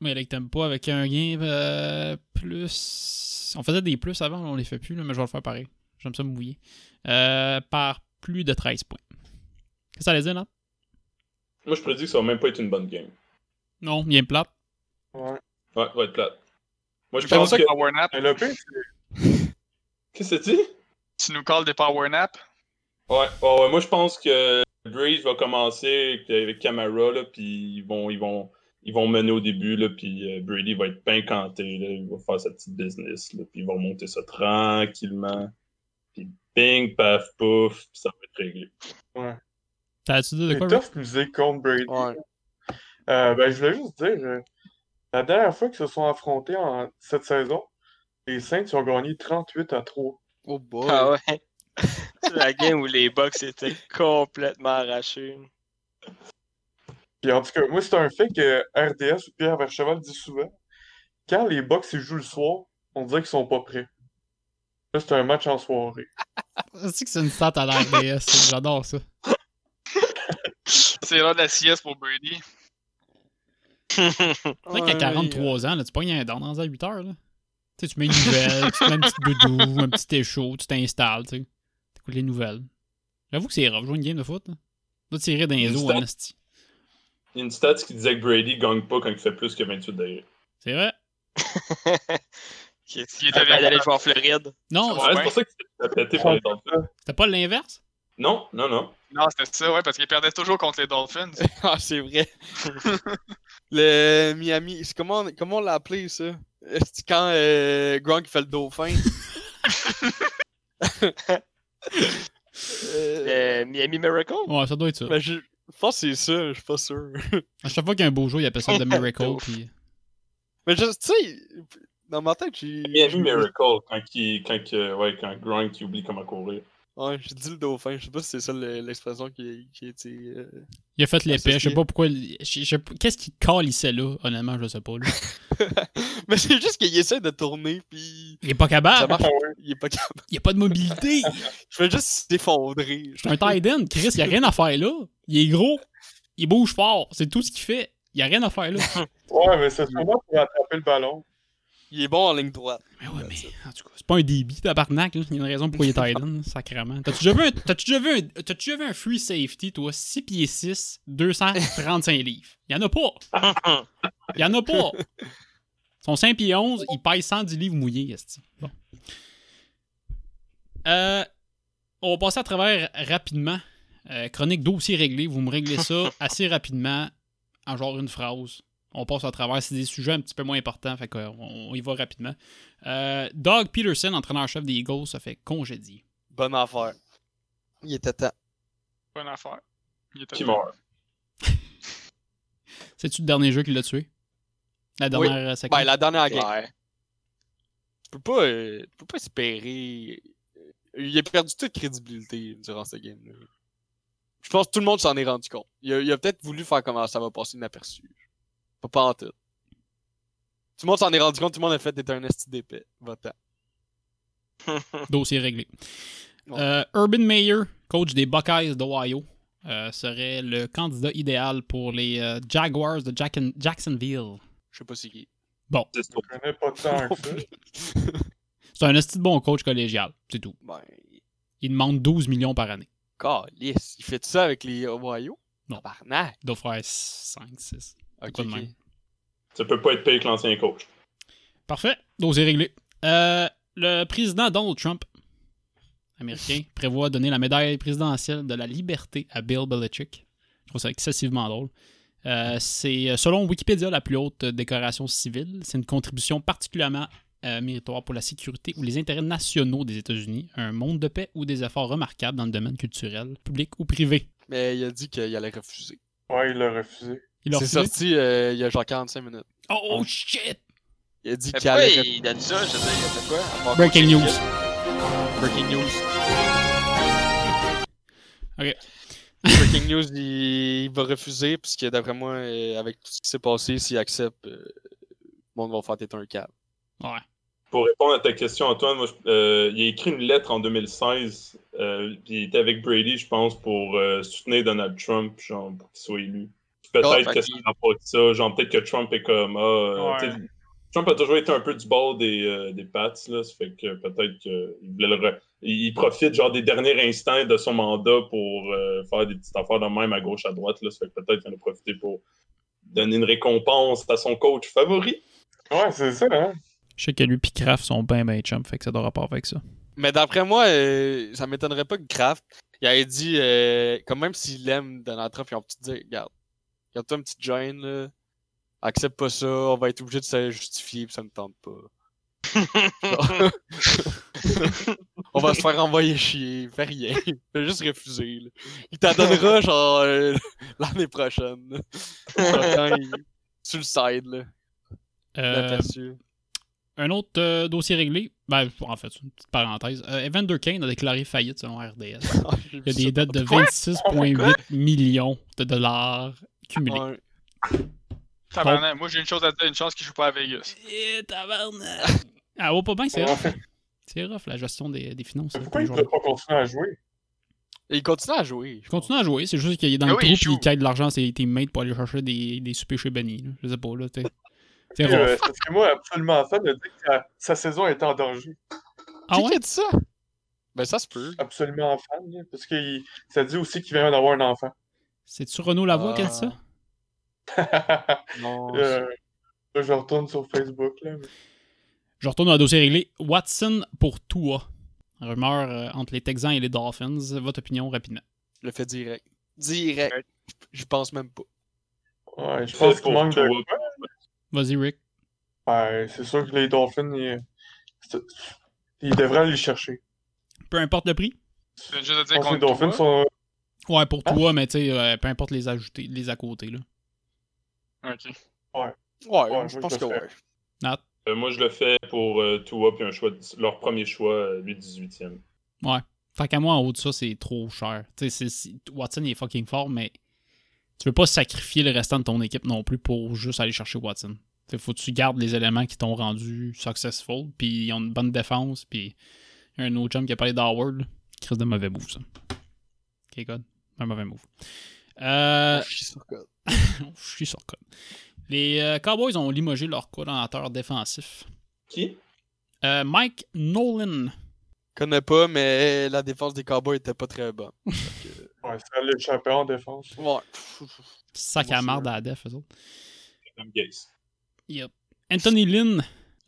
Mais avec Tempa, avec un gain euh, plus. On faisait des plus avant, on les fait plus, là, mais je vais le faire pareil. J'aime ça me mouiller. Euh, par plus de 13 points. Qu'est-ce que ça allait dire, là? Moi, je prédis que ça va même pas être une bonne game. Non, bien plate. Ouais. Ouais, ça va être plate. Moi, je pour pense ça que. Power Nap, Qu'est-ce que c'est dit? tu nous calls des Power Nap? Ouais, ouais, ouais, moi je pense que Breeze va commencer avec, Camara, là, puis ils vont, ils, vont, ils vont mener au début, là, puis euh, Brady va être pincanté, là, il va faire sa petite business, là, puis ils vont monter ça tranquillement, puis bing, paf, pouf, puis ça va être réglé. T'as-tu dit de quoi, tough musique contre Brady. Ouais. Euh, ben, je voulais juste dire, euh, la dernière fois qu'ils se sont affrontés en cette saison, les Saints ont gagné 38 à 3. Oh boy. Ah ouais. C'est la game où les Bucks étaient complètement arrachés. Puis en tout cas, moi, c'est un fait que RDS ou Pierre Vercheval dit souvent, quand les Bucks ils jouent le soir, on dirait qu'ils sont pas prêts. Là, c'est un match en soirée. C'est que c'est une stat à l'RDS, j'adore ça. C'est l'heure de la sieste pour Brady. C'est vrai qu'à 43 ans, là, tu pognes un down dans à 8 heures. Là. Tu sais, tu mets une nouvelle, tu te mets une petite doudou, un petit échaud, tu t'installes, tu sais. Les nouvelles. J'avoue que c'est rough, jouer une game de foot. Là. Là, tirer dans les stat. en. Il y a une stat qui disait que Brady gagne pas quand il fait plus que 28 derrière. C'est vrai? Qui est Il était était d'aller avec- jouer en Floride. Non, Ouais, c'est pour ça que c'est pété pour les Dolphins. c'était pas l'inverse? Non, non, non. Non, c'était ça, ouais, parce qu'il perdait toujours contre les Dolphins. Ah, c'est vrai. le Miami, comment, comment on l'a appelé ça? C'est quand euh, Gronk fait le dauphin? Euh, Euh, Miami Miracle? Ouais, ça doit être ça. ben, je je pense que c'est ça, je suis pas sûr. À chaque fois qu'il y a un beau jour, il appelle ça The Miracle. puis... Mais je, tu sais, dans ma tête, j'ai. Miami Miracle, quand, il, quand, que- ouais, quand Gronk il oublie comment courir. Ouais, j'ai dit le dauphin. Je sais pas si c'est ça le- l'expression qui, qui a été. euh, Il a fait l'épée, je sais pas pourquoi. Qu'est-ce qu'il calissait là, honnêtement, je sais pas. Lui. Mais c'est juste qu'il essaie de tourner, puis. Il est pas Ça capable, marche. Il est pas capable. il a pas de mobilité. Je fais juste s'effondrer. Un tight end, Chris, il y a rien à faire là. Il est gros, il bouge fort, c'est tout ce qu'il fait. Il y a rien à faire là. Ouais, mais c'est sûrement pour attraper le ballon. Il est bon en ligne droite. Mais ouais, mais en tout cas, c'est pas un débit, tabarnak. Là. Il y a une raison pourquoi il est tight end, sacrément. T'as-tu déjà, vu un- t'as-tu déjà, vu un- t'as-tu déjà vu un free safety, toi, 6 pieds 6, 235 livres? Il y en a pas. Il y en a pas. Son 5 pieds 11, il pèse 110 livres mouillés. Bon. Euh, on va passer à travers rapidement. Euh, chronique dossier réglé. Vous me réglez ça assez rapidement, en genre une phrase. On passe à travers. C'est des sujets un petit peu moins importants, fait qu'on on y va rapidement. Euh, Doug Peterson, entraîneur-chef des Eagles, se fait congédier. Bonne affaire. Il était temps. Bonne affaire. Il était Qui meurt. C'est-tu le dernier jeu qui l'a tué? La Oui. dernière euh, séquence? Ben, la dernière game. Ouais. Tu peux pas, euh, tu peux pas espérer. euh, Il a perdu toute crédibilité durant ce game-là. Je pense que tout le monde s'en est rendu compte. Il a, il a peut-être voulu faire comment ça va passer inaperçu. Pas, pas en tout. Tout le monde s'en est rendu compte, tout le monde a fait d'être un esti d'épée. Va-t'en. Dossier réglé. Bon. Euh, Urban Meyer, coach des Buckeyes d'Ohio, euh, serait le candidat idéal pour les euh, Jaguars de Jack- Jacksonville. Je sais pas c'est qui. C'est ça. Je connais pas tant que ça. C'est un esti de bon coach collégial, c'est tout. Ben, Il demande 12 millions par année. calice. Il fait ça avec les Ohio? Non. Tabarnak. Il doit faire 5, 6. Ok, Quoi de ok. même. Ça peut pas être payé que l'ancien coach. Parfait. Dossier réglé. Euh, le président Donald Trump, américain, prévoit donner la médaille présidentielle de la liberté à Bill Belichick. Je trouve ça excessivement drôle. Euh, c'est, euh, selon Wikipédia, la plus haute décoration civile. C'est une contribution particulièrement euh, méritoire pour la sécurité ou les intérêts nationaux des États-Unis, un monde de paix ou des efforts remarquables dans le domaine culturel, public ou privé. Mais il a dit qu'il allait refuser. Ouais, il l'a refusé. C'est sorti euh, il y a genre 45 minutes. Oh, oh, shit! Il a dit qu'il allait il a dit ça? Je il a fait quoi? Breaking news. Breaking news. Ok. Breaking news, il, il va refuser, puisque d'après moi, euh, avec tout ce qui s'est passé, s'il accepte, euh, le monde va faire tête un câble. Ouais. Pour répondre à ta question, Antoine, moi, je- euh, il a écrit une lettre en 2016. euh, puis il était avec Brady, je pense, pour euh, soutenir Donald Trump, genre, pour qu'il soit élu. Peut-être Ah, fait que ça qu'il- n'a pas de ça. Genre, peut-être que Trump est comme. Ah, euh, Ouais. Trump a toujours été un peu du bord des, euh, des Pats, là. Ça fait que peut-être qu'il voulait le. re- Il, profite, genre, des derniers instants de son mandat pour euh, faire des petites affaires de même à gauche, à droite, là. Ça fait que peut-être qu'il en a profité pour donner une récompense à son coach favori. Ouais, c'est ça, hein. Je sais que lui et Kraft sont bien, bien chum, fait que ça doit rapport avec ça. Mais d'après moi, euh, ça m'étonnerait pas que Kraft, il avait dit, euh, quand même s'il aime Donald Trump, ils ont petit dire, regarde, regarde-toi une petite gêne, là. Accepte pas ça, on va être obligé de se justifier, pis ça me tente pas. on va se faire envoyer chier, fais rien. Fais juste refuser, là. Il t'en donnera, genre, euh, l'année prochaine. Genre, quand il- Sur le side, là. Euh, un autre euh, dossier réglé, ben, en fait, une petite parenthèse. Euh, Evander Kane a déclaré faillite selon RDS. Ah, Il y a des dettes de Quoi? 26,8 millions de dollars Ouais. Tabarnak, moi j'ai une chose à dire, une chance qu'il joue pas à Vegas. Eh, tabarnak! Ah, oh, pas bien, c'est Ouais. rough. C'est rough, la gestion des, des finances. Mais là, pourquoi pour il ne peut pas continuer à jouer? Il continue à jouer. je Je continue à jouer, c'est juste qu'il est dans le oui, il trou et il caille de l'argent à ses teammates pour aller chercher des, des soupers chez Benny. là. Je sais pas, là. C'est euh, parce que moi, absolument fan de dire que sa, sa saison est en danger. Ah Qui ouais? qui a dit ça? Ben ça se peut. Absolument fan, parce que il- ça dit aussi qu'il vient d'avoir un enfant. C'est-tu Renaud Lavoie qui a dit ça? Non. Euh, là, je retourne sur Facebook. Là, mais- Je retourne dans le dossier réglé. Watson pour Tua. Rumeur euh, entre les Texans et les Dolphins. Votre opinion rapidement. Je le fais direct. Direct. Je pense même pas. Ouais, je pense qu'il manque de. Vas-y, Rick. Ouais, c'est sûr que les Dolphins, ils, devraient aller le chercher. Peu importe le prix. Tu viens juste de Je dire les Dolphins toi. sont. Ouais, pour Ah. Tua, mais tu sais, euh, peu importe les ajoutés, les à côté. Là. Ok. Ouais, Ouais, je moi, pense je que ouais. Euh, moi, je le fais pour euh, Tua, puis un choix, de- leur premier choix, euh, lui 18e. Ouais. Fait qu'à moi, en haut de ça, c'est trop cher. Tu sais, Watson, il est fucking fort, mais tu veux pas sacrifier le restant de ton équipe non plus pour juste aller chercher Watson. Fait faut que tu gardes les éléments qui t'ont rendu successful, puis ils ont une bonne défense, puis il y a un autre chum qui a parlé d'Howard. Crise de mauvais move, ça. Ok, God. Un mauvais move. Euh, Je suis sûr que- je suis sur code. Les euh, Cowboys ont limogé leur coordonnateur défensif. Qui? Euh, Mike Nolan. connais pas, mais la défense des Cowboys était pas très bonne. Ouais, c'est le champion en défense. Ouais. Sac à marde à la def, eux autres. Yep. Anthony Lynn,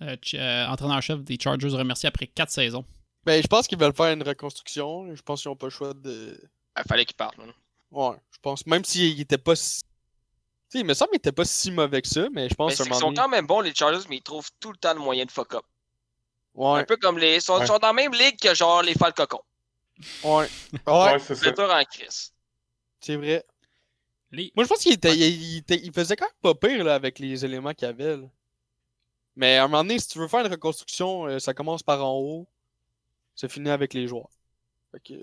euh, ch- euh, entraîneur-chef des Chargers, remercié après 4 saisons. Ben, je pense qu'ils veulent faire une reconstruction. Je pense qu'ils ont pas le choix de. Il fallait qu'il parte. là. Ouais, je pense. Même s'il était pas si. Tu sais, il me semble qu'il était pas si mauvais que ça, mais je pense Mais un moment sont quand même bons, les Chargers, mais ils trouvent tout le temps le moyen de fuck up. Un Ouais, peu comme les. Ils sont, Ouais. sont dans la même ligue que genre les Falcons. ouais. Ouais, Ouais, c'est ça. En crise. c'est vrai. Les... Moi, je pense qu'il était, il, il était- il faisait quand même pas pire là, avec les éléments qu'il avait. là. Mais à un moment donné, si tu veux faire une reconstruction, euh, ça commence par en haut, ça finit avec les joueurs. Fait que,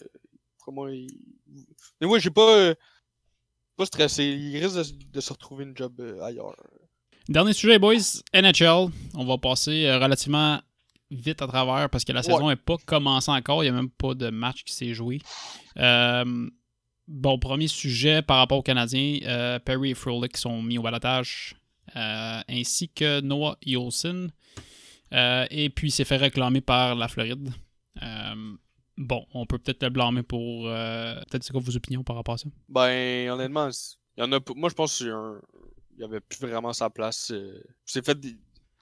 il... Mais moi, j'ai pas, euh, pas stressé. Il risque de, de se retrouver une job euh, ailleurs. Dernier sujet, boys. NHL. On va passer euh, relativement vite à travers parce que la saison n'est pas commencée encore. Il n'y a même pas de match qui s'est joué. Euh, bon, premier sujet par rapport aux Canadiens. euh, Perry et Frolic sont mis au balotage, euh, ainsi que Noah Yolson. Euh, et puis, il s'est fait réclamer par la Floride. Euh, bon, on peut peut-être le blâmer pour. euh, peut-être c'est quoi vos opinions par rapport à ça? Ben, honnêtement, c'est- il y en a Moi, je pense qu'il y, avait plus vraiment sa place. euh, C'est fait. des-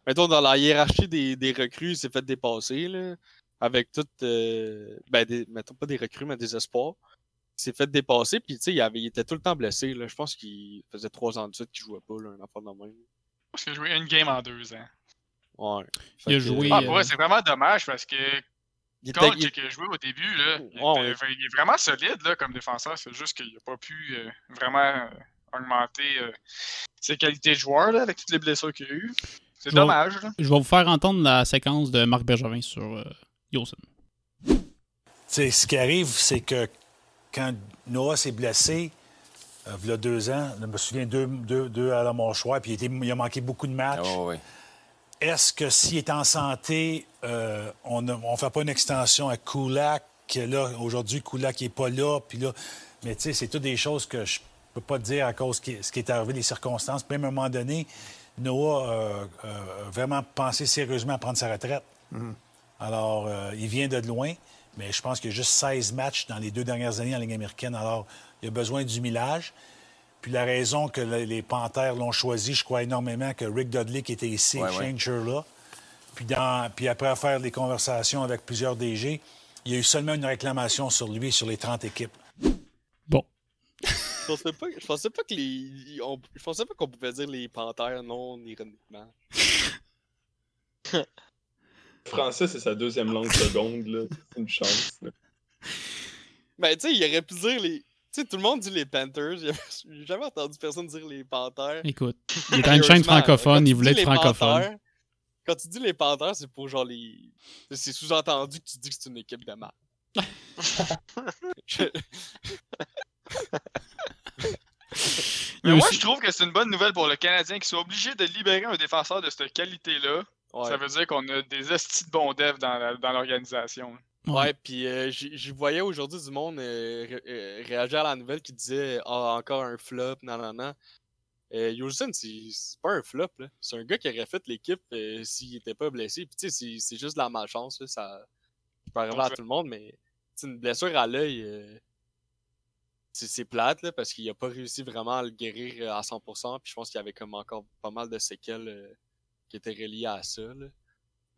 Mettons, dans la hiérarchie des, des recrues, il s'est fait dépasser, là. Avec tout. euh, Ben, des... mettons pas des recrues, mais des espoirs. Il s'est fait dépasser, puis tu sais, il, avait... il était tout le temps blessé, là. Je pense qu'il faisait trois ans de suite qu'il jouait pas, là, un enfant de même. Parce qu'il a joué une game en deux ans. Ouais. Il a Fait que- joué- Ah, euh, pour vrai, c'est vraiment dommage parce que Il était- il- qui a joué au début, là, il, Ouais, était- il est vraiment solide là, comme défenseur. C'est juste qu'il n'a pas pu euh, vraiment euh, augmenter euh, ses qualités de joueur là, avec toutes les blessures qu'il a eues. C'est dommage. Là. Je vais vous faire entendre la séquence de Marc Bergevin sur euh, sais, ce qui arrive, c'est que quand Noah s'est blessé, euh, il y a deux ans, je me souviens, deux, deux, deux à la mâchoire, puis il, était- il a manqué beaucoup de matchs. Ah, ouais. Est-ce que s'il est en santé, euh, on ne fait pas une extension à Kulak, que là, aujourd'hui, Kulak n'est pas là, puis là... Mais tu sais, c'est toutes des choses que je peux pas te dire à cause de ce qui est arrivé, des circonstances. Puis même à un moment donné, Noah euh, euh, a vraiment pensé sérieusement à prendre sa retraite. Alors, euh, il vient de loin, mais je pense qu'il y a juste 16 matchs dans les deux dernières années en Ligue américaine. Alors, il a besoin du millage. Puis la raison que le- les Panthères l'ont choisi, je crois énormément que Rick Dudley, qui était ici, Ouais, et ouais. Shane Sherla, puis, dans, puis après faire des conversations avec plusieurs DG, il y a eu seulement une réclamation sur lui sur les 30 équipes. Bon. Je pensais pas, je pensais pas que les. on- je pensais pas qu'on pouvait dire les panthères non ironiquement. Français, c'est sa deuxième langue seconde, là. C'est une chance. là. Ben, tu sais, il aurait pu dire les. Tu sais, tout le monde dit les Panthers. J'ai jamais entendu personne dire les panthères. Écoute, il était une chaîne francophone, il voulait être les francophone. Panthères- Quand tu dis les panthères, c'est pour genre les. C'est sous-entendu que tu dis que c'est une équipe de mal. Mais moi, je trouve que c'est une bonne nouvelle pour le Canadien qui soit obligé de libérer un défenseur de cette qualité-là. Ouais. Ça veut dire qu'on a des estis de bons devs dans l'organisation. Ouais, puis euh, j'y j'y voyais aujourd'hui du monde euh, ré- euh, réagir à la nouvelle qui disait Ah, encore un flop, non. Euh, Yolson, c'est pas un flop, là. C'est un gars qui aurait fait l'équipe euh, s'il était pas blessé. Puis, tu sais, c'est- juste de la malchance, là. Ça, peut arriver à tout le monde, mais une blessure à l'œil, euh, c'est plate, là, parce qu'il a pas réussi vraiment à le guérir à 100%. Puis, je pense qu'il y avait comme encore pas mal de séquelles euh, qui étaient reliées à ça, là.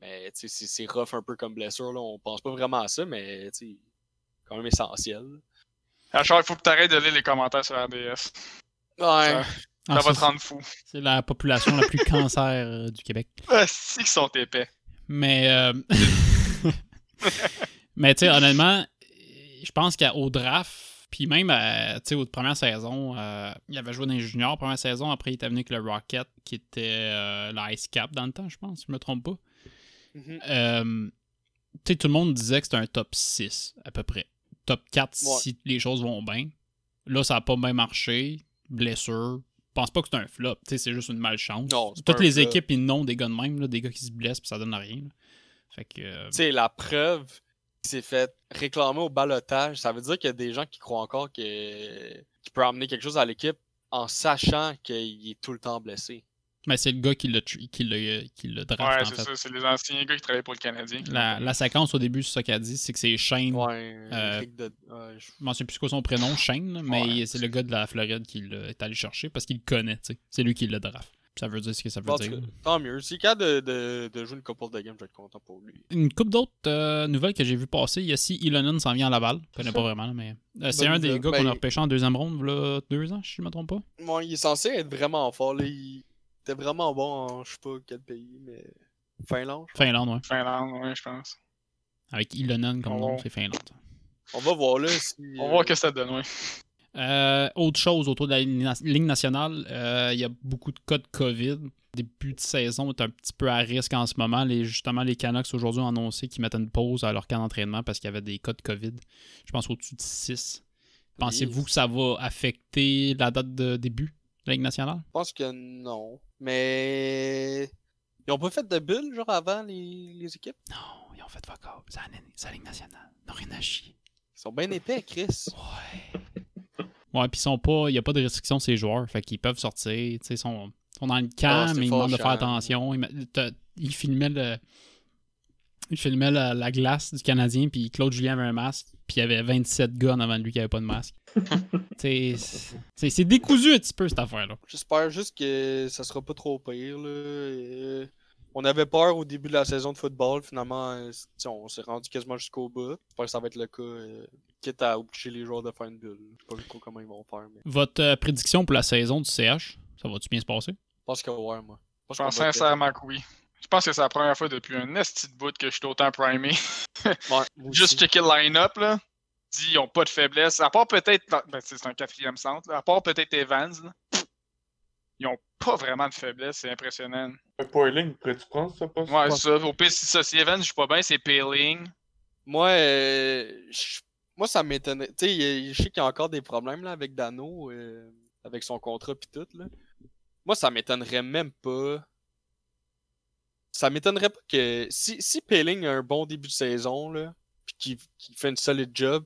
Mais tu sais, c'est c'est rough un peu comme blessure. Là. On pense pas vraiment à ça, mais tu sais, quand même essentiel. Achard, il faut que tu arrêtes de lire les commentaires sur RDS. Ouais. Ça, Ah, ça va ça, te rendre fou. C'est la population la plus cancer euh, du Québec. Ah, si qu'ils sont épais. Mais, euh, mais tu sais, honnêtement, je pense qu'au draft, puis même euh, tu sais, aux premières saisons, euh, il avait joué dans les juniors première saison. Après, il était venu avec le Rocket, qui était euh, l'Ice Cap dans le temps, je pense, si je me trompe pas. Mhm. Euh, tu sais, tout le monde disait que c'était un top 6, à peu près. Top 4 Ouais. si les choses vont bien. Là, ça n'a pas bien marché. Blessure. Je pense pas que c'est un flop. Tu sais, c'est juste une malchance. Non, Toutes les flop. équipes, ils n'ont des gars de même, là, des gars qui se blessent, puis ça donne rien. là. Fait que. euh, Tu sais, la preuve qu'il s'est fait réclamer au balotage, ça veut dire qu'il y a des gens qui croient encore que... qu'il peut amener quelque chose à l'équipe en sachant qu'il est tout le temps blessé. Mais c'est le gars qui tu- qui l'a qui l'a draft, Ouais, en c'est fait. ça. C'est les anciens gars qui travaillaient pour le Canadien. La, la séquence au début, c'est ça qu'elle dit, c'est que c'est Shane. Ouais, euh, Rick de- ouais, je- m'en souviens plus quoi son prénom, Shane, mais Ouais. c'est le gars de la Floride qui est allé chercher parce qu'il le connaît, sais. C'est lui qui le draft. Ça veut dire ce que ça veut dire. tant mieux. S'il est capable de, de, de jouer une couple de games, je vais être content pour lui. Une couple d'autres euh, nouvelles que j'ai vu passer. Il y a si Ilonen s'en vient à Laval. Je connais pas vraiment, là, mais. euh, c'est un des gars qu'on Ben, a repêché en deuxième ronde, là, deux ans, si je me trompe pas. Moi, il est censé être vraiment fort. Là. Il était vraiment bon en je sais pas quel pays, mais. Finlande. Finlande, ouais. Finlande, ouais, je pense. Avec Ilonen comme On nom, c'est Finlande. On va voir là si. On va voir ce que ça donne, ouais. Euh, autre chose autour de la ligne na- ligne nationale, euh, il y a beaucoup de cas de COVID. Début de saison est un petit peu à risque en ce moment. Les, justement, les Canucks aujourd'hui ont annoncé qu'ils mettaient une pause à leur camp d'entraînement parce qu'il y avait des cas de COVID. Je pense au-dessus de 6. Pensez-vous Oui. que ça va affecter la date de début? Ligue nationale? Je pense que non. Mais. Ils ont pas fait de bulle, genre, avant les, les équipes? Non, ils ont fait fuck all. C'est la, Ligue nationale. Ils n'ont rien à chier. Ils sont bien épais, Chris. Ouais. Ouais, puis ils sont pas. Il n'y a pas de restriction ces joueurs. Fait qu'ils peuvent sortir. Tu sais, ils sont, sont dans le camp, Ah, mais ils demandent de faire attention. Ils, ils filmaient le. Ils filmaient la, la glace du Canadien, puis Claude Julien avait un masque, puis il y avait 27 gars en avant de lui qui n'avaient pas de masque. C'est décousu un petit peu, cette affaire-là. J'espère juste que ça sera pas trop pire. Là. Euh, on avait peur au début de la saison de football. Finalement, euh, on s'est rendu quasiment jusqu'au bout. J'espère que ça va être le cas. euh, quitte à obliger les joueurs de faire une bulle. Je sais pas trop comment ils vont faire, mais Votre euh, prédiction pour la saison du CH, ça va-tu bien se passer? je pense que ouais, moi. Je Je pense sincèrement que oui. Je pense que c'est la première fois depuis un esti de bout que je suis autant primé. Ouais, Juste checker le line-up, là. Dit, ils ont pas de faiblesse. À part peut-être. Ben, c'est un quatrième centre. là. À part peut-être Evans, là. Ils ont pas vraiment de faiblesse. C'est impressionnant. Un Poiling, pourrais-tu prendre ça poste? Ouais, c'est ça. Au pire, si ça, si Evans joue pas bien, c'est Peeling. Moi, euh, je- moi, ça m'étonne. Tu sais, je sais qu'il y a encore des problèmes là, avec Dano, euh, avec son contrat pis tout. Là. Moi, ça m'étonnerait même pas. Ça m'étonnerait pas que. Si, si Peeling a un bon début de saison, là, pis qu'il fait une solide job,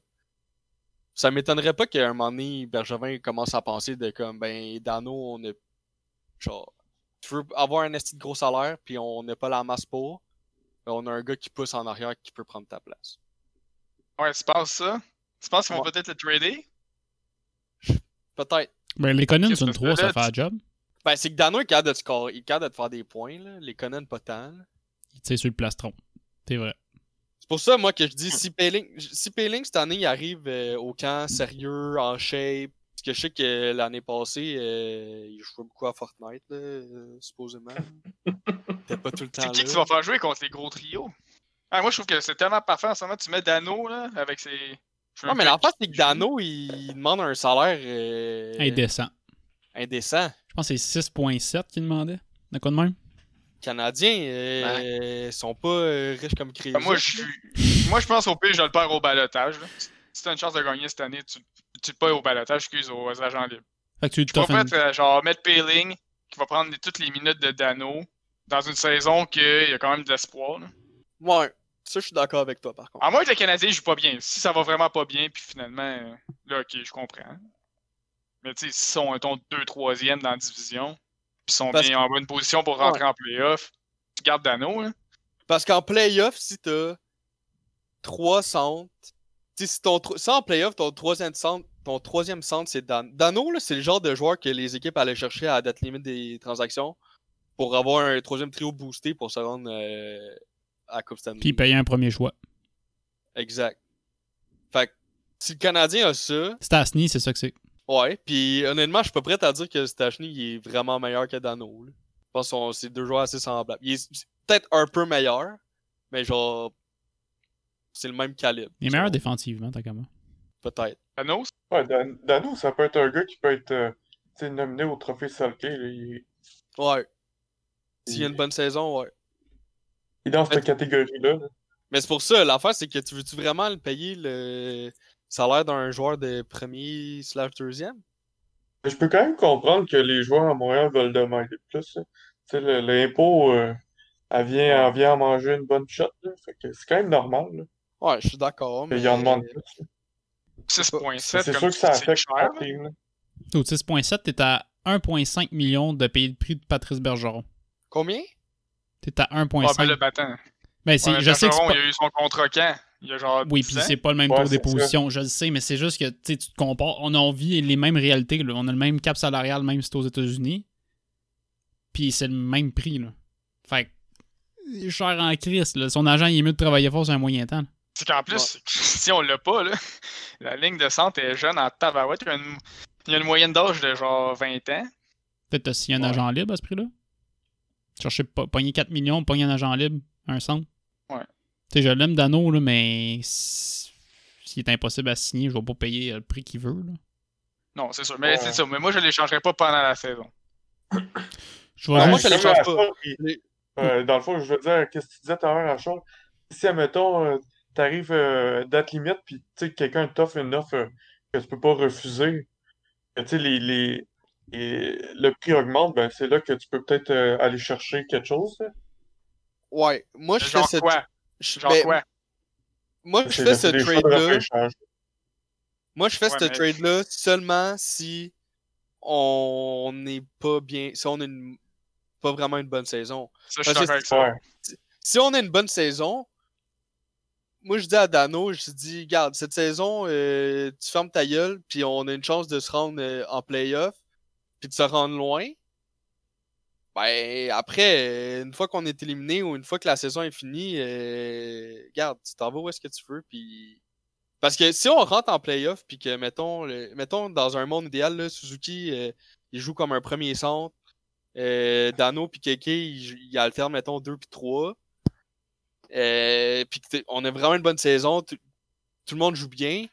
ça m'étonnerait pas qu'à un moment donné, Bergevin commence à penser de comme, ben, Dano, on a. Genre, tu veux avoir un esti de gros salaire, puis on n'a pas la masse pour. On a un gars qui pousse en arrière qui peut prendre ta place. Ouais, tu penses ça? Tu penses qu'ils vont Ouais. peut-être le trader? Peut-être. Ben, les Conan Ok, sur une parce que 3, ça fait la tu- job. Ben, c'est que Dano est capable de score, il est capable de te faire des points, là. Les Conan, pas tant. là. Tu sais, sur le plastron. C'est vrai. C'est pour ça, moi, que je dis, si Payling, si Payling cette année, il arrive euh, au camp sérieux, en shape, parce que je sais que l'année passée, euh, il jouait beaucoup à Fortnite, là, euh, supposément. T'es pas tout le temps C'est qui là. que tu vas faire jouer contre les gros trios? Ah, moi, je trouve que c'est tellement parfait en ce moment. Tu mets Dano, là, avec ses. Non, mais qui- c'est que Dano, il demande un salaire euh, Indécent. indécent. Je pense que c'est 6.7 qu'il demandait. De quoi de même? Canadiens, euh, sont pas euh, riches comme Crazy. Ben, moi, je suis- moi, je pense au pire, je le perds au balotage. là. Si t'as une chance de gagner cette année, tu, tu le perds au balotage, excuse, aux agents libres. Fait que tu Je pas fait, euh, genre, mettre Peeling, qui va prendre les- toutes les minutes de Dano, dans une saison qu'il y a quand même de l'espoir. Ouais, ça, je suis d'accord avec toi, par contre. À moins que le Canadien joue pas bien. Si ça va vraiment pas bien, puis finalement, euh, là, ok, je comprends. Mais tu sais, s'ils sont, mettons, 2-3e dans la division, puis sont Parce bien en bonne position pour rentrer en playoff, tu gardes Dano, là. Parce qu'en playoff, si t'as trois centres, tu sais, si, ton, si en playoff, ton troisième centre, ton troisième centre, c'est Dan. Dano, c'est le genre de joueur que les équipes allaient chercher à la date limite des transactions pour avoir un troisième trio boosté pour se rendre euh, à Coupe Stanley. Puis payer un premier choix. Exact. Fait que si le Canadien a ça, Stasny, c'est ça que c'est. Ouais, puis honnêtement, je suis pas prêt à dire que Stachny il est vraiment meilleur que Dano. là. Je pense que c'est deux joueurs assez semblables. Il est peut-être un peu meilleur, mais genre c'est le même calibre. Il est meilleur défensivement, moi. Peut-être. Dano, Ouais, Dan- Dano, ça peut être un gars qui peut être euh, nominé au trophée là. Il, Ouais. S'il y a une bonne saison, ouais. il est dans cette catégorie-là. là. Mais c'est pour ça, l'affaire, c'est que tu veux-tu vraiment le payer le salaire d'un joueur de premier slash deuxième? Je peux quand même comprendre que les joueurs à Montréal veulent demander plus. sais, le- l'impôt, euh, elle vient, elle vient en manger une bonne shot. C'est quand même normal. Là. Ouais, je suis d'accord, mais... Qu'il en demande plus. là. 6.7, C'est sûr que ça affecte cher. Au 6.7, t'es à 1.5 million de payer le prix de Patrice Bergeron. Combien? T'es à Ah, 1.5. ben le battant. Ben, c'est- Ouais, je sais que c'est Bergeron, pas... il a eu son contrat quand? Il y a genre Oui, 10 puis c'est pas le même Ouais, tour des positions, je le sais, mais c'est juste que tu te compares. On a vit les mêmes réalités. là. On a le même cap salarial, même si c'est aux États-Unis. Puis c'est le même prix. Là. Fait que, cher en crise. Là. Son agent, il est mieux de travailler fort sur un moyen temps. C'est qu'en plus, si on l'a pas, là, la ligne de centre est jeune en tabarouette. Il y a une, il y a une moyenne d'âge de genre 20 ans. Peut-être s'il y a un Ouais. agent libre à ce prix-là. Chercher pas pogner 4 millions, pogner un agent libre, un centre. Tu sais, je l'aime Dano, là, mais si- s'il est impossible à signer, je vais pas payer euh, le prix qu'il veut. Là. Non, c'est sûr. Mais Ouais. c'est ça. Mais moi, je ne l'échangerai pas pendant la saison. Je Non, moi, je les Comme change à pas. Euh, dans le fond, je veux dire, qu'est-ce que tu disais tout à l'heure à Charles? Si, admettons, euh, t'arrives euh, date limite, puis tu sais, quelqu'un t'offre une offre euh, que tu peux pas refuser, que, tu sais, les, les, et le prix augmente, ben c'est là que tu peux peut-être euh, aller chercher quelque chose. là. Ouais, moi je fais cette. quoi? Genre ben, quoi? Moi je fais ce trade-là. repêchage. Moi je fais Ouais, ce mais- trade-là seulement si on n'est pas bien. Si on a une, pas vraiment une bonne saison. Ça, je suis Parce que d'accord avec ça. Ouais. si on a une bonne saison, moi je dis à Dano, je dis, regarde, cette saison, euh, tu fermes ta gueule, puis on a une chance de se rendre euh, en playoff, puis de se rendre loin. Ben après, euh, une fois qu'on est éliminé ou une fois que la saison est finie, euh, regarde, tu t'en vas où est-ce que tu veux, puis parce que si on rentre en playoff, puis que mettons, le- mettons dans un monde idéal, là, Suzuki, euh, il joue comme un premier centre. Euh, Dano puis Keke, il, il alterne, mettons, 2 puis 3. Euh, puis on a vraiment une bonne saison. Tout, tout le monde joue bien.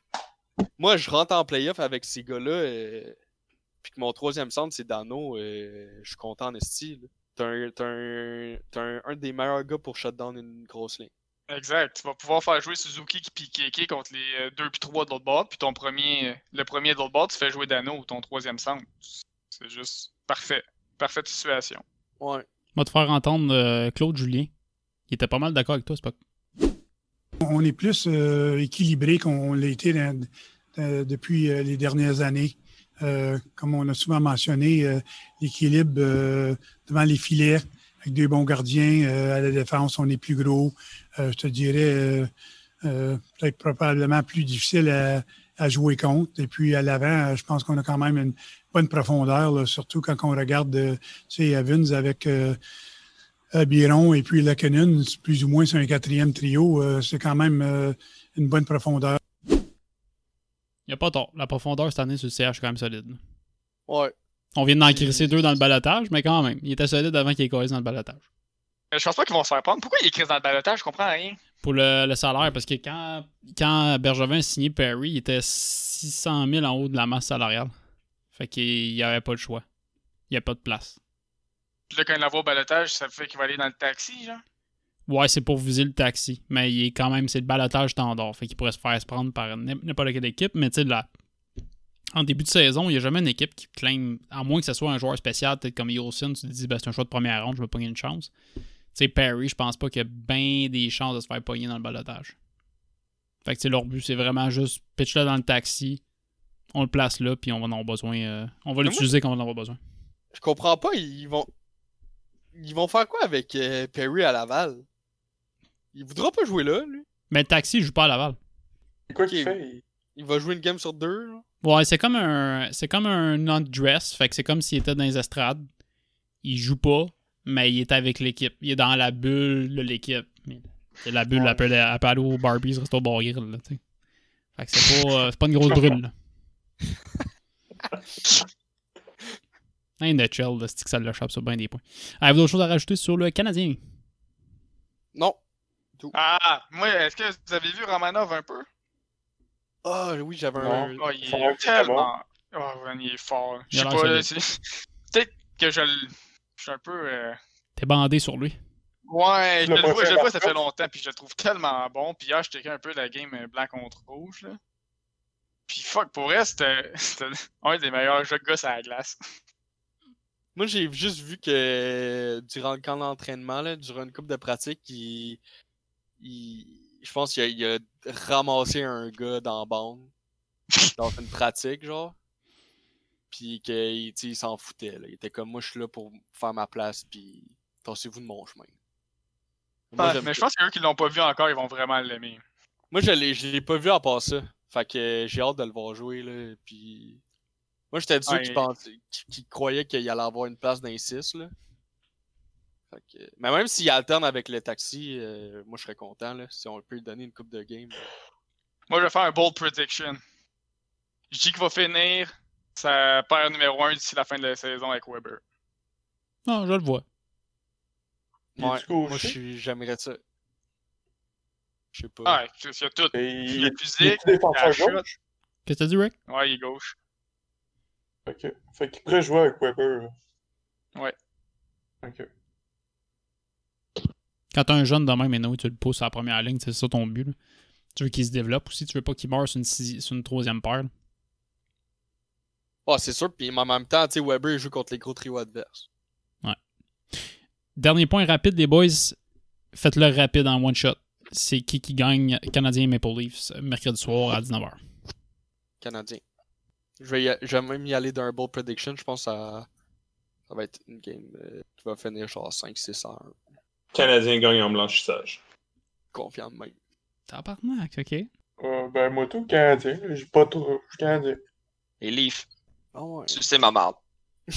Moi, je rentre en playoff avec ces gars-là. Euh, puis que mon troisième centre, c'est Dano. euh, je suis content en esti. T'as un, un, un, un des meilleurs gars pour shutdown une grosse ligne. Exact. Tu vas pouvoir faire jouer Suzuki puis Keke contre les 2 puis 3 de l'autre bord, puis ton premier, euh, le premier de l'autre bord, tu fais jouer Dano ou ton troisième centre. C'est juste parfait. Parfaite situation. Ouais. On va te faire entendre euh, Claude Julien. Il était pas mal d'accord avec toi, pas. On est plus euh, équilibré qu'on l'a été dans- euh, depuis euh, les dernières années. Euh, comme on a souvent mentionné, euh, l'équilibre euh, devant les filets, avec deux bons gardiens. à la défense, on est plus gros. Je te dirais peut-être probablement plus difficile à, jouer contre. Et puis à l'avant, je pense qu'on a quand même une bonne profondeur, surtout quand on regarde tu Evans avec Biron et puis c'est plus ou moins c'est un quatrième trio. c'est quand même une bonne profondeur. Il n'y a pas tort. La profondeur cette année sur le CH est quand même solide. Ouais. On vient d'en crisser deux dans le balotage, mais quand même, il était solide avant qu'il ait collé dans le balotage. Mais je pense pas qu'ils vont se faire prendre. Pourquoi il écrit dans le balotage? Je comprends rien. Pour le, le salaire, parce que quand, quand Bergevin a signé Perry, il était 600 000 en haut de la masse salariale. Fait qu'il n'y avait pas le choix. Il n'y a pas de place. Puis là, quand il au balotage, ça fait qu'il va aller dans le taxi, genre. Ouais, c'est pour viser le taxi. Mais il est quand même, c'est le balotage standard. Fait qu'il pourrait se faire se prendre par n'im- n'importe quelle équipe. Mais tu sais, là, en début de saison, il n'y a jamais une équipe qui claim, à moins que ce soit un joueur spécial, peut-être comme Yolson, tu te dis, ben, c'est un choix de première ronde, je vais pogner une chance. Tu sais, Perry, je pense pas qu'il y a bien des chances de se faire pogner dans le balotage. Fait que leur but, c'est vraiment juste pitch-le dans le taxi, on le place là, puis on va en avoir besoin. euh, on va l'utiliser quand on va en avoir besoin. Je comprends pas, ils vont. Ils vont faire quoi avec euh, Perry à Laval? Il voudra pas jouer là, lui. Mais le taxi, il joue pas à Laval. C'est quoi qu'il fait? Il- Il va jouer une game sur deux, là. Ouais, c'est comme un c'est comme un non-dress, fait que c'est comme s'il était dans les estrades. Il joue pas, mais il est avec l'équipe. Il est dans la bulle de l'équipe. C'est la bulle, Ouais. elle, peut, aller- elle peut aller au Barbies, Resto Bar Grill, là, tu sais. Fait que c'est pas, euh, c'est pas une grosse brûle, là. Un nutshell, là, c'est que ça l'échappe sur bien des points. Avez-vous d'autres choses à rajouter sur le Canadien? Non. Ah, moi, est-ce que vous avez vu Romanov un peu? Ah oui, j'avais un. Oh, il est tellement. Oh, il est fort. Il Je sais pas, là, solide. c'est. Peut-être que je le. Je suis un peu. euh, T'es bandé sur lui. Ouais, je Le le vois, je le vois, ça fait longtemps, puis je le trouve tellement bon. Puis hier, je checkais un peu la game euh, blanc contre rouge, là. Puis fuck, pour vrai, c'était un des meilleurs jeux de gars à la glace. Moi, j'ai juste vu que durant le camp d'entraînement, là, durant une coupe de pratique, il. Il- Je pense qu'il a, il a ramassé un gars dans la bande. dans une pratique, genre. Puis qu'il il s'en foutait. Là. Il était comme moi, je suis là pour faire ma place, puis tassez-vous de mon chemin. Moi, mais je pense qu'eux qui l'ont pas vu encore, ils vont vraiment l'aimer. Moi, je l'ai, je l'ai pas vu à part ça. Fait que j'ai hâte de le voir jouer, là. Puis. Moi, j'étais ceux Ouais. qui, pensaient- qui, qui croyaient qu'il allait avoir une place dans les 6, là. Fait que... Mais même s'il alterne avec le taxi, euh, moi, je serais content, là. Si on peut lui donner une coupe de game. là. Moi, je vais faire un bold prediction. Je dis qu'il va finir sa paire numéro 1 d'ici la fin de la saison avec Weber. Non, je le vois. Ouais, moi, je suis- j'aimerais ça. Je sais pas. Ah, il y a tout. Il y a est physique, il la? Qu'est-ce que t'as dit, Rick? Ouais, il est gauche. Ok. Fait qu'il pourrait jouer avec Weber. Ouais. Ok. Quand t'as un jeune de même, Eno, tu le pousses à la première ligne, c'est ça ton but. là. Tu veux qu'il se développe aussi, tu veux pas qu'il meure sur une, sur une troisième paire. Ah, c'est sûr, puis en même temps, tu sais, Weber il joue contre les gros trios adverses. Dernier point rapide, les boys. Faites-le rapide en one shot. C'est qui qui gagne Canadien Maple Leafs mercredi soir à 19h. Canadien. Je vais, y je vais même y aller d'un bold prediction. Je pense que ça, va être une game euh, qui va finir genre 5-6 à 1. Canadien gagne en blanchissage. Confiant de même. Tabarnak, ok. Euh, ben, moi, tout Canadien. J'ai pas trop. Je suis Canadien. Et Leaf, Ah ouais. tu sais ma marde.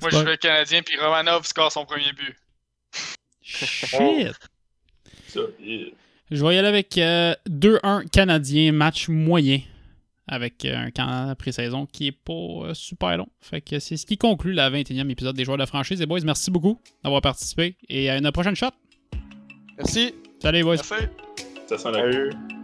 Moi, je pas- vais Canadien, puis Romanov score son premier but. Shit! Je vais y aller avec euh, 2-1 Canadien, match moyen. Avec euh, un camp pré-saison qui est pas euh, super long. Fait que c'est ce qui conclut la 21e épisode des joueurs de franchise. Les boys, merci beaucoup d'avoir participé. Et à une prochaine shot. Merci. Salut les boys. Merci. Ça sent la Salut.